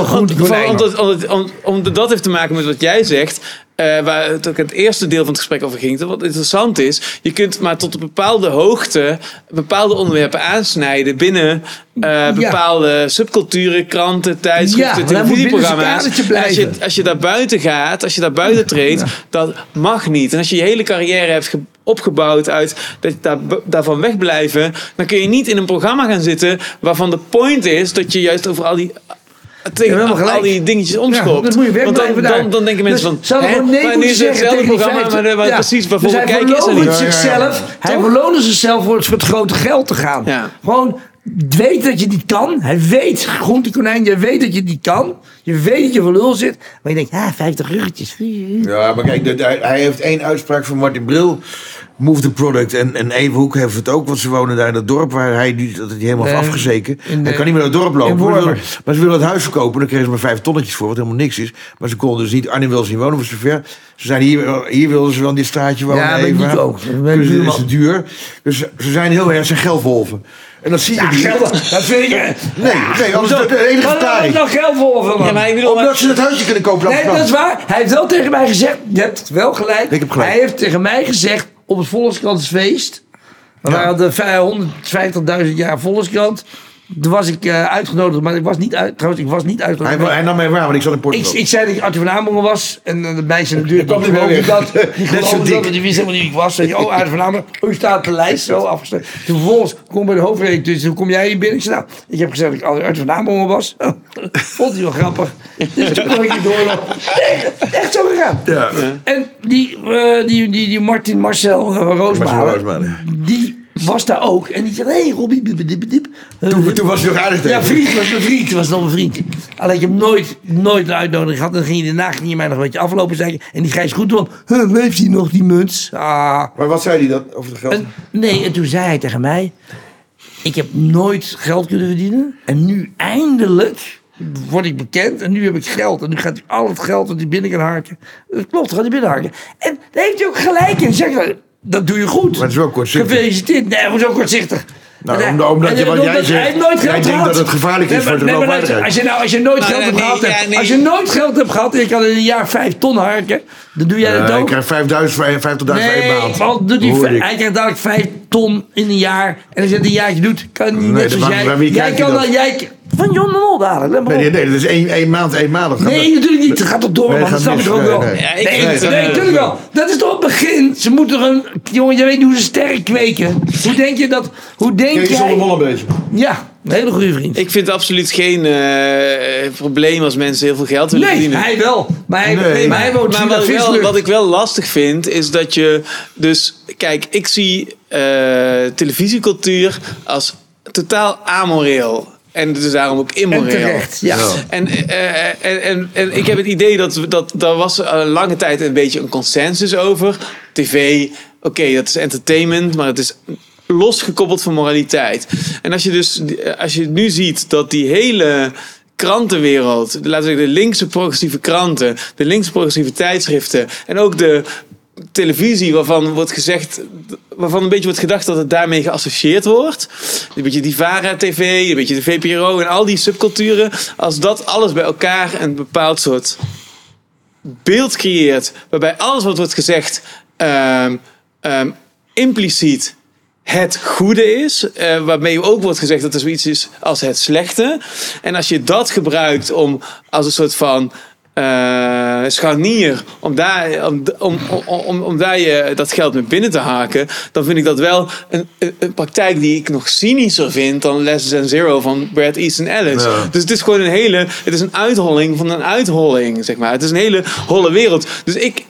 omdat, omdat, om, omdat dat heeft te maken met wat jij zegt. Eh, waar het ook het eerste deel van het gesprek over ging. Wat interessant is, je kunt maar tot een bepaalde hoogte bepaalde onderwerpen aansnijden binnen eh, bepaalde subculturen, kranten, Ja, tijdschriften, zijn televisieprogramma's. Als je, als je daar buiten gaat, als je daar buiten treedt, dat mag niet. En als je je hele carrière hebt ge- opgebouwd uit dat daar, daarvan wegblijven, dan kun je niet in een programma gaan zitten waarvan de point is dat je juist over al die tegen helemaal gelijk. al die dingetjes Ja, omschoopt. dan moet je Want dan, dan, denken mensen Dus van, ze hadden hè, nee maar nu is hetzelfde programma, maar, 50. maar Ja. precies, Dus waarvoor hij kijken is er niet. Ja, ja, ja. zichzelf. Hij verloren zichzelf voor het, voor het grote geld te gaan. Ja. Gewoon weet dat je niet kan. Hij weet, groente konijn, je weet dat je niet kan. Je weet dat je voor lul zit. Maar je denkt, ja, 50 ruggetjes. Ja, maar kijk, dat- hij, hij heeft één uitspraak van Martin Bril. Move the product. En, en Evenhoek heeft het ook, want ze wonen daar in dat dorp waar hij die, dat hij helemaal Eh, afgezeken. de- hij kan niet meer naar het dorp lopen. Maar ze, willen, maar ze willen het huis verkopen. Dan kregen ze maar vijf tonnetjes voor, wat helemaal niks is. Maar ze konden dus niet, Arnhem wil ze niet wonen, was te ver. Ze zijn hier, hier wilden ze wel in dit straatje wonen. Ja, even. Nico ook. Met Dus het is te duur. Dus ze- zijn heel erg, ze zijn geldwolven. En dat zie je Ja, niet. geld, dat vind ik... Nee, nee, anders is dat de enige Wat verklaring. nou geld voor van Ja, maar ik bedoel, Omdat ze het huisje kunnen kopen. Nee, dat is waar. Hij heeft wel tegen mij gezegd. Je hebt wel gelijk. Ik heb gelijk. Hij heeft tegen mij gezegd op het Volkskrantfeest. We Ja. hadden 150.000 jaar Volkskrant. Toen was ik eh, uitgenodigd, maar ik was niet uit. Trouwens, ik was niet hij, uitgenodigd. hij nam mij waar, want ik zat in Ik, Portugal. ik zei dat ik Arthur van Amerongen was. En eh, de meisje natuurlijk. kwam Die niet dat. Die Net zo dik. Die wist helemaal niet wie ik was. Zei, oh, Arthur van Amerongen. U staat op de lijst. Zo afgestemd. Toen vervolgens kom ik bij de hoofdredacteur. Dus hoe kom jij hier binnen? Ik zei, nou, ik heb gezegd dat ik Arthur van Amerongen was. Vond hij wel grappig. Dus toen kon ik niet doorlopen. Echt, echt zo gegaan. Ja. En die, eh, die, die, die Martin Marcel uh, Roosmalen. die was daar ook. En die zei, hé hey, Robbie, dip, dip, dip. Toen, toen was hij nog aardig tegen Ja, vriend was mijn vriend. was nog mijn vriend. Alleen ik heb nooit, nooit een uitnodiging gehad. En dan ging hij daarna ging hij mij nog een beetje aflopen zeggen. En die Gijs goed huh, heeft hij nog die muts? Ah. Maar wat zei hij dan over het geld? En, nee, en toen zei hij tegen mij... Ik heb nooit geld kunnen verdienen. En nu eindelijk word ik bekend. En nu heb ik geld. En nu gaat hij al het geld dat hij binnen kan harken. Dat klopt, gaat hij binnenharken. En daar heeft hij ook gelijk in. Zeg, dat doe je goed. Maar het is wel kortzichtig. Gefeliciteerd. Nee, hoezo kortzichtig? Nou, En, omdat- omdat en- je- wat jij zegt, hij heeft nooit jij geld denkt dat het gevaarlijk is Nee, voor maar- de nee, maar geloofwaardigheid. Als je, nou, als je nooit Nou, geld hebt nee, gehad, ja, hebt- nee. als je nooit geld hebt gehad en je kan in een jaar vijf ton harken, dan doe jij dat ook. ik krijg 5000, 50.000 voor één Nee, maand. want doet hij, vijf- ik. hij krijgt dadelijk 5 ton in een jaar. En als je het een jaartje doet, kan hij niet Nee, net zoals jij. maar jij krijgt kan hij dan, jij, van John de Mol Nee, nee, nee, dat is één, één maand, eenmalig. Nee, natuurlijk niet. Het gaat toch door, Nee, man. Dat snap mis. ik ook Nee, wel. nee. Natuurlijk wel. Dat is toch het begin. Ze moeten een... Jongen, jij weet niet hoe ze sterren kweken. Hoe denk je dat... Hoe denk Kijk, jij... mol een beetje. Ja, een hele goede vriend. Ik vind het absoluut geen eh, probleem als mensen heel veel geld willen Nee, verdienen. hij wel. Maar hij, Nee, maar hij woont maar wat ik, wel, wat ik wel lastig vind, is dat je dus... Kijk, ik zie eh, televisiecultuur als totaal amoreel. En dus daarom ook En immoreel. terecht, ja. En, eh, en, en, en ik heb het idee dat, dat daar was eh, lange tijd een beetje een consensus over. TV, oké, dat is entertainment, maar het is losgekoppeld van moraliteit. En als je dus als je nu ziet dat die hele krantenwereld, laten we zeggen de linkse progressieve kranten, de linkse progressieve tijdschriften en ook de televisie waarvan wordt gezegd, waarvan een beetje wordt gedacht dat het daarmee geassocieerd wordt. Een beetje die Vara TV, een beetje de VPRO en al die subculturen. Als dat alles bij elkaar een bepaald soort beeld creëert, waarbij alles wat wordt gezegd ehm, ehm, impliciet het goede is, eh, waarmee ook wordt gezegd dat er zoiets is als het slechte. En als je dat gebruikt om als een soort van eh scharnier om daar, om, om, om, om, daar je dat geld mee binnen te haken, dan vind ik dat wel een, een, een praktijk die ik nog cynischer vind dan Less Than Zero van Brad Easton Ellis. Ja. Dus het is gewoon een hele, het is een uitholling van een uitholling, zeg maar. Het is een hele holle wereld. Dus ik,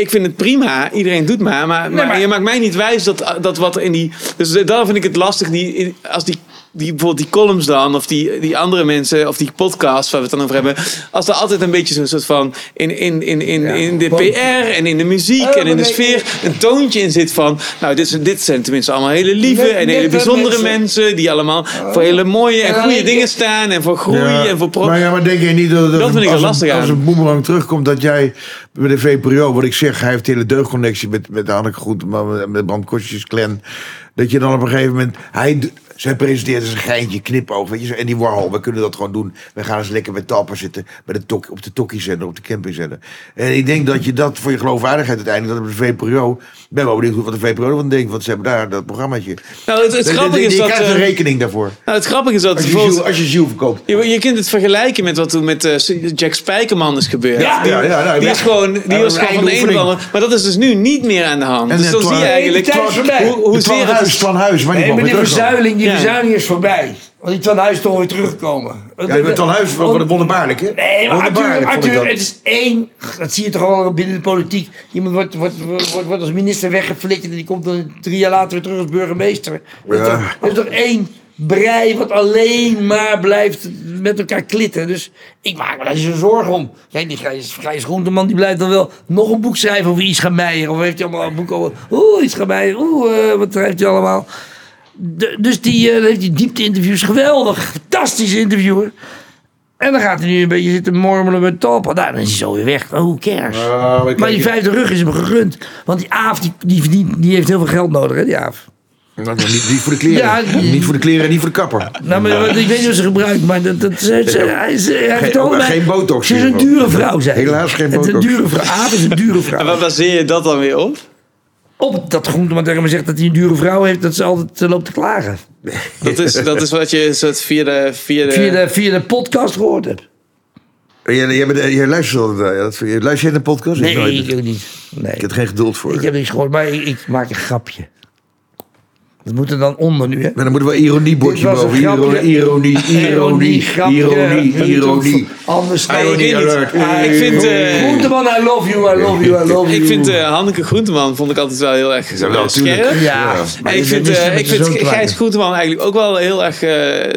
ik vind het prima, iedereen doet maar, maar, maar, maar- je maakt mij niet wijs dat, dat wat er in die. Dus daar vind ik het lastig, die, als die, die, bijvoorbeeld die columns dan, of die, die andere mensen, of die podcasts waar we het dan over hebben, als er altijd een beetje zo'n soort van in, in, in, in, in de PR en in de muziek Oh, en in de nee, sfeer een toontje in zit van, nou, dit, zijn- dit zijn tenminste allemaal hele lieve en hele bijzondere mensen. mensen. die allemaal voor hele mooie en goede dingen staan en voor groei Ja, en voor pro- maar ja, maar denk je niet dat, Dat vind ik als, lastig een, als een boemerang terugkomt dat jij met de VPRO, wat ik zeg, hij heeft hele deugdconnectie met, met Anneke Groenteman, met, met Bram Kostjes Clan, dat je dan op een gegeven moment, hij, zij presenteert als een geintje, knipoog, weet je, en die Warhol, we kunnen dat gewoon doen. We gaan eens lekker met tappen zitten, bij de tok, op de tokkie zender, op de camping zetten. En ik denk dat je dat voor je geloofwaardigheid uiteindelijk, dat op de VPRO, ik ben wel benieuwd wat de VPRO ervan denkt, want ze hebben daar dat programmaatje. Nou, het, het Je- grappige je, is je dat... krijgt een eh, rekening daarvoor. nou, het grappige is dat Als je, bijvoorbeeld- ziel, als je ziel verkoopt. Je, je kunt het vergelijken met wat toen met eh, Jack Spijkerman is gebeurd. Ja, die, ja, ja, nou, die ja. is gewoon, die was gewoon van de een of andere. Maar dat is dus nu niet meer aan de hand. En dus dan zie je eigenlijk hoe, hoe Twan Huis, is. Twan Huis, maar die Nee, die terugkomen. verzuiling, die Ja. verzuiling is voorbij. Want die Twan Huis is toch weer teruggekomen. Ja, je bent Twan Huis van, van de wonderbaarlijk, hè? Nee, maar Arthur, Arthur, het is één. Dat zie je toch al binnen de politiek. Iemand wordt, wordt, wordt, als minister weggeflikt en die komt dan drie jaar later weer terug als burgemeester. Er is, Ja. toch, er is toch één brei wat alleen maar blijft met elkaar klitten. Dus ik maak me daar niet zo zorgen om. Kijk, die Gijs, Gijs Groenteman die blijft dan wel nog een boek schrijven over Ischa Meijer. Of heeft hij allemaal een boek over... Oeh, Ischa Meijer, oeh, eh, wat schrijft hij allemaal? De- dus die eh, heeft die diepte-interviews. Geweldig, fantastisch interviewer. En dan gaat hij nu een beetje zitten mormelen met top. Nou, dan is hij zo weer weg. Oh, who cares? Ah, maar die vijfde rug is hem gegund. Want die Aaf, die, die, verdient- die heeft heel veel geld nodig, hè, die Aaf. Nou, niet, niet voor de kleren. Ja, Niet voor de kleren en niet voor de kapper. Nou, maar ik weet niet wat ze gebruikt, maar dat, dat, ze, ze- hij, heeft Geen- allebei- geen botox Ze is een dure vrouw, zei hij. Helaas geen Het is een botox. dure vrouw. Aaf is een dure En vrouw. waar baseer je dat dan weer op? Op dat Groenteman tegen me zegt dat hij een dure vrouw heeft, dat ze altijd eh, loopt te klagen. Dat is, dat is wat je soort via de... Via de, Via de, via de podcast gehoord hebt. Jij, jij, bent- jij luistert altijd, dat, luister naar de podcast? Nee, ik ook niet. Nee. Ik heb er geen geduld voor. Ik heb niks gehoord, maar ik, ik maak een grapje. Dat moet er dan onder nu, hè? Maar dan moeten we ironiebordje boven. Ironie, ironie, ironie, ironie, ironie. Anders Ironie niet. alert. Ah, ik vind... eh, Groenteman, I love you, I love you, I love you. ik vind eh, Hanneke Groenteman vond ik altijd wel heel erg Ja, eh, scherp. Ja, En ik vind, eh, ik vind Gijs. Groenteman eigenlijk ook wel een heel erg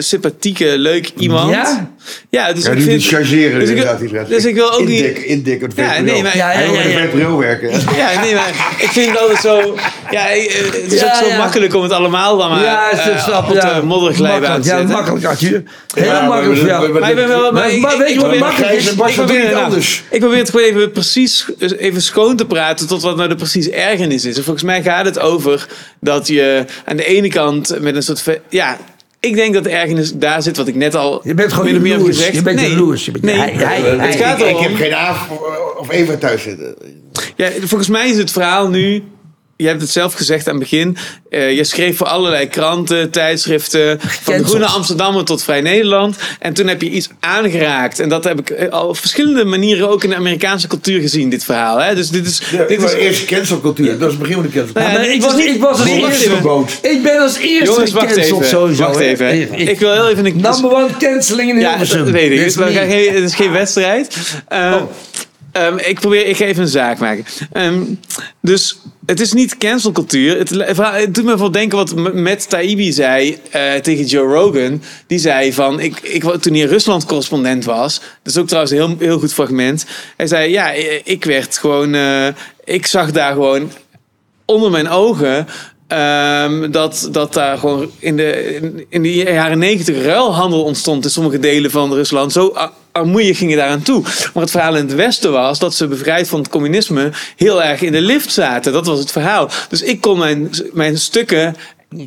sympathieke, leuk iemand. Ja? Ja, dus Ja, ik vind... chargeren dus, ik, inderdaad. dus ik wil ook niet... Indik, indik, het Ja, VPRO. nee, maar- Ja, ja, Hij wil ja, ja. Werken. Ja, nee, maar ik vind het altijd zo... Ja, eh, het is Ja, ook zo ja. makkelijk om het allemaal dan maar Ja, eh, snap op ja. de modderglijbaan Makkelijk, te Ja, zetten. makkelijk, Arthur. Heel Ja, makkelijk jou. maar- Maar ik ben wel... Maar, Maar- weet je ik wat probeer- makkelijk is? ik probeer- nou, anders. Ik probeer het gewoon even precies even schoon te praten tot wat nou de precies ergernis is. En volgens mij gaat het over dat je aan de ene kant met een soort... Ja, ik denk dat de ergernis daar zit wat ik net al Je bent gewoon meer gezegd. Je bent nee, jaloers. Je bent- nee, hij- hij- het hij- gaat ik, ik heb geen Aaf of Eva thuis zitten. Ja, volgens mij is het verhaal nu. Je hebt het zelf gezegd aan het begin. eh, je schreef voor allerlei kranten, tijdschriften. Van de. Groene Amsterdammer tot Vrij Nederland. En toen heb je iets aangeraakt. En dat heb ik eh, al op verschillende manieren ook in de Amerikaanse cultuur gezien, dit verhaal. Hè? Dus dit is. Ja, dit maar is eerst cancelcultuur. Dat is het begin van de cancelcultuur. Nou ja, ik, was, niet- ik was als eerste. Ik ben als eerste Jongens, wacht gecanceld even. sowieso. Wacht hè. even. Ik- Ik wil heel even een. Number one canceling in Ja, Hilversum. dat weet ik. Het is geen- het is geen wedstrijd. Ehm, Oh. Ehm, ik probeer, ik ga even een zaak maken. Ehm, dus het is niet cancelcultuur. Het, het doet me wel denken wat M- Matt Taibbi zei eh, tegen Joe Rogan. Die zei van, ik, ik, toen hij Rusland-correspondent was. Dat is ook trouwens een heel, heel goed fragment. Hij zei, ja, ik werd gewoon... eh, ik zag daar gewoon onder mijn ogen. ehm, dat, dat daar gewoon in de, in, de jaren negentig ruilhandel ontstond in sommige delen van Rusland. Zo ar- armoeig ging je daaraan toe. Maar het verhaal in het Westen was dat ze bevrijd van het communisme heel erg in de lift zaten. Dat was het verhaal. Dus ik kon mijn, mijn stukken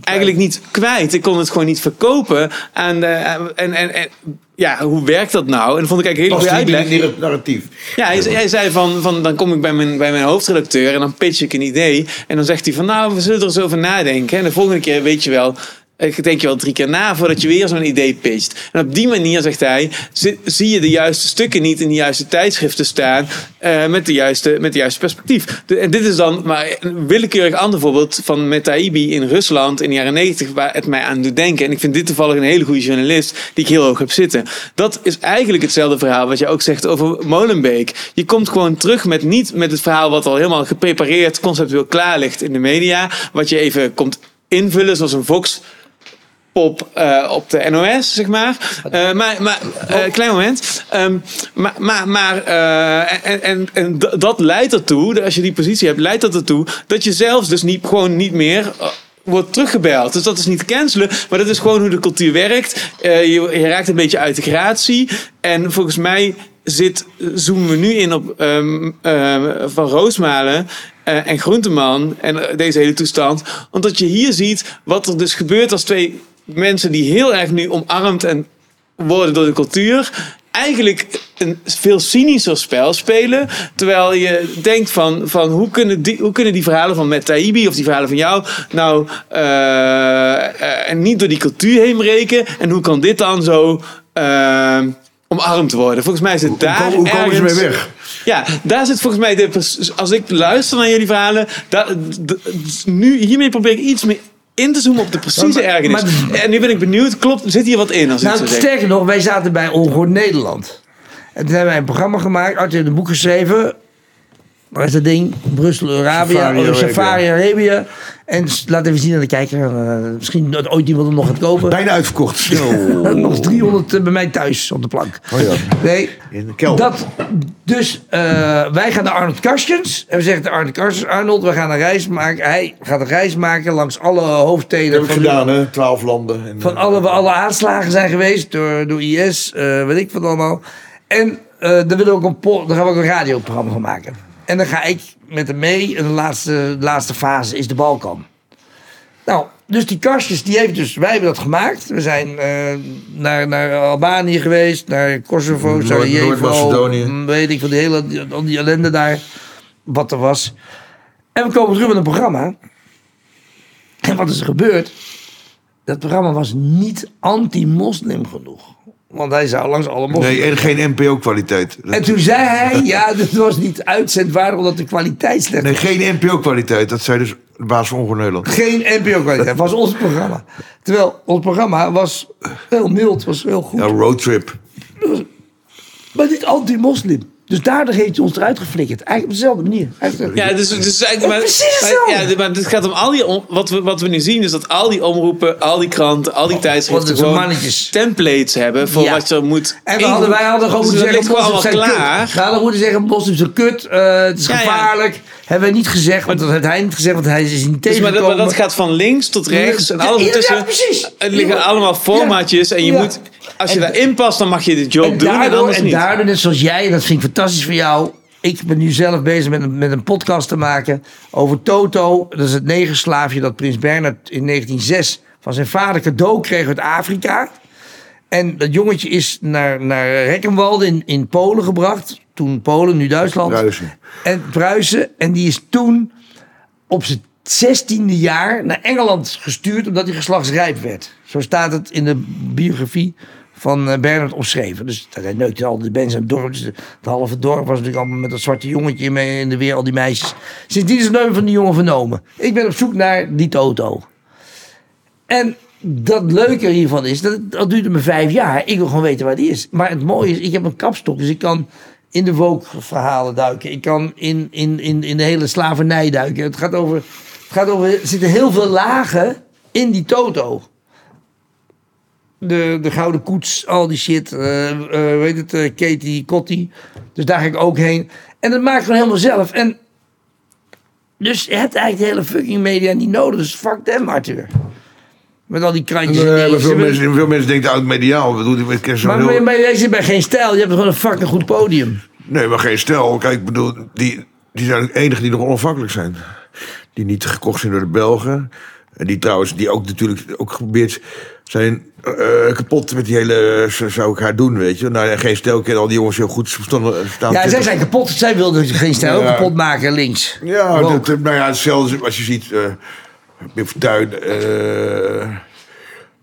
eigenlijk niet kwijt. Ik kon het gewoon niet verkopen. En, eh, en, en, en ja, hoe werkt dat nou? En dat vond ik eigenlijk uitleg. het narratief. Ja, hij, hij zei van, van, dan kom ik bij mijn, bij mijn hoofdredacteur en dan pitch ik een idee. En dan zegt hij van, nou, we zullen er eens over nadenken. En de volgende keer weet je wel, ik denk je wel drie keer na voordat je weer zo'n idee pitcht. En op die manier, zegt hij, zi- zie je de juiste stukken niet in de juiste tijdschriften staan eh, met, de juiste, met de juiste perspectief. En dit is dan maar een willekeurig ander voorbeeld van Metaibi in Rusland in de jaren negentig waar het mij aan doet denken. En ik vind dit toevallig een hele goede journalist die ik heel hoog heb zitten. Dat is eigenlijk hetzelfde verhaal wat je ook zegt over Molenbeek. Je komt gewoon terug met niet met het verhaal wat al helemaal geprepareerd, conceptueel klaar ligt in de media. Wat je even komt invullen zoals een Vox pop eh, op de NOS, zeg maar. Eh, maar, maar eh, klein moment. Ehm, maar maar, maar en, en, en dat leidt ertoe, als je die positie hebt, leidt dat ertoe dat je zelfs dus niet, gewoon niet meer wordt teruggebeld. Dus dat is niet cancelen, maar dat is gewoon hoe de cultuur werkt. Je, je raakt een beetje uit de gratie. En volgens mij zit, zoomen we nu in op ehm, Van Roosmalen en Groenteman en deze hele toestand. Omdat je hier ziet wat er dus gebeurt als twee mensen die heel erg nu omarmd en worden door de cultuur. Eigenlijk een veel cynischer spel spelen. Terwijl je denkt van, van hoe, kunnen die, hoe kunnen die verhalen van Matt Taibbi of die verhalen van jou nou eh, eh, en niet door die cultuur heen breken. En hoe kan dit dan zo eh, omarmd worden? Volgens mij zit Hoe, daar komen- hoe komen ze mee weg? ja, daar zit volgens mij de. Als ik luister naar jullie verhalen. daar- nu, hiermee probeer ik iets meer in te zoomen op de precieze Maar- ergernis. maar- en nu ben ik benieuwd, klopt, zit hier wat in? Als ik Nou, sterker nog, wij zaten bij Ongehoord Nederland. En toen hebben wij een programma gemaakt. Arthur heeft een boek geschreven. Waar is dat ding? Brussel, Arabia. Safari oh, Arabia. En laat even zien aan de kijker. eh, misschien dat ooit iemand hem nog gaat kopen. Bijna uitverkocht. Zo. nog eens 300 bij mij thuis op de plank. Oh ja. Nee, In de kelder. dat, dus eh, wij gaan naar Arnold Karstjens. En we zeggen tegen Arnold Karstjens... Arnold, we gaan een reis maken. Hij gaat een reis maken langs alle hoofdsteden. Dat heb ik gedaan, hè? Twaalf landen. En, van eh, alle, waar alle aanslagen zijn geweest door, door IS, eh weet ik wat allemaal. En eh daar, willen we ook een daar gaan we ook een radioprogramma van maken. En dan ga ik met hem mee. En de laatste, de laatste fase is de Balkan. Nou, dus die kastjes, die heeft dus, wij hebben dat gemaakt. We zijn eh, naar, naar Albanië geweest, naar Kosovo, Sarajevo. Noord-Macedonië. mm, Weet ik van die hele, die, die ellende daar, wat er was. En we komen terug met een programma. En wat is er gebeurd? Dat programma was niet anti-moslim genoeg. Want hij zou langs alle moslims. Nee, en geen NPO-kwaliteit. En toen zei hij, ja, dat was niet uitzendwaardig omdat de kwaliteit slecht Nee, was. geen NPO-kwaliteit. Dat zei dus de baas van Nederland. Geen NPO-kwaliteit, het was ons programma. Terwijl ons programma was heel mild, was heel goed. Ja, roadtrip. Maar niet anti-moslim. Dus daardoor heeft hij ons eruit geflikkerd. Eigenlijk op dezelfde manier. Ja, dus, dus eigenlijk, maar, Precies hetzelfde. ja, maar het gaat om al die. om- wat, we, wat we nu zien is dat al die omroepen, al die kranten, al die tijdschriften is een gewoon mannetjes. templates hebben voor Ja. wat je moet. En we hadden, wij hadden gewoon Dus moeten zeggen, allemaal zijn klaar. kut. We hadden moeten zeggen, moslims zijn kut. eh, het is Ja, ja. gevaarlijk. Hebben wij niet gezegd, want dat heeft hij niet gezegd, want hij is niet Dus maar, tegengekomen. dat, maar dat gaat van links tot rechts en alles precies. Het liggen allemaal formatjes en je moet, als je En- daarin past, dan mag je de job En doen en daardoor, anders en niet. daardoor, net zoals jij, en dat vind ik fantastisch van jou. Ik ben nu zelf bezig met een, met een podcast te maken over Toto. Dat is het negerslaafje dat prins Bernhard in 1906 van zijn vader cadeau kreeg uit Afrika. En dat jongetje is naar, naar Reckenwalde in, in Polen gebracht. Toen Polen, nu Duitsland. Pruisen. En Pruisen. En die is toen op zijn zestiende jaar naar Engeland gestuurd omdat hij geslachtsrijp werd. Zo staat het in de biografie van eh, Bernard omschreven. Dus dat neukte al de mensen het het halve dorp was natuurlijk allemaal met dat zwarte jongetje mee in de weer, al die meisjes. Sindsdien is het nooit van die jongen vernomen. Ik ben op zoek naar die Toto. En dat leuke hiervan is, dat, dat duurde me vijf jaar. Ik wil gewoon weten waar die is. Maar het mooie is, ik heb een kapstok, dus ik kan in de Woke-verhalen duiken. Ik kan in, in, in, in de hele slavernij duiken. Het gaat over, het gaat over, er zitten heel veel lagen in die Toto. De, de Gouden Koets, al die shit. eh eh, weet het, eh, Katie Kotti. Dus daar ga ik ook heen. En dat maak ik gewoon helemaal zelf. En dus je hebt eigenlijk de hele fucking media niet nodig. Dus fuck them, Arthur. Met al die krantjes. Nee, maar veel, mensen, veel mensen denken oud mediaal. Wat bedoel je met kerst? maar, maar, maar jij zit bij geen stijl. Je hebt gewoon een fucking goed podium. Nee, maar geen stel. Kijk, ik bedoel, die, die zijn de enigen die nog onafhankelijk zijn. Die niet gekocht zijn door de Belgen. En die trouwens, die ook natuurlijk ook geprobeerd zijn eh, kapot met die hele, zo zou ik haar doen, weet je. Nou, geen stel kent al die jongens heel goed stonden, staan. Ja, zij zijn kapot. Zij wilden geen stijl Ja. kapot maken links. Ja, dat, nou ja, hetzelfde als je ziet. eh Pim Fortuyn, eh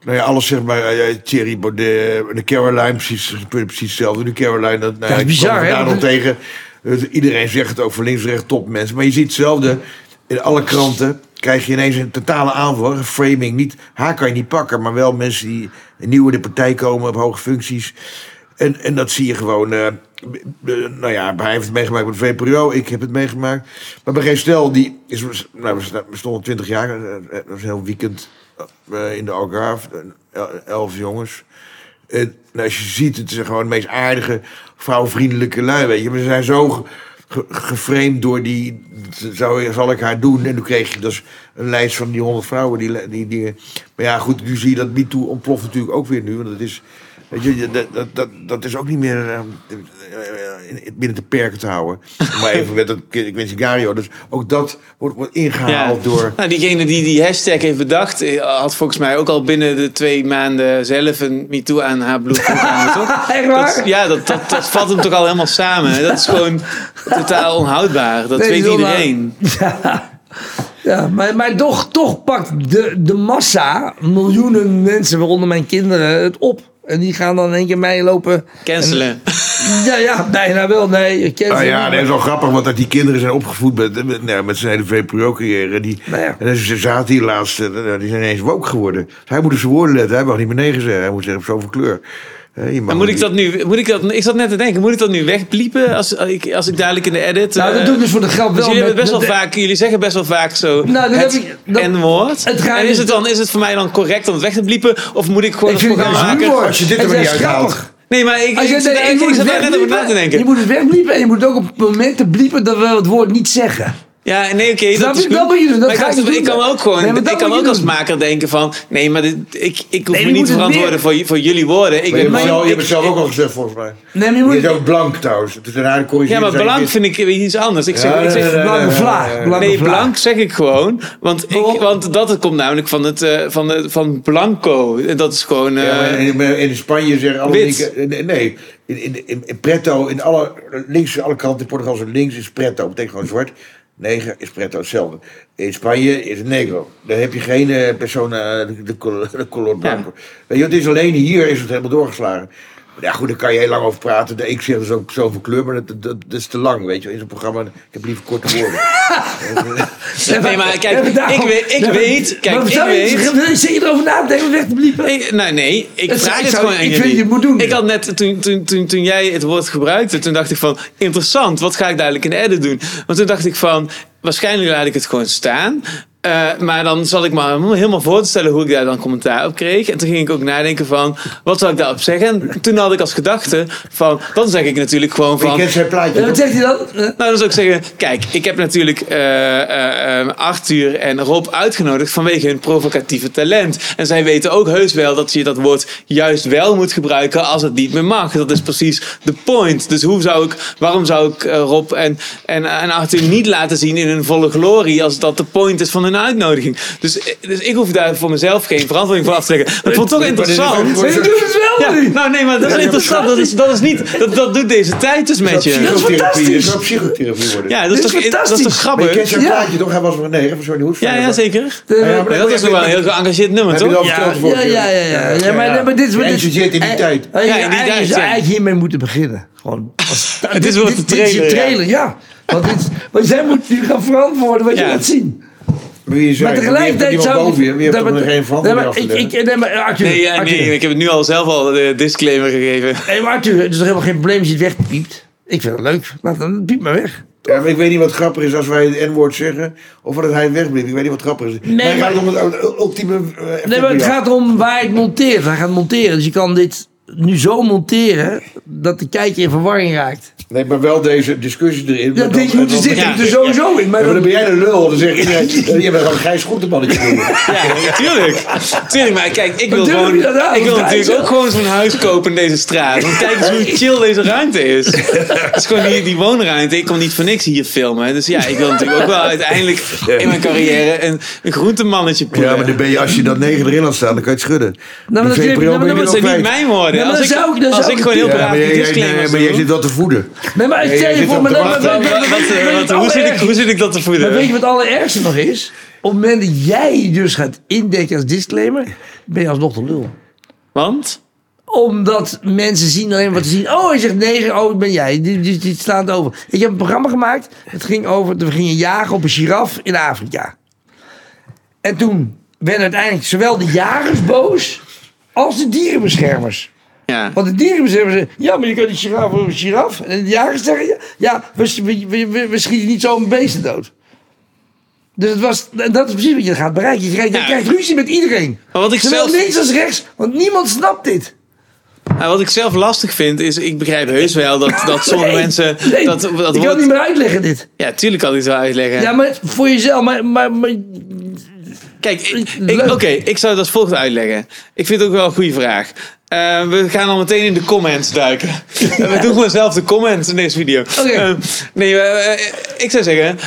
nou ja, alles zeg maar. eh, Thierry Baudet, de Caroline, precies, precies hetzelfde. De Caroline, dat, nou, Dat is bizar, hè? nog tegen. Eh, iedereen zegt het van links, rechts, top mensen. Maar je ziet hetzelfde in alle kranten. Krijg je ineens een totale aanval, framing. Niet, haar kan je niet pakken, maar wel mensen die nieuw in de partij komen op hoge functies. En, en dat zie je gewoon. eh, nou ja, hij heeft het meegemaakt met VPRO. Ik heb het meegemaakt. Maar bij stel, die is, nou, we we stonden 20 jaar. eh, eh, Dat was een heel weekend in de Algarve. el- Elf jongens. En nou, als je ziet, het zijn gewoon de meest aardige, vrouwvriendelijke lui, weet je. Ze zijn zo ge- ge- geframed door die... Zou, zal ik haar doen? En toen kreeg je dus een lijst van die honderd vrouwen. Die, die, die, maar ja, goed, nu zie je dat MeToo ontploft natuurlijk ook weer nu. Want dat is... Weet je, dat, dat, dat, dat is ook niet meer eh, in- in- binnen de perken te houden. Maar even met dat Quincy Dus ook dat wordt, wordt ingehaald door... Nou, diegene die die hashtag heeft bedacht, eh, had volgens mij ook al binnen de twee maanden zelf een MeToo aan haar bloed? Echt waar? Dat, ja, dat, dat, dat vat hem toch al helemaal samen. Dat is gewoon totaal onhoudbaar. Dat Nee, weet iedereen. Ja, ja maar, maar toch, toch pakt de, de massa, miljoenen mensen, waaronder mijn kinderen, het op. En die gaan dan in één keer mij lopen. Cancelen. Ja, ja, bijna wel. Nee, je kent Nou ze ja, dat is wel grappig, want dat die kinderen zijn opgevoed met, met, nou, met zijn hele VPRO-carrière. Die, Nou ja. En ze zaten hier laatst, eh, nou, die zijn ineens woke geworden. Dus hij moet op zijn woorden letten, hij mag niet meer nee zeggen. Hij moet zeggen op zoveel kleur. Maar moet ik dat nu, moet ik dat, ik zat net te denken, moet ik dat nu wegbliepen als, als, ik, als ik dadelijk in de edit... Nou, dat eh, doe ik dus voor de grap dus wel. jullie, met- best wel vaak, jullie zeggen best wel vaak zo Nou, het ik- N-woord. het En is het, dan, is het voor mij dan correct om het weg te bliepen? Of moet ik gewoon Ik het vind het programma maken? Als je dit er Het maar is niet uithaalt. grappig. Nee, maar ik, Als je ik, denkt, ik, ik, moet zat het daar net over na te denken. Je moet het wegbliepen en je moet ook op momenten bliepen dat we het woord niet zeggen. Ja, nee, oké, dat is je? goed. Dat moet je doen, dat maar ga ik, doen. kan ook gewoon, Nee, maar ik kan je ook als maker denken van, nee, maar dit, ik, ik hoef Nee, me je niet te verantwoorden voor, voor jullie woorden. Ik Maar je, ben hebt gewoon- zelf, je hebt ik- het zelf ook al gezegd, volgens mij. Nee, maar je Je moet... is ook blank trouwens. Het is een aardig corrigeren. ja, maar blank vind ik weer iets anders. Ik zeg, Ja, ik zeg Blanke nee, vlaag. nee, blank zeg ik gewoon. Want, ik, Waarom? want dat komt namelijk van, het, eh, van, de, van blanco. En dat is gewoon... eh, Ja, maar in, Spanje zeggen alle linken... Nee, in, in, in, in pretto, in alle links, alle kanten in Portugal is links is pretto. betekent gewoon zwart. Neger is pretto hetzelfde. In Spanje is het negro. Daar heb je geen eh, persona de, de, col- de color blanco. Weet je, het is alleen hier is het helemaal doorgeslagen. Ja goed, daar kan je heel lang over praten. Ik zeg dus ook zoveel kleur, maar dat, dat, dat is te lang, weet je. In zo'n programma, ik heb liever korte woorden. Nee, maar kijk, ik weet- ik weet- kijk, maar ik weet- Zit je erover na te denken weg te bliepen? Nee, nee, ik vraag het gewoon aan ik vind je moet doen. Ik had net, toen, toen, toen, toen jij het woord gebruikte, toen dacht ik van, interessant, wat ga ik dadelijk in de edit doen? Want toen dacht ik van, waarschijnlijk laat ik het gewoon staan. Eh, maar dan zat ik maar helemaal voor te stellen hoe ik daar dan commentaar op kreeg. En toen ging ik ook nadenken van, wat zou ik daarop zeggen? En toen had ik als gedachte van, dan zeg ik natuurlijk gewoon van... kent zijn plaatje, wat zegt hij dan? Nou, dan zou ik zeggen, kijk, ik heb natuurlijk eh, eh, eh, Arthur en Rob uitgenodigd vanwege hun provocatieve talent. En zij weten ook heus wel dat je dat woord juist wel moet gebruiken als het niet meer mag. Dat is precies de point. Dus hoe zou ik, waarom zou ik Rob en, en, en Arthur niet laten zien in hun volle glorie als dat de point is van hun uitnodiging? Dus, eh, dus ik hoef daar voor mezelf geen verantwoording voor af te leggen. Maar ik vond het toch is interessant. je doet het wel Ja, nu. nou nee, maar dat is Ja, interessant. Dat is, dat is niet, dat, dat doet deze tijd dus met je. Psychotherapie, fantastisch. dat zou psychotherapie worden. Ja, dat is, toch, is dat is toch fantastisch. Maar je grappig? kent zijn Ja. plaatje toch? Hij was van nee, van Johnny Hoes. Ja, ja, zeker. de- Ja, maar Maar dat is nog wel een heel geëngageerd nummer, Heb je toch? dat Ja, ja, ja, ja, ja. Ja, maar, dit is dit- zit in die eh, tijd. eh, Ja, in die eigenlijk tijd, zou ja. eigenlijk hiermee moeten beginnen. Gewoon. Het is wordt de dit is je trailer, ja. trailer, ja. Want, dit, want jij moet nu gaan verantwoorden wat je laat zien. Maar wie Maar tegelijkertijd zou je. Heeft Nee, er maar- geen nee, maar af te ik, nee, maar Arthur, Nee, ja, Arthur, nee, ik heb het nu al zelf al de disclaimer gegeven. Nee, maar Arthur, het is toch helemaal geen probleem als je het wegpiept? Ik vind het leuk. Laat dan piep maar weg. Ja, maar ik weet niet wat grappig is als wij het N-woord zeggen. Of dat hij wegblijft. Ik weet niet wat grappig is. Nee, maar het maar- gaat om het ultieme eh, effect Nee, maar het gaat om waar ik monteer. Hij gaat monteren. Dus je kan dit nu zo monteren dat de kijker in verwarring raakt. Nee, maar wel deze discussie erin. Ja, dit moet er dan- zitten ja. er sowieso in. Maar Ja, maar dan ben jij de lul. Dan zeg iedereen, je bent gewoon een grijs groentemannetje. Ja, natuurlijk. Tuurlijk, maar kijk, ik wil gewoon. nou? Ik wil natuurlijk ook gewoon zo'n huis kopen in deze straat. Want kijk eens hoe chill deze ruimte is. Het is gewoon die, die woonruimte. Ik kom niet voor niks hier filmen. Dus ja, ik wil natuurlijk ook wel uiteindelijk in mijn carrière een, een groentemannetje poelen. Ja, maar dan ben je, als je dat negen erin laat staan, dan kan je het schudden. nou, maar dat zijn niet kwijt. mijn woorden. Ja, als dan ik, zou ik- dan als zou ik ik- gewoon heel Ja, braaf disclaimers maar jij zit dat te voeden. nee, maar stel je voor, hoe, zit ik, allerergste- hoe zit ik dat te voeden? Maar weet je wat het allerergste nog is? Op het moment dat jij dus gaat indekken als disclaimer, ben je alsnog de lul. Want? Omdat mensen zien alleen wat ze zien. Oh, hij zegt negen, oh, ben jij. Die, die, die slaan het over. Ik heb een programma gemaakt. Het ging over, we gingen jagen op een giraf in Afrika. En toen werden uiteindelijk zowel de jagers boos als de dierenbeschermers. Ja. Want de dierenbeschermers zeggen, ja, maar je kan die giraf op een giraf. En de jagers zeggen, ja, ja we, we, we, we schieten niet zo'n beesten dood. Dus het was, dat is precies wat je gaat bereiken. Je krijgt, je Ja. krijgt ruzie met iedereen. Maar wat ik Zowel zelf- links als rechts, want niemand snapt dit. Nou, wat ik zelf lastig vind is, ik begrijp heus wel dat, dat sommige Nee, mensen. nee, dat, dat ik kan het niet meer uitleggen dit. Ja, tuurlijk kan ik het wel uitleggen. Ja, maar voor jezelf. Maar, maar, maar Kijk, ik- oké, ik zou het als volgt uitleggen. Ik vind het ook wel een goede vraag. Eh, we gaan al meteen in de comments duiken. We doen gewoon zelf de comments in deze video. Oké. Eh, nee, eh, ik zou zeggen,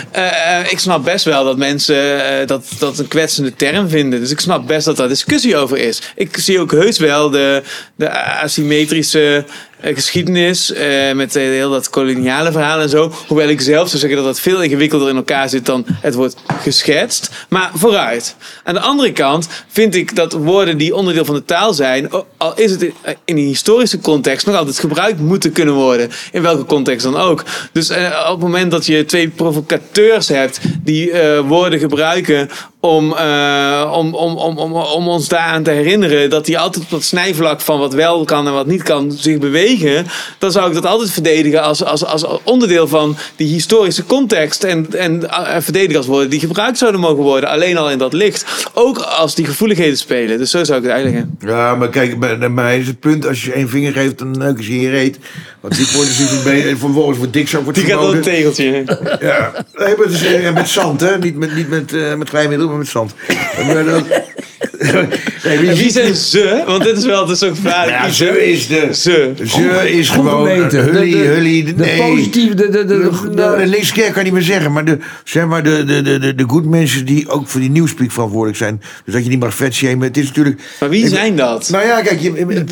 ik snap best wel dat mensen dat, dat een kwetsende term vinden. Dus ik snap best dat daar discussie over is. Ik zie ook heus wel de, de asymmetrische geschiedenis eh, met eh, heel dat koloniale verhaal en zo. Hoewel ik zelf zou zeggen dat dat veel ingewikkelder in elkaar zit dan het wordt geschetst. Maar vooruit. Aan de andere kant vind ik dat woorden die onderdeel van de taal zijn, al is het in een historische context, nog altijd gebruikt moeten kunnen worden. In welke context dan ook. Dus eh, op het moment dat je twee provocateurs hebt die eh, woorden gebruiken om, eh, om, om, om, om, om ons daaraan te herinneren dat die altijd op dat snijvlak van wat wel kan en wat niet kan zich bewegen, dan zou ik dat altijd verdedigen als, als, als onderdeel van die historische context en, en eh, verdedigen als woorden die gebruikt zouden mogen worden, alleen al in dat licht. Ook als die gevoeligheden spelen. Dus zo zou ik het uitleggen. Ja, maar kijk, bij, mij is het punt, als je één vinger geeft, dan neuk je je reet. Want die wordt dus bij, vervolgens wordt dik zo wordt Die gaat een tegeltje. Ja, nee, maar het is, eh, met zand, hè? Niet met, niet met, eh, met glijmiddel, maar met zand. Maar nee, wie zijn ze? Want dit is wel het is gevaarlijk. Ja, Wie ze is de. Ze. Ze is gewoon. Hully, De- de- hully. de nee. positieve. De, de, de, de, De, nou, de linkse kerk kan niet meer zeggen, maar de, zeg maar de, de, de, de, de good mensen die ook voor die nieuwspeak verantwoordelijk zijn. Dus dat je niet mag vetshamen. Het is natuurlijk. Maar wie Ik- zijn dat? Nou ja, kijk, je, nou,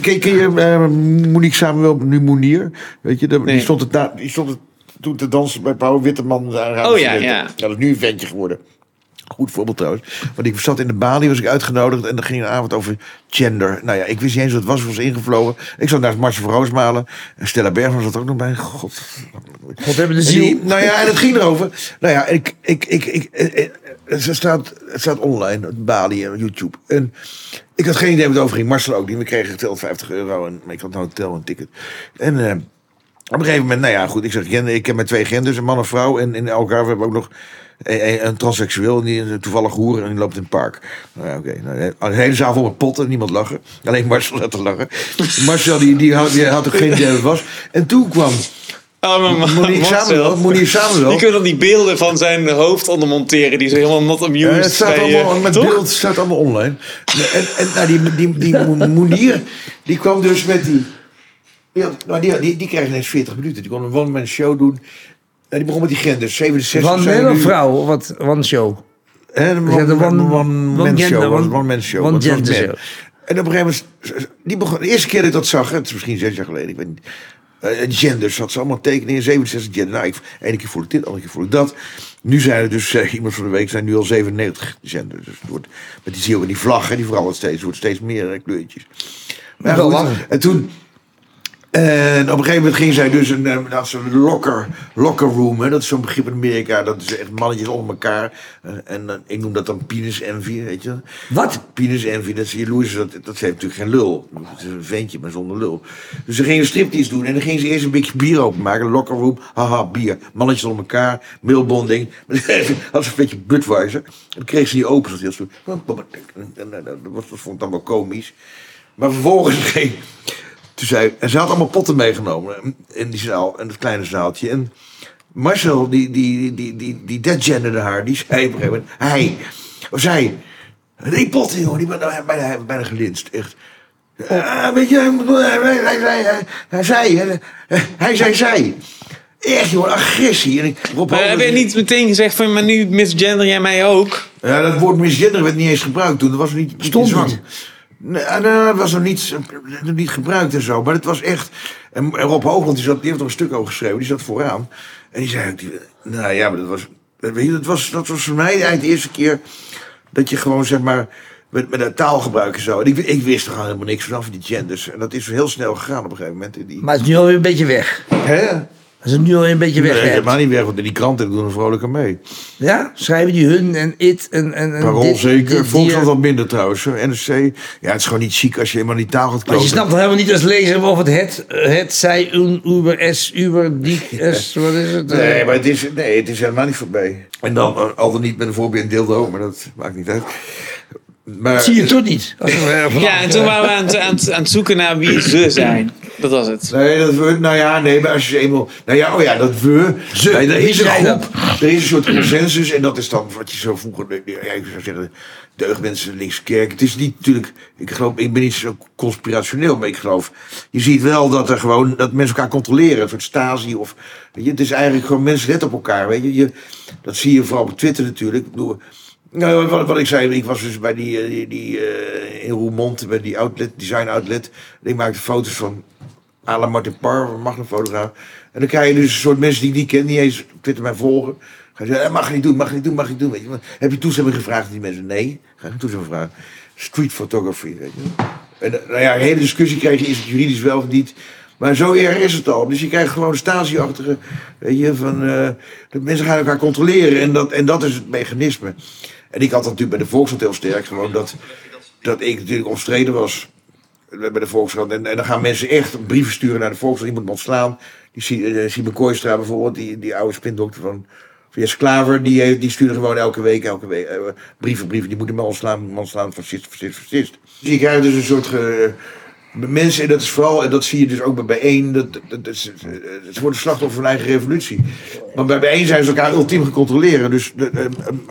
ken, je eh, Monique Samuel, nu Monier? Weet je, de- Nee. die stond het, na, die stond het toen te dansen bij Pauw Witteman. Oh ja, ja. Dat is nu een ventje geworden. Goed voorbeeld trouwens. Want ik zat in de Bali, was ik uitgenodigd. En er ging een avond over gender. Nou ja, ik wist niet eens wat het was. Ik was ingevlogen. Ik zat naast Marcel van Roosmalen. En Stella Bergman zat ook nog bij. God. God hebben de die- ziel. nou ja, en het ging erover. Nou ja, ik, ik, ik, ik, eh, eh, het, staat, het staat online Bali en YouTube. En ik had geen idee wat het over ging. Marcel ook niet. We kregen geteld 50 euro. En ik had een hotel en een ticket. En eh, op een gegeven moment, nou ja, goed. Ik zeg, ik heb met twee genders, een man en vrouw. En in elkaar we hebben ook nog een, een, een transseksueel. En die is toevallig hoer en die loopt in het park. Nou ja, oké. Nou, de hele zaal vol met potten. Niemand lachen. Alleen Marcel zat te lachen. Marcel, die, die, had, die had ook geen idee wat het was. En toen kwam maar Monique Marcel. Samuel. Monique Samuel. Je kunt dan die beelden van zijn hoofd onder monteren. Die zo helemaal not amused. Ja, het staat bij allemaal met Toch? beeld, staat allemaal online. En, en nou, die, die, die Mo- Moenier, die kwam dus met die. Die, had- nou, die, die, die kreeg ineens 40 minuten. Die kon een one-man show doen. Nou, die begon met die genders. 67 Van zijn man of vrouw? Of wat? One show. Hè, een one- one- one show. gender, one- One man show. one want het was gender man. show. En op een gegeven moment, die begon, de eerste keer dat ik dat zag, het is misschien zes jaar geleden, ik weet niet. eh, genders, had ze allemaal tekeningen, 67 genders. Nou, ik, ene keer voel ik dit, andere keer voel ik dat. Nu zijn er dus, eh, iemand van de week, zijn nu al 97 genders. Dus het wordt, met die zie je ook in die vlag, hè, die verandert steeds, wordt steeds meer eh, kleurtjes. Maar Wel goed, en toen, en op een gegeven moment ging zij dus een, eh, dat is een locker, locker room. Hè? Dat is zo'n begrip in Amerika. Dat is echt mannetjes onder elkaar. Eh, en eh, ik noem dat dan penis envy, weet je. Wat? Penis envy, dat is jaloers. Dat, dat heeft natuurlijk geen lul. Het is een ventje, maar zonder lul. Dus ze gingen striptease doen. En dan gingen ze eerst een beetje bier openmaken. Locker room, haha, bier. Mannetjes onder elkaar, mailbonding. Had ze een beetje Budweiser. En dan kreeg ze die open. Dat heel. En, en, en, Dat dat vond ik dan wel komisch. Maar vervolgens ging... Toen zei, en ze had allemaal potten meegenomen in die zaal, in het kleine zaaltje. En Marcel, die, die, die, die, die deadgenderde haar, die zei op een gegeven moment... Hij, of zij, die potten, joh, die ben bijna, bijna gelinst, echt. Ah, weet je, hij, hij, hij, zei, hij zei zij. Echt, joh, agressie. En ik, Rob Maar heb je niet meteen gezegd van, maar nu misgender jij mij ook? Ja, dat woord misgender werd niet eens gebruikt toen. Dat was niet, niet Stond niet. Nee, dat was nog niet, nog niet gebruikt en zo. Maar het was echt... En Rob Hoogland, die, zat, die heeft er een stuk over geschreven. Die zat vooraan. En die zei nou ja, maar dat was... Dat was, dat was voor mij eigenlijk de eerste keer... Dat je gewoon, zeg maar... Met, met een taalgebruik en zo. En ik, ik wist er gewoon helemaal niks vanaf die genders. En dat is heel snel gegaan op een gegeven moment. In die, Maar het is nu alweer een beetje weg. Hè? Het is nu alweer een beetje Nee, weg. hè? helemaal niet weg, want in die kranten doen er vrolijk aan mee. Ja, schrijven die hun en it en... en, en Parool dit- zeker. dit- Volkskrant die, wat minder trouwens. NRC. Ja, het is gewoon niet chic als je helemaal die taal gaat Maar je snapt helemaal niet als lezer of het het, het, zij, un, uber, s, uber, die, s, wat is het? Nee, maar het is, nee, het is helemaal niet voorbij. En dan eh, al dan niet met een voorbeeld dildo, maar dat maakt niet uit. Maar, Zie je toch niet? Ja, en toen waren we aan het, aan, het, aan het zoeken naar wie ze zijn. Dat was het. Nee, dat we, nou ja, nee, maar als je eenmaal, nou ja, oh ja, dat we, Ze, nee, er is een groep, er is een soort consensus en dat is dan wat je zo vroeger, ja, ik zou zeggen, deugdmensen, linkse kerk. Het is niet natuurlijk, ik geloof, ik ben niet zo conspirationeel, maar ik geloof, je ziet wel dat er gewoon, dat mensen elkaar controleren, een soort stasi of, weet je, het is eigenlijk gewoon, mensen letten op elkaar, weet je, je dat zie je vooral op Twitter natuurlijk. Ik bedoel, nou, wat, ik zei, ik was dus bij die, eh, die, eh, in Roermond, bij die outlet, design outlet. En ik maakte foto's van Alain Martin Par, een magnetfotograaf. En dan krijg je dus een soort mensen die ik niet ken, niet eens Twitter mij volgen. Gaan zeggen, eh, mag je niet doen, mag je niet doen, mag je niet doen. Weet je. Heb je toestemming gevraagd aan die mensen? Nee, ga je toestemming vragen. Street photography, weet je. En nou ja, een hele discussie kreeg je, is het juridisch wel of niet. Maar zo erg is het al. Dus je krijgt gewoon een stasi-achtige, weet je, van... dat mensen gaan elkaar controleren en dat, en dat is het mechanisme. En ik had dat natuurlijk bij de Volkskrant heel sterk, gewoon dat, dat ik natuurlijk omstreden was bij de Volkskrant. En, en dan gaan mensen echt brieven sturen naar de Volkskrant. Die moet ontslaan. Die eh, Simon Kooistra bijvoorbeeld, die, die oude spindokter van, Jesse Klaver. Die, heeft- die stuurde gewoon elke week, elke week eh, brieven, brieven. Die moeten me ontslaan, ontslaan, fascist, fascist, fascist. Dus je krijgt dus een soort... mensen, en dat is vooral, en dat zie je dus ook bij bijeen, dat, dat, dat, is- eh, ze worden slachtoffer van eigen revolutie. Maar bij bijeen zijn ze elkaar ultiem gecontroleerd. Dus de, eh,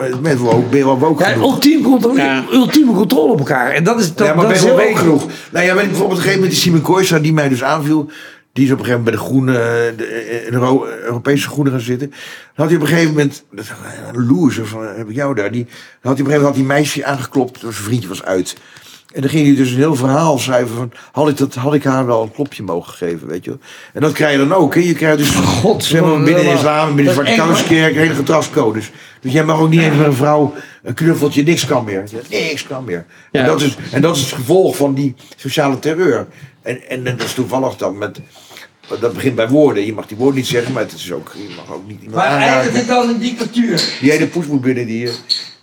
eh, met woke, ben je wel woke Ja, ultiem controle, Ja. ultieme controle op elkaar. En dat is, dat, ja, maar dat ben is je wel genoeg. Nou ja, weet ik bijvoorbeeld op een gegeven moment die Simon Kooijstra die mij dus aanviel. Die is op een gegeven moment bij de Groene, de, eh, de Euro- Europese Groenen gaan zitten. Dan had hij op een gegeven moment, dat is een loser van, heb ik jou daar. Die, dan had hij op een gegeven moment had die meisje aangeklopt, zijn vriendje was uit. En dan ging hij dus een heel verhaal schrijven van, had ik, dat, had ik haar wel een klopje mogen geven, weet je wel. En dat krijg je dan ook, hè. Je krijgt dus, God, zeg maar, binnen de islam, binnen de is Kousekerk, hele gedragscodes. Dus jij mag ook niet eens met een vrouw een knuffeltje, niks kan meer. Niks kan meer. Ja. En, dat is, en dat is het gevolg van die sociale terreur. En, en dat is toevallig dan met, dat begint bij woorden. Je mag die woorden niet zeggen, maar het is ook, je mag ook niet iemand Maar eindigt aanraken. dit dan een dictatuur? Die hele poes moet binnen, die, eh,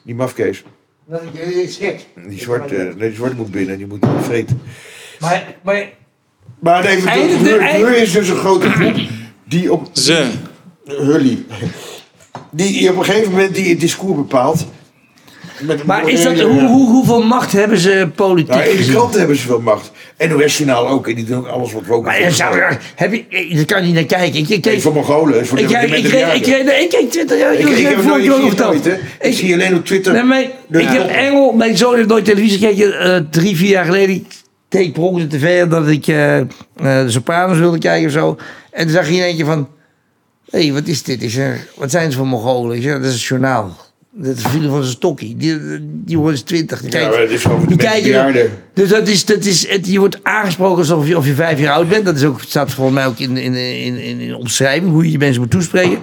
die mafkees. Dat ik gek. Die zwarte, nee, die zwarte moet binnen, die moet vreten. Maar, maar Maar nee, maar de Hur is dus een grote groep die op... Ze. Hully. Die, die op een gegeven moment die het discours bepaalt. Met- Maar is dat, hoe, hoe, hoeveel macht hebben ze politiek Nou, in de kranten hebben ze veel macht. NOS-journaal ook. En die doen ook alles wat woke Maar je zou, heb je, daar kan je niet naar kijken. Ik, ik, voor Mongolen. is Voor de, ik, de ik, ik, ik, ik, kijk Twitter. Ik, heb nooit, ik zie ook nooit, hè. Ik, zie alleen op Twitter. Nee, maar de- ik heb Engel, mijn zoon heeft nooit televisie gekeken. eh, drie, vier jaar geleden. Ik keek per de tv dat ik eh, de Sopranos wilde kijken of zo. En toen zag je in eentje van... Hé, hey, wat is dit? Ik zeg, wat zijn ze voor Mongolen? Ik zeg, dat is een journaal. Dat Philip van zijn stokkie. Die, die jongen is twintig. Die Ja, kijkt- het is over de kijken-. Dus dat is, dat is, het, je wordt aangesproken alsof je, of je vijf jaar oud bent. Dat is ook, staat volgens mij ook in, in, in, in, in omschrijving, hoe je je mensen moet toespreken.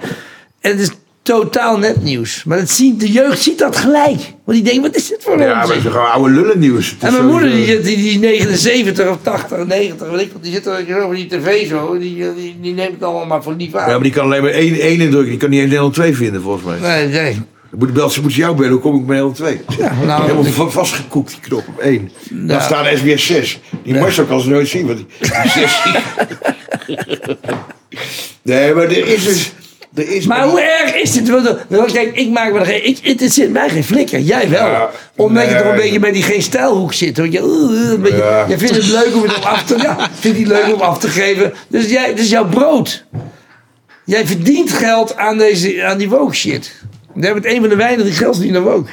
En het is totaal nepnieuws. Maar dat ziet, de jeugd ziet dat gelijk. Want die denkt, wat is dit voor Ja, maar het is gewoon oude lullen nieuws. Het En mijn moeder, die, die, die 79 of 80, 90, weet ik wat, die zit er zo over die tv zo. Die, die, die neemt het allemaal maar voor lief aan. Ja, maar die kan alleen maar één, één indruk. Die kan niet eens Nederland 2 vinden, volgens mij. Nee, nee. Dan moet, bel, ze moet jou bellen, hoe kom ik bij Nederland 2? Ja, nou, Helemaal ik- va- vastgekoekt, die knop op één. Dan Ja. staat SBS 6. Die Ja. Marcel kan ze nooit zien, want die, die 6 Nee, maar er is dus... Er is Maar hoe erg is dit? Want, want Kijk, ik maak me geen... Ik, het zit mij geen flikker. Jij wel. Ja, Omdat je toch een beetje bij die geen stijlhoek zit. Want je, uh, een beetje, Ja. jij vindt het leuk om het af te... Ja, vindt het leuk om af te geven. Dus jij, het is jouw brood. Jij verdient geld aan, deze, aan die woke shit. Jij bent een van de weinigen die geld verdienen aan woke.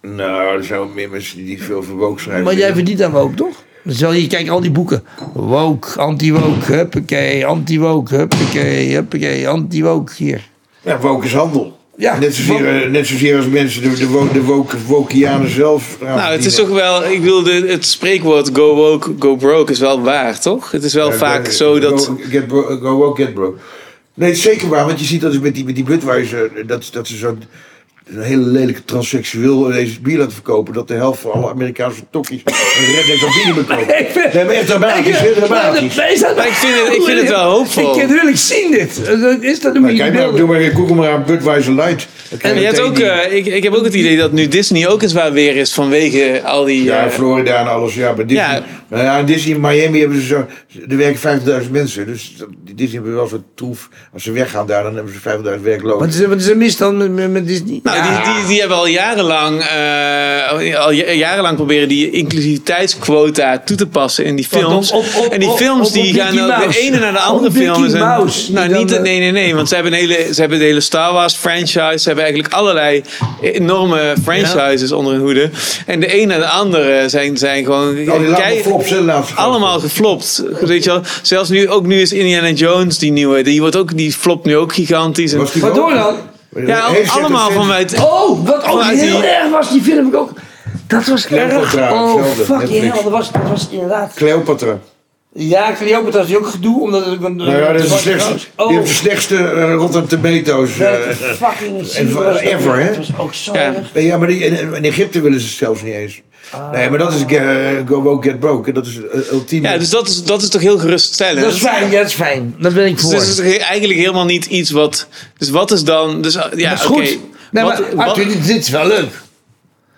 Nou, er zijn wel meer mensen die niet veel voor woke schrijven. Maar jij verdient aan woke, toch? Dus wel, je kijkt al die boeken. Woke, anti-woke, huppakee, anti-woke, huppakee, huppakee, anti-woke hier. Ja, woke is handel. Ja, net, zozeer, woke- eh, net zozeer als mensen, de, de, de woke, wokianen zelf. Nou, het is toch wel, ik wil de, het spreekwoord go woke, go broke is wel waar, toch? Het is wel Ja, vaak go- zo dat... Go, get bro, go woke, get broke. Nee, zeker waar, want je ziet dat ze met die, met die Budweiser, dat, dat ze zo'n een hele lelijke transseksueel deze bier laten verkopen, dat de helft van alle Amerikaanse tokkies een redneck aan bier. Ik vind- Nee, maar echt dramatisch, hè, dramatisch. Maar, is dat- Maar ik vind het- ik vind het wel hoopvol. Ik wil ik zien dit. Is dat een kijk maar, doe maar, google maar aan Budweiser Light. En je hebt ook, eh, ik, ik heb ook het idee dat nu Disney ook eens waar weer is vanwege al die... Ja, eh, Florida en alles. Ja, maar Disney, Ja. Ja, in Disney in Miami hebben ze zo. Er werken 50.000 mensen. Dus Disney hebben wel zo'n troef. Als ze weggaan daar, dan hebben ze 50.000 werklozen. Wat is, wat is er mis dan met, met, met Disney? Nou, die, die, die hebben al jarenlang, eh, al ja- jarenlang proberen die inclusiviteitsquota toe te passen in die films. op- op- op- en die op- films op die gaan ook de ene naar de Op andere Mickey films. en- Mouse, die nou, niet, de- nee, nee, nee. Want ze hebben, een hele, ze hebben de hele Star Wars franchise. Ze hebben eigenlijk allerlei enorme franchises onder hun hoede. En de een naar de andere zijn, zijn gewoon... Die kei- flops, laatste allemaal geflopt. Weet je wel? Zelfs nu, ook nu is Indiana Jones, die nieuwe, die, wordt ook, die flopt nu ook gigantisch. En- Waardoor dan? Ja, allemaal het vanuit... Oh, wat ook heel die- erg was, die film ik ook. Dat was Cleopatra, erg. Oh, fucking hell. Dat was, dat was inderdaad. Cleopatra. Ja, Cleopatra is ook gedoe, omdat het ook een... Nou ja, dat is de was- slechtste. Oh, Die heeft de slechtste uh, Rotten Tomatoes. dat eh, fucking dat- ever, hè? Dat was ook zo Ja. ja, maar die, in, in Egypte willen ze het zelfs niet eens. Nee, maar dat is uh, Go Woke Get Broke. Dat is ultieme. Ja, dus dat is, dat is toch heel geruststellend. Dat is fijn, ja, dat is fijn. Dat ben ik Dus voor. het is he- eigenlijk helemaal niet iets wat. Dus wat is dan. Dus, uh, ja, dat is oké. goed. Nee, Wat- maar wat- Arthur, dit, dit is wel leuk.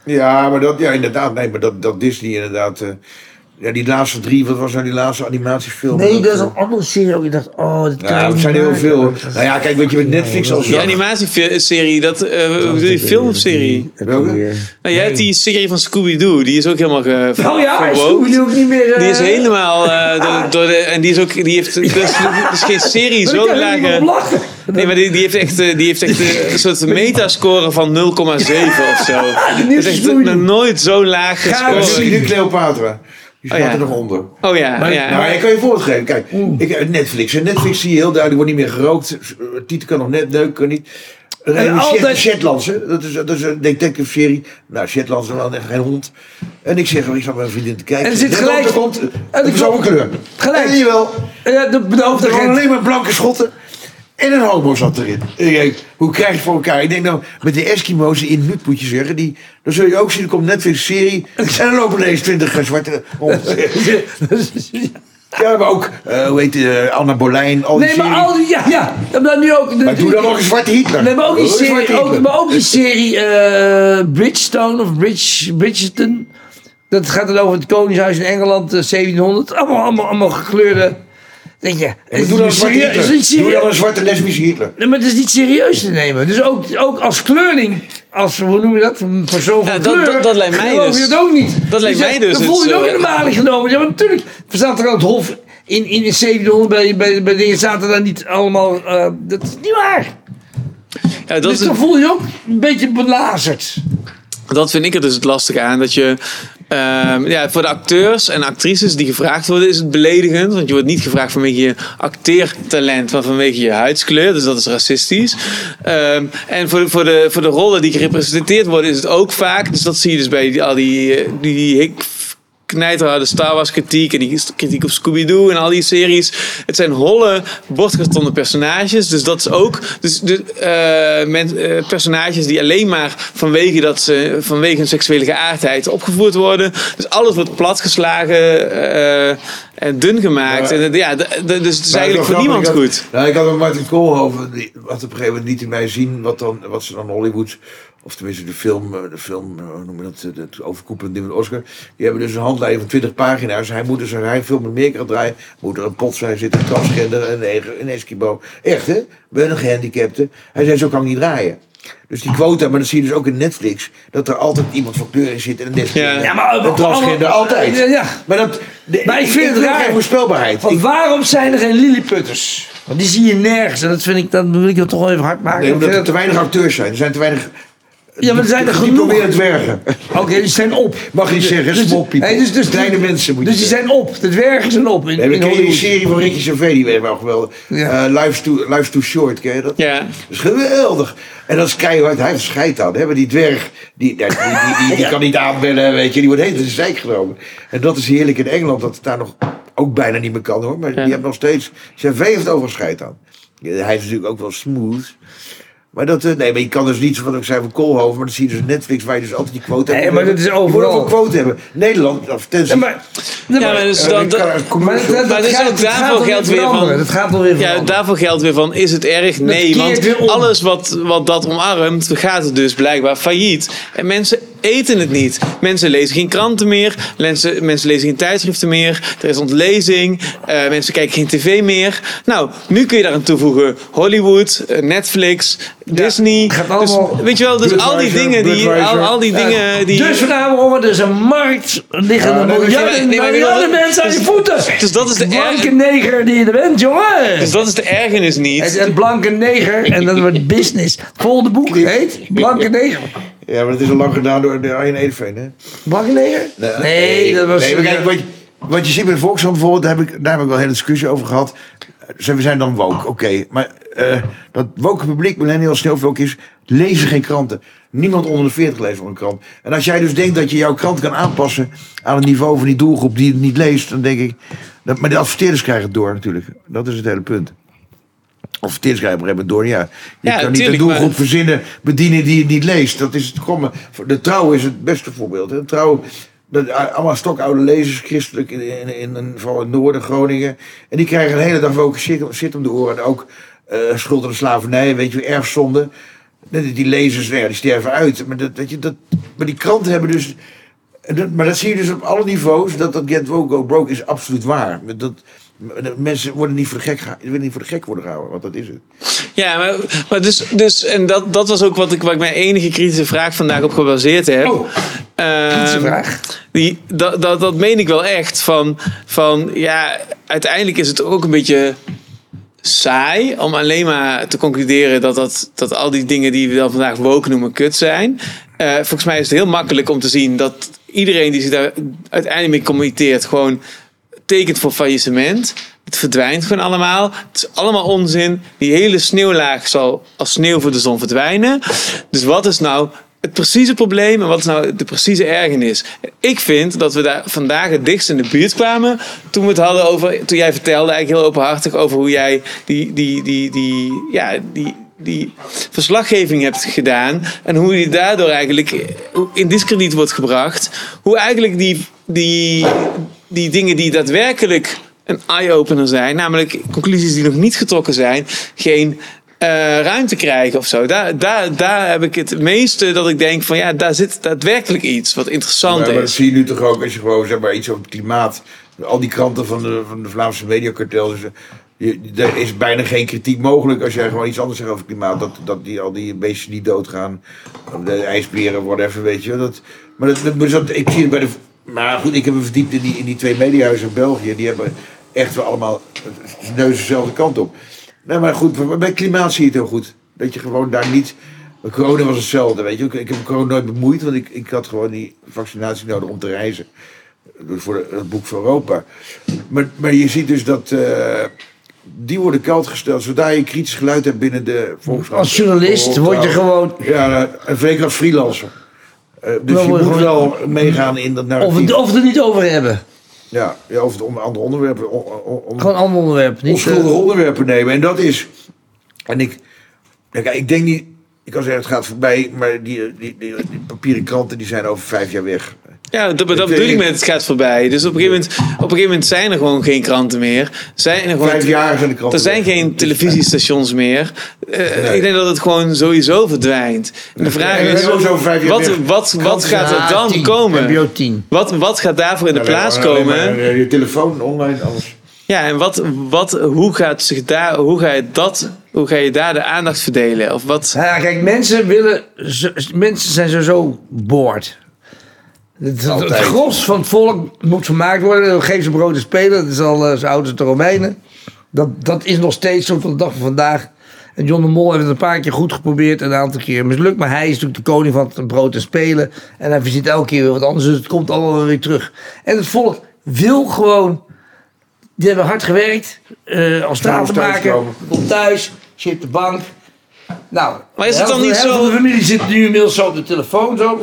Ja, maar dat, ja, inderdaad. Nee, maar dat, dat Disney inderdaad. eh, ja, die laatste drie, wat was nou die laatste animatiefilm? Nee, dat is eh, een andere serie ook. Ik dacht, oh, dat kan Ja, zijn heel veel. Nou ja, kijk, wat je met Netflix al die animatieserie, dat. eh hoe bedoel je, filmserie. Welke? Nou, jij hebt die serie van Scooby-Doo, die is ook helemaal ge. Oh ja, is ook niet meer... eh, Die is helemaal. eh, door, door de, en die is ook. Die heeft. Dus, dus geen serie zo lage. lachen. Nee, maar die, die heeft echt, eh, die heeft echt eh, een soort metascore van 0,7 of zo. Dat is echt Scooby-Doo. nog nooit zo laag Ga gescoord. je nu Cleopatra? Die staat Oh, ja. er nog onder. Oh ja, ja. Nou, ik kan je een voorbeeld geven. Kijk, ik, eh, Netflix. En Netflix zie je heel duidelijk, wordt niet meer gerookt. Tieten kan nog net neuken, kan niet. En En altijd... altijd- Shetlands, hè? Dat is, dat is een detective serie. Nou, Shetlands is wel echt geen hond. En ik zeg, ik zat met mijn vriendin te kijken. En er zit Net gelijk- op de grond, en allemaal komt- kleur. Gelijk. En jawel. Ja, de alleen maar blanke schotten. En een homo zat erin. Ik denk, hoe krijg je het voor elkaar? Ik denk nou, met de Eskimo's in Inuit moet je zeggen. Die, dan zul je ook zien, er komt Netflix serie. En dan lopen ineens twintig zwarte honden. Ja, maar ook, eh, hoe heet die, eh, Anna Bolijn, al die Nee, maar serie. al die, ja, ja. Dan nu ook. Maar doe dan nog een zwarte Hitler. Nee, maar ook die een serie, ook, maar ook die serie eh, Bridgestone of Bridge, Bridgerton. Dat gaat dan over het Koningshuis in Engeland, eh, 1700. Allemaal, allemaal, allemaal gekleurde. Denk je, Ja, maar doe dan een zwarte serieus- is Hitler. niet Doe dan serieus. een zwarte lesbische Hitler. Nee, maar het is niet serieus te nemen. Dus ook, ook als kleurling, als, hoe noem je dat, een persoon van Ja, dat- kleur. dat- dat lijkt mij geloof dus- je het ook niet. dat lijkt Dus, mij eh, dus Dan het voel je het ook in de maling genomen. Ja, maar natuurlijk. Er zaten er aan het hof in, in, in 1700 bij, bij, bij dingen zaten daar niet allemaal... eh, dat is niet waar. Ja, dat, dus is, dan voel je je ook een beetje belazerd. Dat vind ik er dus het lastige aan. Dat je. ehm, ja, voor de acteurs en actrices die gevraagd worden, is het beledigend. Want je wordt niet gevraagd vanwege je acteertalent, maar vanwege je huidskleur. Dus dat is racistisch. Ehm, en voor, voor, de, voor de rollen die gerepresenteerd worden, is het ook vaak. Dus dat zie je dus bij die, al die, eh, die, die hik knijterharde Star Wars kritiek en die kritiek op Scooby-Doo en al die series. Het zijn holle, bordkartonnen personages. Dus dat is ook dus de, eh, men- eh, personages die alleen maar vanwege, dat ze, vanwege hun seksuele geaardheid opgevoerd worden. Dus alles wordt platgeslagen. eh, en dun gemaakt. Ja. En, ja, dus het is eigenlijk voor niemand goed. ik had- Nou, ik had met Martin Koolhoven, die had op een gegeven moment niet in mij zien wat, dan, wat ze dan Hollywood, of tenminste de film, eh, de film, eh, hoe noem je dat, het overkoepelend ding met Oscar, die hebben dus een handleiding van 20 pagina's. Hij moet dus, als hij een film in Amerika gaat draaien, moet er een pot zijn, zit een transgender, een neger, een Eskimo. Echt hè? Ben een gehandicapte. Hij zei, zo kan ik niet draaien. Dus die quota, maar dat zie je dus ook in Netflix, dat er altijd iemand van kleur in zit en een Ja. Ja, maar- een transgender, altijd. Ja, ja. Maar, dat, de, Maar ik vind het raar. geen voorspelbaarheid. Want Ik- waarom zijn er geen lilliputters? Want die zie je nergens. En dat vind ik, dat wil ik dat toch wel even hard maken. Nee, omdat er te weinig acteurs zijn. Er zijn te weinig ja, maar er zijn er genoeg. gediplomeerde dwergen. Oké, die zijn op. Mag je niet zeggen, small people. hey, dus, dus, Kleine mensen moet je Dus die zeggen. zijn op. De dwergen zijn op. In, Nee, we in ken je die Hollywood. serie van Ricky Gervais, die weet wel geweldig. Ja. Eh, Life's, too, Life's Too Short, ken je dat? Ja. Dat is geweldig. En dat is keihard. Hij heeft scheid aan. Hè? Maar die dwerg, die, die, die, die, die, die kan niet aanbellen, weet je. Die wordt helemaal in de zijk genomen. En dat is heerlijk in Engeland, dat het daar nog ook bijna niet meer kan, hoor. Maar die hebben nog steeds... Gervais heeft overal scheid aan. Hij is natuurlijk ook wel smooth. Maar dat, eh, nee, maar je kan dus niet, wat ik zei van Koolhoven, maar dan zie je dus Netflix waar je dus altijd die quote Nee, hebt. maar dat is Je moet overal. ook een quote hebben. Nederland, of tenzij... Ja, maar, Ja, maar dus dan, kan- een maar dat, dat Maar dus gaat, ook dat daarvoor geldt weer van-. Dat gaat wel weer Ja, daarvoor geldt weer van, is het erg? Nee, want alles wat, wat dat omarmt, gaat het dus blijkbaar failliet. En mensen eten het niet. Mensen lezen geen kranten meer, mensen, mensen lezen geen tijdschriften meer, er is ontlezing, eh, mensen kijken geen tv meer. Nou, nu kun je daar aan toevoegen Hollywood, eh, Netflix, Disney. gaat Dus, allemaal- weet je wel, dus al die dingen, die, al, die dingen die... Dus vanavond er is een markt. Liggen Ja, er nee, maar- miljarden, nee, miljarden mensen aan je voeten. Dus dat is de Blanke erg- neger die je er bent, jongen. Dus dat is de ergernis niet. Het is een blanke neger en dat wordt business. Het volgende boek heet Blanke neger. Ja, maar dat is al lang gedaan door de Arjen Edeveen, hè? Blanke neger? Nee, dat was... Nee, kijk, wat, je, wat je ziet bij de Volkskrant bijvoorbeeld, daar heb ik, daar heb ik wel een hele discussie over gehad. Ze- We zijn dan woke, oké. Maar eh, dat woke publiek, millennials, is, lezen geen kranten. Niemand onder de 40 leest een krant. En als jij dus denkt dat je jouw krant kan aanpassen aan het niveau van die doelgroep die het niet leest, dan denk ik. Dat, maar de adverteerders krijgen het door natuurlijk. Dat is het hele punt. Adverteerders krijgen het door, ja. Je Ja, kan niet een doelgroep maar- verzinnen, bedienen die het niet leest. Dat is het komen. De trouw is het beste voorbeeld. hè. De trouw, dat, allemaal stokoude lezers, christelijk in, in, in, in, vooral in Noorden, Groningen. En die krijgen een hele dag ook shit, shit om de oren. En ook eh schuld aan de slavernij, weet je, erfzonde. Die lezers, nou ja, die sterven uit. Maar, dat, weet je, dat, maar die kranten hebben dus... dat- maar dat zie je dus op alle niveaus. Dat dat Get Woke Go Broke is absoluut waar. Dat mensen worden niet voor de gek, willen niet voor de gek worden gehouden. Want dat is het. Ja, maar, maar dus, dus en dat, dat was ook wat ik, ik mijn enige kritische vraag vandaag op gebaseerd heb. Oh, Ehm, kritische vraag. Die, dat, dat, dat meen ik wel echt. Van, van ja, uiteindelijk is het ook een beetje saai om alleen maar te concluderen dat, dat, dat al die dingen die we dan vandaag woke noemen kut zijn. Eh, volgens mij is het heel makkelijk om te zien dat iedereen die zich daar uiteindelijk mee committeert gewoon tekent voor faillissement. Het verdwijnt gewoon allemaal. Het is allemaal onzin. Die hele sneeuwlaag zal als sneeuw voor de zon verdwijnen. Dus wat is nou het precieze probleem en wat is nou de precieze ergernis? Ik vind dat we daar vandaag het dichtst in de buurt kwamen toen we het hadden over, toen jij vertelde eigenlijk heel openhartig over hoe jij die, die, die, die, ja, die, die verslaggeving hebt gedaan en hoe je daardoor eigenlijk in discrediet wordt gebracht. Hoe eigenlijk die, die, die dingen die daadwerkelijk een eye-opener zijn, namelijk conclusies die nog niet getrokken zijn, geen eh, ruimte krijgen of zo. Daar, daar, daar heb ik het meeste dat ik denk van ja, daar zit daadwerkelijk iets wat interessant Maar, maar dat is. zie je nu toch ook als je gewoon zeg maar, iets over het klimaat. Al die kranten van de, van de Vlaamse mediakartel. Dus, eh, je, er is bijna geen kritiek mogelijk als jij gewoon iets anders zegt over het klimaat. Dat, dat die, al die beestjes niet doodgaan. De ijsberen, whatever, weet je. Dat, maar dat, dat, dat- ik zie het bij de. Maar goed, ik heb me verdiept in die, in die twee mediahuizen in België. Die hebben echt wel allemaal zijn neus dezelfde kant op. Nee, maar goed, bij- klimaat zie je het heel goed. Dat je gewoon daar niet. Corona was hetzelfde, weet je. Ik, heb corona nooit bemoeid, want ik, ik had gewoon die vaccinatie nodig om te reizen. Voor de- het boek voor Europa. Maar, maar je ziet dus dat. eh, die worden koud gesteld. Zodra je kritisch geluid hebt binnen de Volkskrant. Als journalist word je gewoon... Ja, en zeker als freelancer. Eh, dus je je moet wel meegaan in dat Of narratief. het, of het er niet over hebben. Ja, ja, over het om andere onderwerpen. Om, om, om- Gewoon een ander onderwerp. Niet, onschuldige eh, onderwerpen nemen. En dat is. En ik. Kijk, ik denk niet. Ik kan zeggen, het gaat voorbij, maar die, die, die, die papieren kranten die zijn over vijf jaar weg. Ja, dat, dat bedoel ik met het gaat voorbij. Dus op een, gegeven moment, op een gegeven moment zijn er gewoon geen kranten meer. Zijn er, gewoon, Vijf jaar zijn de kranten er zijn weg. geen televisiestations meer. Eh, Ik denk dat het gewoon sowieso verdwijnt. En de vraag Nee, is, sowieso vijf jaar wat, weg. wat, wat gaat er dan 10, komen? NPO 10. Wat, wat gaat daarvoor in de Ja, plaats komen? maar, eh, Je telefoon, online, alles. Ja, en wat, wat, hoe, gaat zich daar, hoe, ga je dat, hoe ga je daar de aandacht verdelen? Of wat? Nou ja, kijk, mensen willen. Mensen zijn sowieso boord. Het, het, Altijd. het gros van het volk moet vermaakt worden. Geef ze brood en spelen. Dat is al uh, zo oud als de Romeinen. Dat, dat is nog steeds zo tot de dag van vandaag. En John de Mol heeft het een paar keer goed geprobeerd. En een aantal keer mislukt. Maar hij is natuurlijk de koning van het brood en spelen. En hij verzint elke keer weer wat anders. Dus het komt allemaal weer terug. En het volk wil gewoon. Die hebben hard gewerkt. eh als S'avonds stratenmaker. thuiskomen. Komt thuis. Zit op de bank. Nou, Maar is het de dan niet zo- de familie zit nu inmiddels zo op de telefoon. Zo.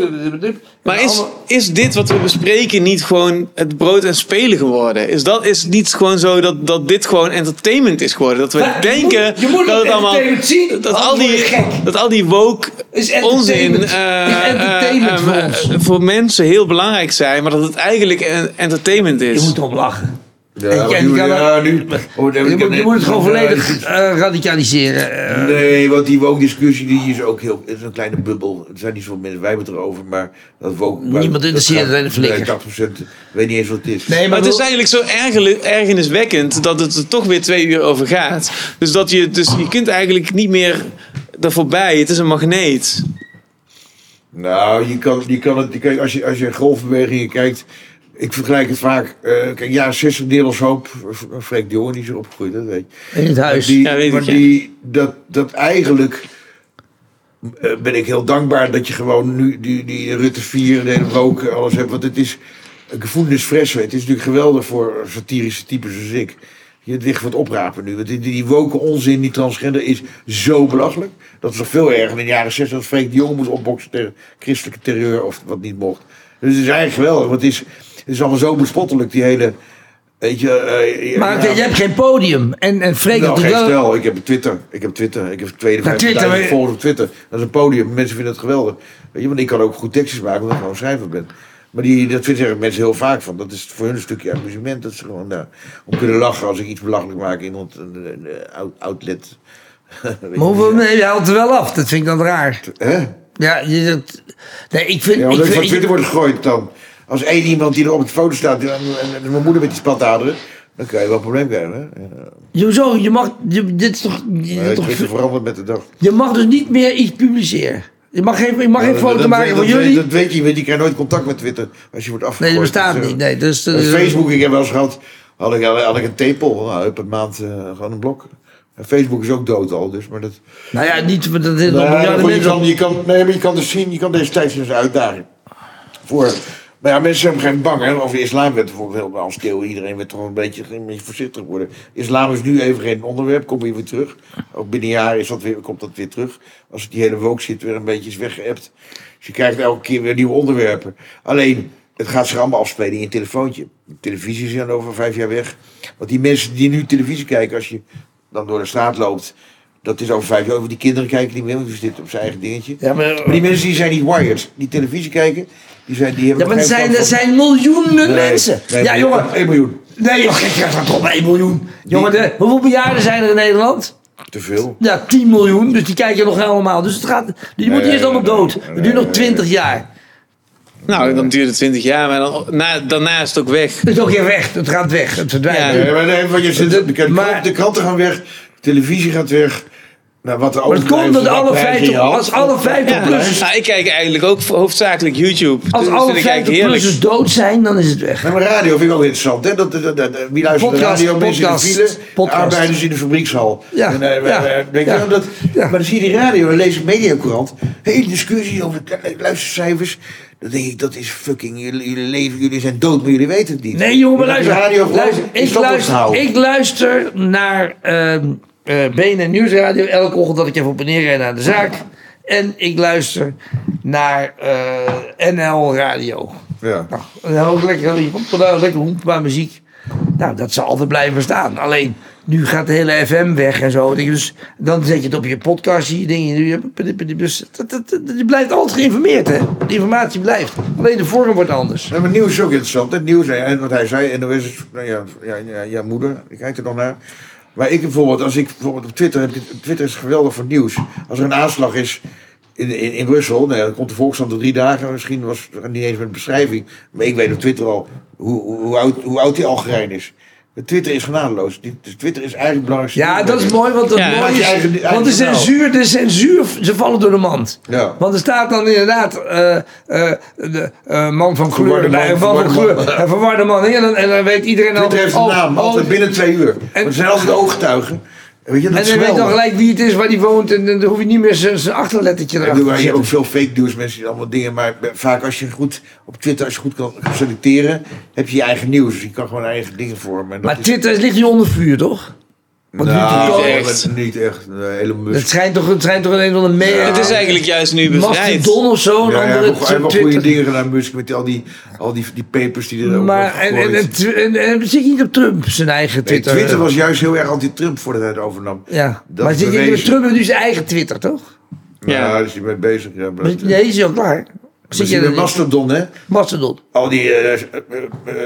Maar is, is dit wat we bespreken niet gewoon het brood en spelen geworden? Is dat is niet gewoon zo dat, dat dit gewoon entertainment is geworden? Dat we Ja, je denken moet- je moet dat het allemaal entertainment zien, dat al die je gek. dat al die woke Is onzin eh, eh, voor eh, voor mensen heel belangrijk zijn, maar dat het eigenlijk en- entertainment Je is. moet erop lachen. Ja, nu, je ja, nu, oh, Je moet, je moet het gewoon volledig eh, radicaliseren. eh. Nee, want die woke-discussie die is ook heel... Het is een kleine bubbel. Er zijn niet zoveel mensen, wij hebben het erover, maar... Dat woke, Niemand interesseert het in de flikker. Nee, 80% weet niet eens wat het is. nee, Maar het is eigenlijk zo ergerniswekkend dat het er toch weer twee uur over gaat. Dus, dat je, dus je kunt eigenlijk niet meer er voorbij. Het is een magneet. Nou, je kan, je kan het... Kijk, als je, als je golfbewegingen kijkt... Ik vergelijk het vaak... eh kijk, ja, 60 Nederlands Hoop... Freek de Jonge, die is er opgegroeid, dat weet je. in het huis. die, Ja, weet maar ja. die, dat, dat eigenlijk eh, ben ik heel dankbaar dat je gewoon nu die, die Rutte 4 en rook alles hebt. Want het is een gevoelens fresh. Het is natuurlijk geweldig voor satirische types zoals ik. Je het licht wat oprapen nu. Want die, die woke onzin, die transgender, is zo belachelijk. Dat is nog veel erger in de jaren 60 dat Freek de Jonge moest opboksen tegen christelijke terreur of wat niet mocht. Dus het is eigenlijk geweldig. Want het is, het is allemaal zo bespottelijk, die hele... Weet je, eh, Maar je hebt geen podium. En, en Freek Nou, geen wel... stel. Ik heb Twitter. Ik heb Twitter. Ik heb tweede Nou, Twitter, 50.000 maar- volgers op Twitter. Dat is een podium. Mensen vinden het geweldig. Weet je, want ik kan ook goed tekstjes maken omdat ik gewoon schrijver ben. Maar die, dat vinden mensen heel vaak van. Dat is voor hun een stukje amusement. Dat ze gewoon nou, om kunnen lachen als ik iets belachelijk maak in een, een, outlet. Maar hoeveel, nee, je haalt er wel af. Dat vind ik dan raar. Hè? Ja, je, dat, nee, ik vind... Ja, vind ik- Twitter wordt gegooid dan. Als één iemand die er op het foto staat, en, en- en mijn moeder met die spataderen, dan kan je wel een probleem krijgen. Hè? Ja. Hoezo? Je mag... Je, dit is toch, je, Maar toch- Twitter verandert met de dag. je mag dus niet meer iets publiceren. Je mag geen, je mag geen Ja, foto dat- maken dat, van dat, jullie. Dat weet je, je krijgt nooit contact met Twitter als je wordt afgegooid. nee, dat bestaat Dus, niet. Nee, dus, eh, Facebook, ik heb wel eens gehad, had ik, had ik een tepel, nou, op een maand eh, gewoon een blok. En Facebook is ook dood al, dus, maar dat... Nou ja, niet... Dat, dat, dat, Nou, goed, je, kan, je, kan, nee, maar je kan dus zien, je kan deze tijd een uitdaging. Voor, maar ja, mensen zijn op een gegeven moment bang. Hè? Over islam werd bijvoorbeeld helemaal stil. Iedereen werd toch een beetje, een beetje voorzichtig worden. Islam is nu even geen onderwerp, komt hier weer terug. Ook binnen jaar is dat weer, komt dat weer terug. Als die hele woke zit weer een beetje is weggeëpt. Dus je krijgt elke keer weer nieuwe onderwerpen. Alleen, het gaat zich allemaal afspelen in je telefoontje. De televisie is dan over vijf jaar weg. Want die mensen die nu televisie kijken, als je dan door de straat loopt... Dat is over vijf jaar. Over die kinderen kijken niet meer, want die zitten op zijn eigen dingetje. Ja, maar, Maar die mensen die zijn niet wired. Die televisie kijken, die, zijn, die hebben ja, maar er geen zijn, er zijn miljoenen Nee, mensen. nee, ja, jongen. 1 miljoen. Nee, joh, ik dat toch 1 miljoen. Jongen, de, hoeveel bejaarden zijn er in Nederland? Te veel. Ja, 10 miljoen. Dus die kijken nog allemaal. Dus het gaat, die moeten Nee, eerst allemaal dood. nee, Het duurt nog 20 jaar. Nou, dan duurt het 20 jaar, maar dan, na, daarna is het ook weg. Het is ook weer weg. Het gaat weg. Het verdwijnt. Ja. Nee, maar nee, want je zit, de, de, Maar- de kranten gaan weg, de televisie gaat weg. Nou, wat er Maar het komt dat alle krijg je 50, in je hand. als alle 50 Ja, plussers, nou, ik kijk eigenlijk ook hoofdzakelijk YouTube. als Dus alle vind ik eigenlijk 50 heerlijk. plussers dood zijn, dan is het weg. Nee, maar radio vind ik wel interessant. Hè? Dat, dat, dat, dat- wie luistert naar radio? Mensen in de file, podcast. arbeiders in de fabriekshal. Ja, En, eh, ja, denk ja, nou dat, ja. Maar dan zie je die radio, dan lees ik Mediacourant. Hele discussie over de luistercijfers. Dan denk ik, dat is fucking, jullie, jullie leven, jullie zijn dood, maar jullie weten het niet. Nee, jongen, maar luister. radio gewoon luister, ik, luister ik luister naar ehm eh BNN Nieuwsradio elke ochtend dat ik even op en neer rijd naar de zaak. En ik luister naar eh, NL Radio. Ja. Nou, dan ook lekker, lekker hoempbaar muziek. Nou, dat zal altijd blijven bestaan. Alleen, nu gaat de hele FM weg en zo. Dus dan zet je het op je podcast, je dingen. Dus je blijft altijd geïnformeerd, hè. De informatie blijft. Alleen de vorm wordt anders. Nee, maar nieuws is ook interessant. Het nieuws, en wat hij zei, en dan is het, nou ja, ja, ja, ja, moeder, ik kijk er nog naar. Maar ik bijvoorbeeld, als ik bijvoorbeeld op Twitter, Twitter is geweldig voor nieuws. Als er een aanslag is in, in, Brussel, nou dan komt de Volkskrant er drie dagen, misschien was het niet eens met een beschrijving. Maar ik weet op Twitter al hoe, hoe, hoe oud, hoe oud die Algerijn is. Twitter is genadeloos. Die- Dus Twitter is eigenlijk het belangrijkste. Ja, dat is mooi, want, dat Ja, mooi is, eigen- eigen want de censuur, de censuur, ze vallen door de mand. Ja. Want er staat dan inderdaad eh, eh, de eh, man van kleur, Verwarde man, van verwarde kleur, man. een verwarde man. En dan, en dan weet iedereen al. Twitter heeft een oh, naam, oh, altijd binnen twee uur. Want er zijn altijd ooggetuigen. En Weet je, dat En dan weet je dan gelijk wie het is, waar die woont. En dan hoef je niet meer zijn zijn achterlettertje erachter te je hebt ook zetten. veel fake news, mensen die allemaal dingen. Maar vaak als je goed op Twitter, als je goed kan selecteren, heb je je eigen nieuws. Dus je kan gewoon eigen dingen vormen. En dat Maar is- Twitter ligt hier onder vuur, toch? Want nou, niet echt. Niet echt. Een hele mus. Het schijnt toch, het schijnt toch een van de meer. Het is eigenlijk juist nu bevrijd. Mastodon of zo, een Ja, hij andere heeft ook- hij heeft wel goede dingen gedaan, Musk, met al die, al die, die papers die er ook Maar en, en, en, en, en zit je niet op Trump zijn eigen Nee, Twitter? Twitter was juist heel erg anti-Trump voordat hij het overnam. Ja, Dat maar zit je niet op. Trump heeft nu zijn eigen Twitter, toch? Ja. Ja, daar is hij mee bezig. Ja, maar, Maar- Nee, is hij al klaar? Zit je met er Mastodon, hè? Mastodon. Al die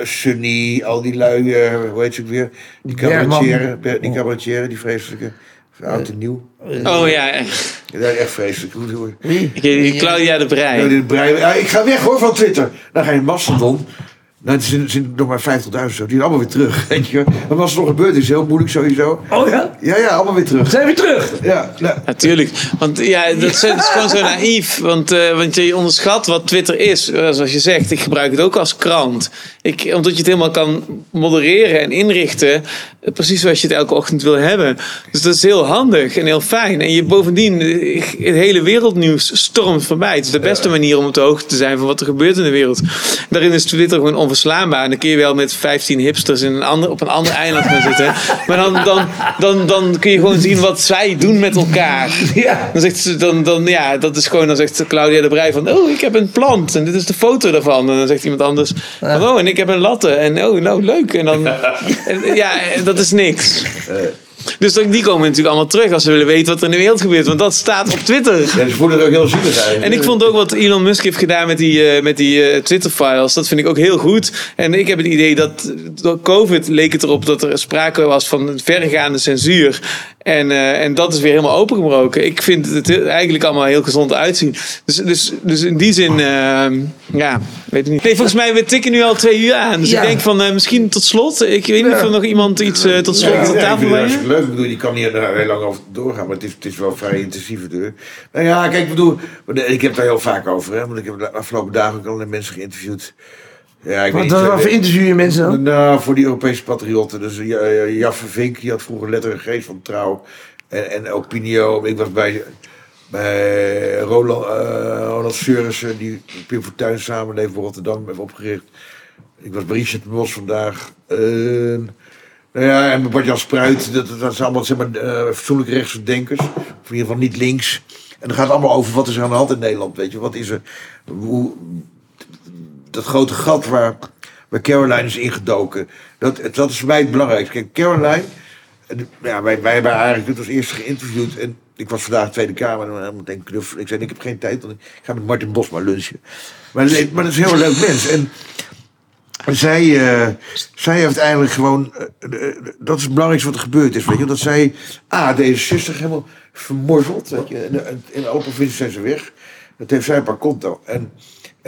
Sunny, al die lui, eh, hoe heet ze ook weer? Die cabaretieren, die cabaretieren, die vreselijke. Oud en nieuw. Oh ja, dat is echt vreselijk. Hoe- niet, Claudia de Breij. dit brein- ja, ik ga weg hoor van Twitter. Dan ga je Mastodon. Nou, het zijn, zijn nog maar 50.000 zo. Die zijn allemaal weer terug. Weet je. Maar wat er nog gebeurd is heel moeilijk sowieso. Oh ja? Ja, ja, allemaal weer terug. Zijn we terug? Ja, nou, Natuurlijk. Want ja, dat is, dat is gewoon zo naïef. Want, eh, want je onderschat wat Twitter is. Zoals je zegt, ik gebruik het ook als krant. Ik, omdat je het helemaal kan modereren en inrichten. eh, Precies zoals je het elke ochtend wil hebben. Dus dat is heel handig en heel fijn. En je bovendien, eh, het hele wereldnieuws stormt voorbij. Het is de beste manier om op de hoogte te zijn van wat er gebeurt in de wereld. Daarin is Twitter gewoon onverslaanbaar. En dan kun je wel met 15 hipsters in een ander, op een ander eiland gaan zitten. Maar dan, dan, dan, dan kun je gewoon zien wat zij doen met elkaar. Ja. Dan zegt ze, dan, dan, ja, dat is gewoon, dan zegt Claudia de Brij van, oh, ik heb een plant en dit is de foto daarvan. En dan zegt iemand anders, van, oh, en ik heb een latte en oh, nou, leuk. En dan, en, ja, dat is niks. Dus dan, die komen natuurlijk allemaal terug als ze willen weten wat er in de wereld gebeurt. Want dat staat op Twitter. ja, ze voelen er ook heel zielig eigenlijk. En ik vond ook wat Elon Musk heeft gedaan met die, eh, met die eh, Twitter-files. Dat vind ik ook heel goed. En ik heb het idee dat door COVID leek het erop dat er sprake was van verregaande censuur. En, eh, en dat is weer helemaal opengebroken. Ik vind het eigenlijk allemaal heel gezond uitzien. Dus, dus, dus in die zin, eh, ja, weet ik niet. Nee, volgens mij, we tikken nu al twee uur aan. Dus Ja. ik denk van eh, misschien tot slot. Ik weet niet of er nog iemand iets eh, tot slot Ja, ja, ik tafel brengen. hartstikke leuk. Ik bedoel, je kan hier er heel lang over doorgaan, maar het is, het is wel vrij intensief natuurlijk. Nou ja, kijk, ik bedoel, ik heb daar heel vaak over, hè, want ik heb de afgelopen dagen ook allerlei mensen geïnterviewd. Ja, ik Wat, weet wat, niet, wat voor interview je mensen dan? Nou, voor die Europese patriotten. Dus ja, ja, Jaffe Vink, die had vroeger letter en geest van Trouw. En, en Opinio. Ik was bij, bij Roland, eh Ronald Seurissen, die Pim Fortuyn Samenleven voor Rotterdam heeft opgericht. Ik was bij Richard Bos vandaag. Eh, nou ja, en met Jan Spruit. Dat, dat zijn allemaal zeg maar, eh fatsoenlijke rechtse denkers. Of in ieder geval niet links. En dan gaat het allemaal over wat is er aan de hand in Nederland. Weet je, wat is er. Hoe, dat grote gat waar, waar Caroline is ingedoken. Dat, dat is mij het belangrijkste. Kijk, Caroline, ja, wij, wij hebben eigenlijk als eerste geïnterviewd. En ik was vandaag Tweede Kamer. En dan denk ik, zei, ik heb geen tijd, want ik ga met Martin Bosma lunchen. Maar, nee, maar dat is een heel leuk mens. En zij, eh, zij heeft eigenlijk gewoon. eh, dat is het belangrijkste wat er gebeurd is. Weet je? Dat zij. Ah, D66 helemaal vermorzeld. Weet je? In, alle provincies zijn ze weg. Dat heeft zij haar konto. En,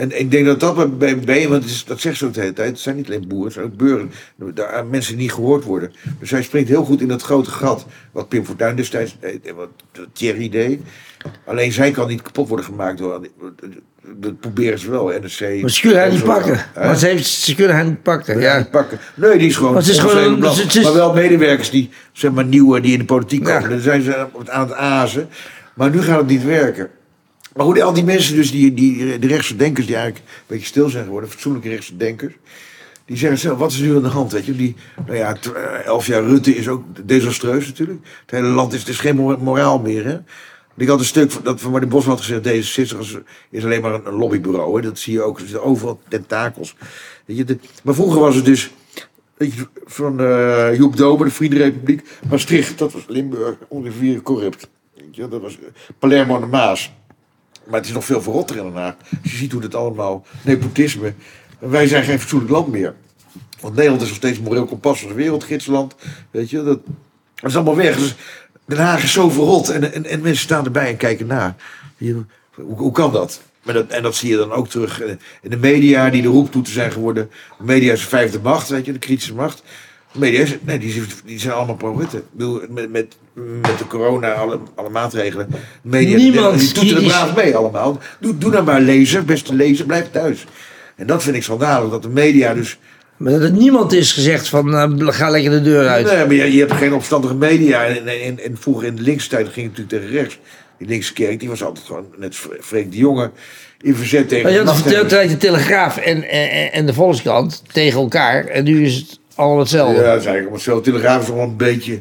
en ik denk dat dat bij BNB, want is, dat zegt ze ook de hele tijd. Het zijn niet alleen boeren, het zijn ook burgers. Daar mensen niet gehoord worden. Dus zij springt heel goed in dat grote gat. Wat Pim Fortuyn destijds deed en wat Thierry deed. Alleen zij kan niet kapot worden gemaakt door. Dat proberen ze wel, NRC. Maar ze kunnen haar niet pakken. Maar ze, heeft, ze kunnen haar niet pakken. Ja. Ja. pakken. Nee, die is gewoon. Maar is gewoon blad. het is- Maar wel medewerkers die, zeg maar, nieuwe die in de politiek Ja. komen. Dan zijn ze aan het azen. Maar nu gaat het niet werken. Maar hoe die, al die mensen, dus die, die, de rechtse denkers, die eigenlijk een beetje stil zijn geworden, fatsoenlijke rechtse denkers. Die zeggen zelf, wat is nu aan de hand? Weet je? Die, nou ja, eh, elf jaar Rutte is ook desastreus natuurlijk. Het hele land is, is geen mora- moraal meer. Hè? Ik had een stuk van- dat van Martin Bosman had gezegd, deze 60 is, alleen maar een, lobbybureau. Hè? Dat zie je ook, er overal tentakels. Weet je, maar vroeger was het dus, weet je, van eh, Joep Dober, de Vriendenrepubliek, Maastricht, dat was Limburg, ongeveer corrupt. Weet je, dat was eh, Palermo de Maas. Maar het is nog veel verrotter in Den Haag. Als je ziet hoe het allemaal, nepotisme. Wij zijn geen fatsoenlijk land meer. Want Nederland is nog steeds moreel kompas als wereldgidsland. Weet je, dat, dat is allemaal weg. Dus Den Haag is zo verrot en, en, en mensen staan erbij en kijken naar. Hoe, hoe kan dat? Maar dat? En dat zie je dan ook terug in de media, die de roeptoeten zijn geworden. De media is de vijfde macht, weet je, de kritische macht. Media is, nee, die, die zijn allemaal pro-Rutte. Met, met, met de corona, alle, alle maatregelen. Media Niemand die, die toeten er braaf mee allemaal. Doe, doe nou maar lezen, beste lezer, blijf thuis. En dat vind ik schandalig, dat de media dus... Maar dat er niemand is gezegd van eh, ga lekker de deur uit. Nee, maar je, je hebt geen opstandige media. En, en, en, en vroeger in de linkse tijd ging het natuurlijk tegen rechts. Die linkse kerk, die was altijd gewoon net Freek de Jonge in verzet tegen Maar je had de Telegraaf en, en, en de Volkskrant tegen elkaar. En nu is het allemaal hetzelfde. Ja, dat is eigenlijk allemaal zo. Telegraaf is nog een beetje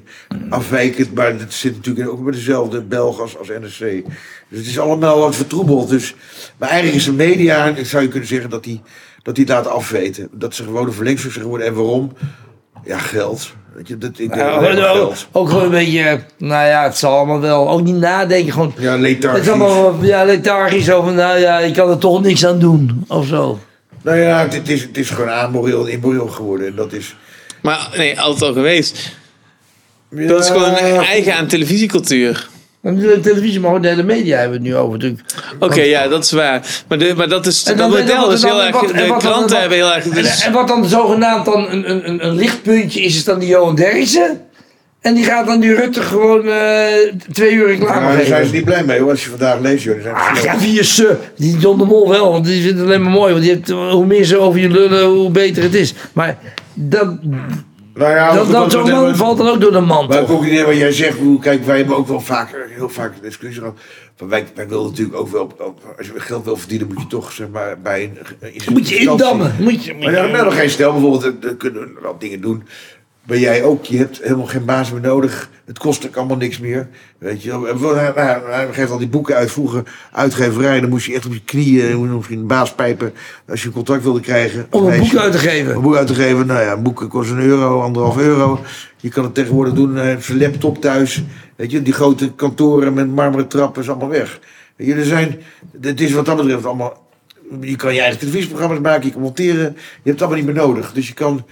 afwijkend, maar het zit natuurlijk ook bij dezelfde Belg als, als NSC. Dus het is allemaal wat vertroebeld. Dus, maar eigenlijk is de media, zou je kunnen zeggen, dat die, dat die het laten afweten. Dat ze gewoon een verlengstuk zijn geworden. En waarom? Ja, geld. Weet je, dat, ik denk Ja, ook, geld. ook gewoon een beetje, nou ja, het zal allemaal wel. Ook niet nadenken, gewoon. Ja, Het lethargisch. is allemaal ja, lethargisch van, nou ja, ik kan er toch niks aan doen. Of zo. Nou ja, het, het is, het is gewoon amoreel en immoreel geworden. En dat is... Maar nee, altijd al geweest. Ja, Dat is gewoon eigen aan televisiecultuur. De televisie, maar ook de hele media hebben we het nu over natuurlijk. Oké, ja, dat is waar. Maar, de, maar dat is En dat dan- model is heel erg. wat- De dan- kranten hebben heel erg. En, Dus, en wat dan zogenaamd dan een, een, een, een lichtpuntje is, is dan die Johan Derksen. En die gaat dan die Rutte gewoon eh, twee uur reclame Ja, daar zijn ze niet blij mee hoor, als je vandaag leest. Joh, zijn Ach snel. ja, wie is ze? Die John de Mol wel, want die vindt het alleen maar mooi. Want die heeft, hoe meer ze over je lullen, hoe beter het is. Maar dat, Nou ja, dat, dat, zo'n man valt dan ook door de mand. Maar ook niet wat jij zegt, kijk, wij hebben ook wel vaak, heel vaak een discussie gehad. Van wij, wij willen natuurlijk ook wel, als je geld wil verdienen, moet je toch zeg maar bij een. Moet je indammen. Moet je, Maar dan ben je je, nog geen stel, bijvoorbeeld, eh, dan kunnen we wel dingen doen. Maar jij ook, je hebt helemaal geen baas meer nodig. Het kost ook allemaal niks meer. Weet je, hij, hij- hij geeft al die boeken uit. Vroeger uitgeverij, dan moest je echt op je knieën, je moest misschien een baas pijpen. Als je een contract wilde krijgen. om een boek uit te Een geven. boek uit te geven, nou ja, een boek kost een euro, anderhalf euro. Je kan het tegenwoordig doen, hij heeft zijn laptop thuis. Weet je, die grote kantoren met marmeren trappen is allemaal weg. Er zijn, het is wat dat betreft allemaal, je kan je eigen televisieprogramma's maken, je kan monteren. Je hebt het allemaal niet meer nodig. Dus je kan,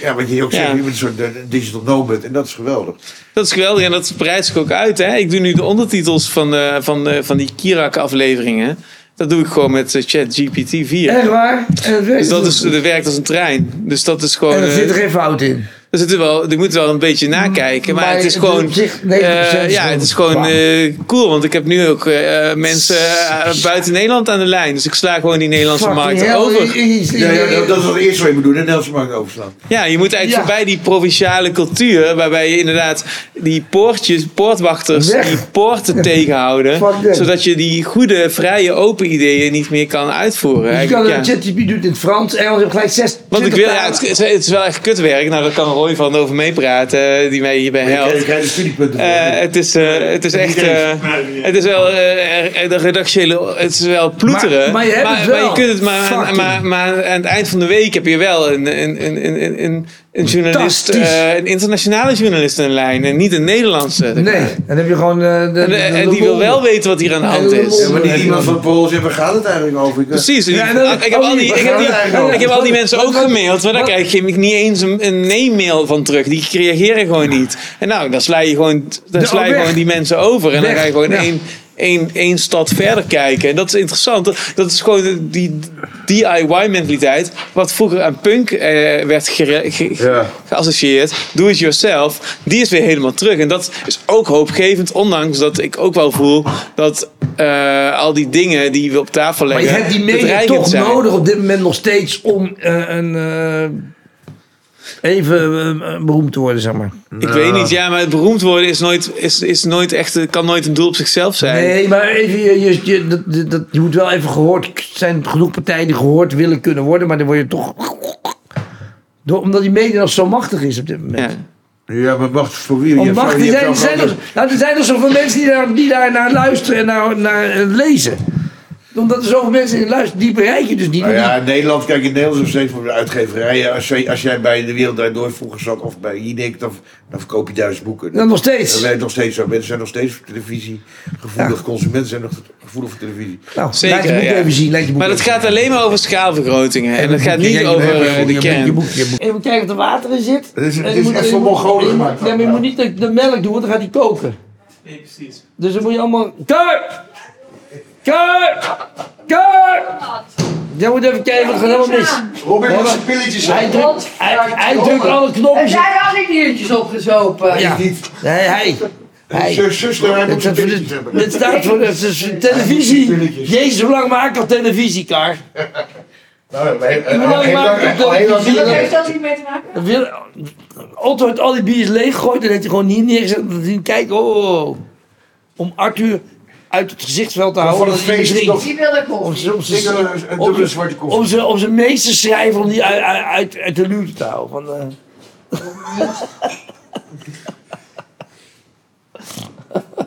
ja, wat je ook zegt, Ja. je bent een soort eh, digital nomad en dat is geweldig. dat is geweldig en dat breidt zich ook uit. Hè? Ik doe nu de ondertitels van, eh, van, eh, van die Kirak-afleveringen. Dat doe ik gewoon met ChatGPT 4. Echt waar? En het werkt Dus dat, is, dat werkt als een trein. Dus dat is gewoon. En er zit er geen fout in. Er zit er wel, je moet wel een beetje nakijken, maar, Maar het is het gewoon, op zich 90% eh, is ja, het is gewoon eh, cool, want ik heb nu ook eh, mensen buiten Nederland aan de lijn, dus ik sla gewoon die Nederlandse Fucking markt hell, over. Ja, ja, dat, dat is wat het eerste wat je moet doen, de Nederlandse markt overslaan. Ja, je moet eigenlijk Ja. voorbij die provinciale cultuur, waarbij je inderdaad die poortjes, poortwachters, Weg. die poorten tegenhouden, Fuck zodat je die goede, vrije, open ideeën niet meer kan uitvoeren. Je kan een. ChatGPT doet in het Frans, Engels, je hebt gelijk zes. Want ik 20 wil, ja, het, het is wel echt kutwerk. Nou, daar kan Roy van over meepraten, eh, die mij hierbij helpt. krijgt de studiepunten. Eh, het, is, eh, het is echt. eh, het is wel eh, de redactionele. Het is wel ploeteren. Maar- maar je hebt het wel. je kunt het maar, maar, maar aan het eind van de week heb je wel een, een, een, een, een, journalist. Eh, een internationale journalist in lijn en niet een Nederlandse. Nee, dan heb je gewoon. eh, de, En, de- en de die wil wel weten wat hier aan de hand is. Ja, maar niet iemand van zegt, waar gaat het eigenlijk over? Ik, eh, Precies. Ja, ik, en dan- ik heb al die, ik heb die, ik heb al die mensen ook gemaild, maar daar krijg je niet eens een, een nee-mail van terug. Die reageren gewoon niet. En nou, dan sla je gewoon, dan sla je gewoon die mensen over. En dan ga je gewoon één, één, één stad verder kijken. En dat is interessant. Dat, dat is gewoon die DIY-mentaliteit. Wat vroeger aan punk eh, werd gere- ge- Ja. geassocieerd. Do it yourself. Die is weer helemaal terug. En dat is ook hoopgevend. Ondanks dat ik ook wel voel dat eh, al die dingen die we op tafel Maar leggen. je hebt die media toch zijn. nodig op dit moment nog steeds om eh, een. eh, even eh, beroemd te worden, zeg maar. Ik weet niet, ja, maar het beroemd worden is nooit, is, is nooit echt, kan nooit een doel op zichzelf zijn. Nee, maar even, je, je, je, dat, dat- je moet wel even gehoord. Er zijn genoeg partijen die gehoord willen kunnen worden, maar dan word je toch. Door, omdat die media nog zo machtig is op dit moment. Ja. Ja, maar wacht, voor wie? Je Om macht, er zijn, er zijn, er, nou, er zijn er zoveel mensen die daar, die daar naar luisteren en naar, naar eh, lezen. Omdat er zoveel mensen in luisteren, die bereik je dus niet. Nou ja, in Nederland, kijk, in Nederland is nog steeds voor de uitgeverijen. Als jij, als jij bij de Wereld Draait Door vroeger zat of bij Jinek, dan, dan verkoop je duizend boeken. Dat nog steeds. Dat werkt nog steeds zo. Mensen zijn nog steeds voor televisie gevoelig. Consumenten zijn nog gevoelig voor televisie. Nou, Zeker, laat je boek ja. even zien. laat je boek Maar dat even gaat alleen maar over schaalvergrotingen. En dat gaat niet over eh, je de hebt Je kern. boek, je boek. Even kijken of er water in zit. Het is- het En is echt voor Mongolen gemaakt. Ja, maar je moet niet de, de melk doen, want dan gaat die koken. Nee, precies. Dus dan moet je allemaal... Kijk! Kijk! Kijk! Jij moet even kijken, het gaat helemaal mis. Robin moet zijn pilletjes Hij drukt, hij, hij drukt alle Heb knopjes. jij al die diertjes opgezopen? Ja. niet. Nee, hij. hij. Zus, zuster, hij moet Dit, zijn dit, pilletjes hebben. dit staat voor de, het is televisie. Jezus, hoe lang maak ik al televisie, Kar? Nou, hij- maak ik hij- al televisie? Wat heeft dat hier mee te maken? Dan wil- Otto heeft al die biertjes leeggegooid en heeft hij gewoon hier neergezet. om te zien, kijk, oh. Om Arthur uit het gezichtsveld te Van houden. het feest drinkt. nog- Die Om koffie. zijn- om Ik zijn- wil dubbele zwarte koffie. om zijn- om zijn meester schrijver om die uit, uit, uit, de luwte te houden. Van, eh,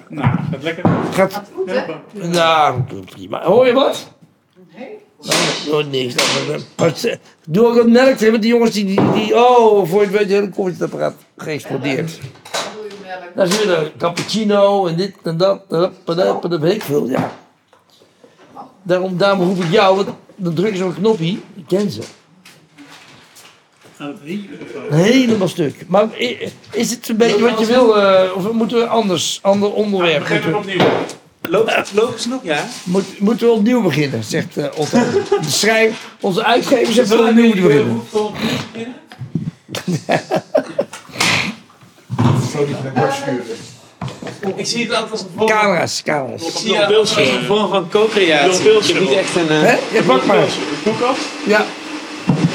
Nou, gaat lekker. gaat, nou, prima. Hoor je wat? Nee. Oh, niks. Nou, Doe ook wat melk want die jongens die, die, die oh, voor je het weet, het hele koffiezetapparaat geëxplodeerd. Nou, ze willen cappuccino en dit en dat, en dat, weet ik veel, ja. Daarom, daarom roep ik jou, want dan druk je zo'n knopje, ik ken ze. Helemaal stuk. Maar is het een beetje wat je wil, eh, of moeten we anders, ander onderwerp? Er we, opnieuw. Loopt logisch nog, ja? moet- moeten we opnieuw beginnen, zegt eh, Otto. De schrijf, onze uitgever zegt dat we opnieuw moeten beginnen. Naar bord sturen. Ik zie het altijd als een vorm, Camera's, camera's. ik zie het als een vorm van co-creatie. Heb niet echt een... eh, Hè? Ja, pak maar. De koelkast? Ja.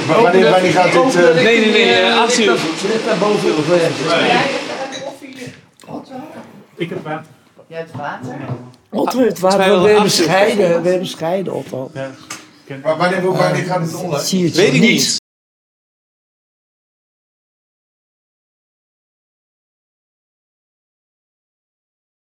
Maar wanneer, wanneer gaat dit... eh, Nee, nee, nee, eh, acht uur. Net daarboven. of, Ik heb water. Ja, het water. Otto heeft water. We hebben scheiden, we hebben scheiden, Otto. Ja. maar wanneer, wanneer gaat dit online? Zie je het Weet ik niet.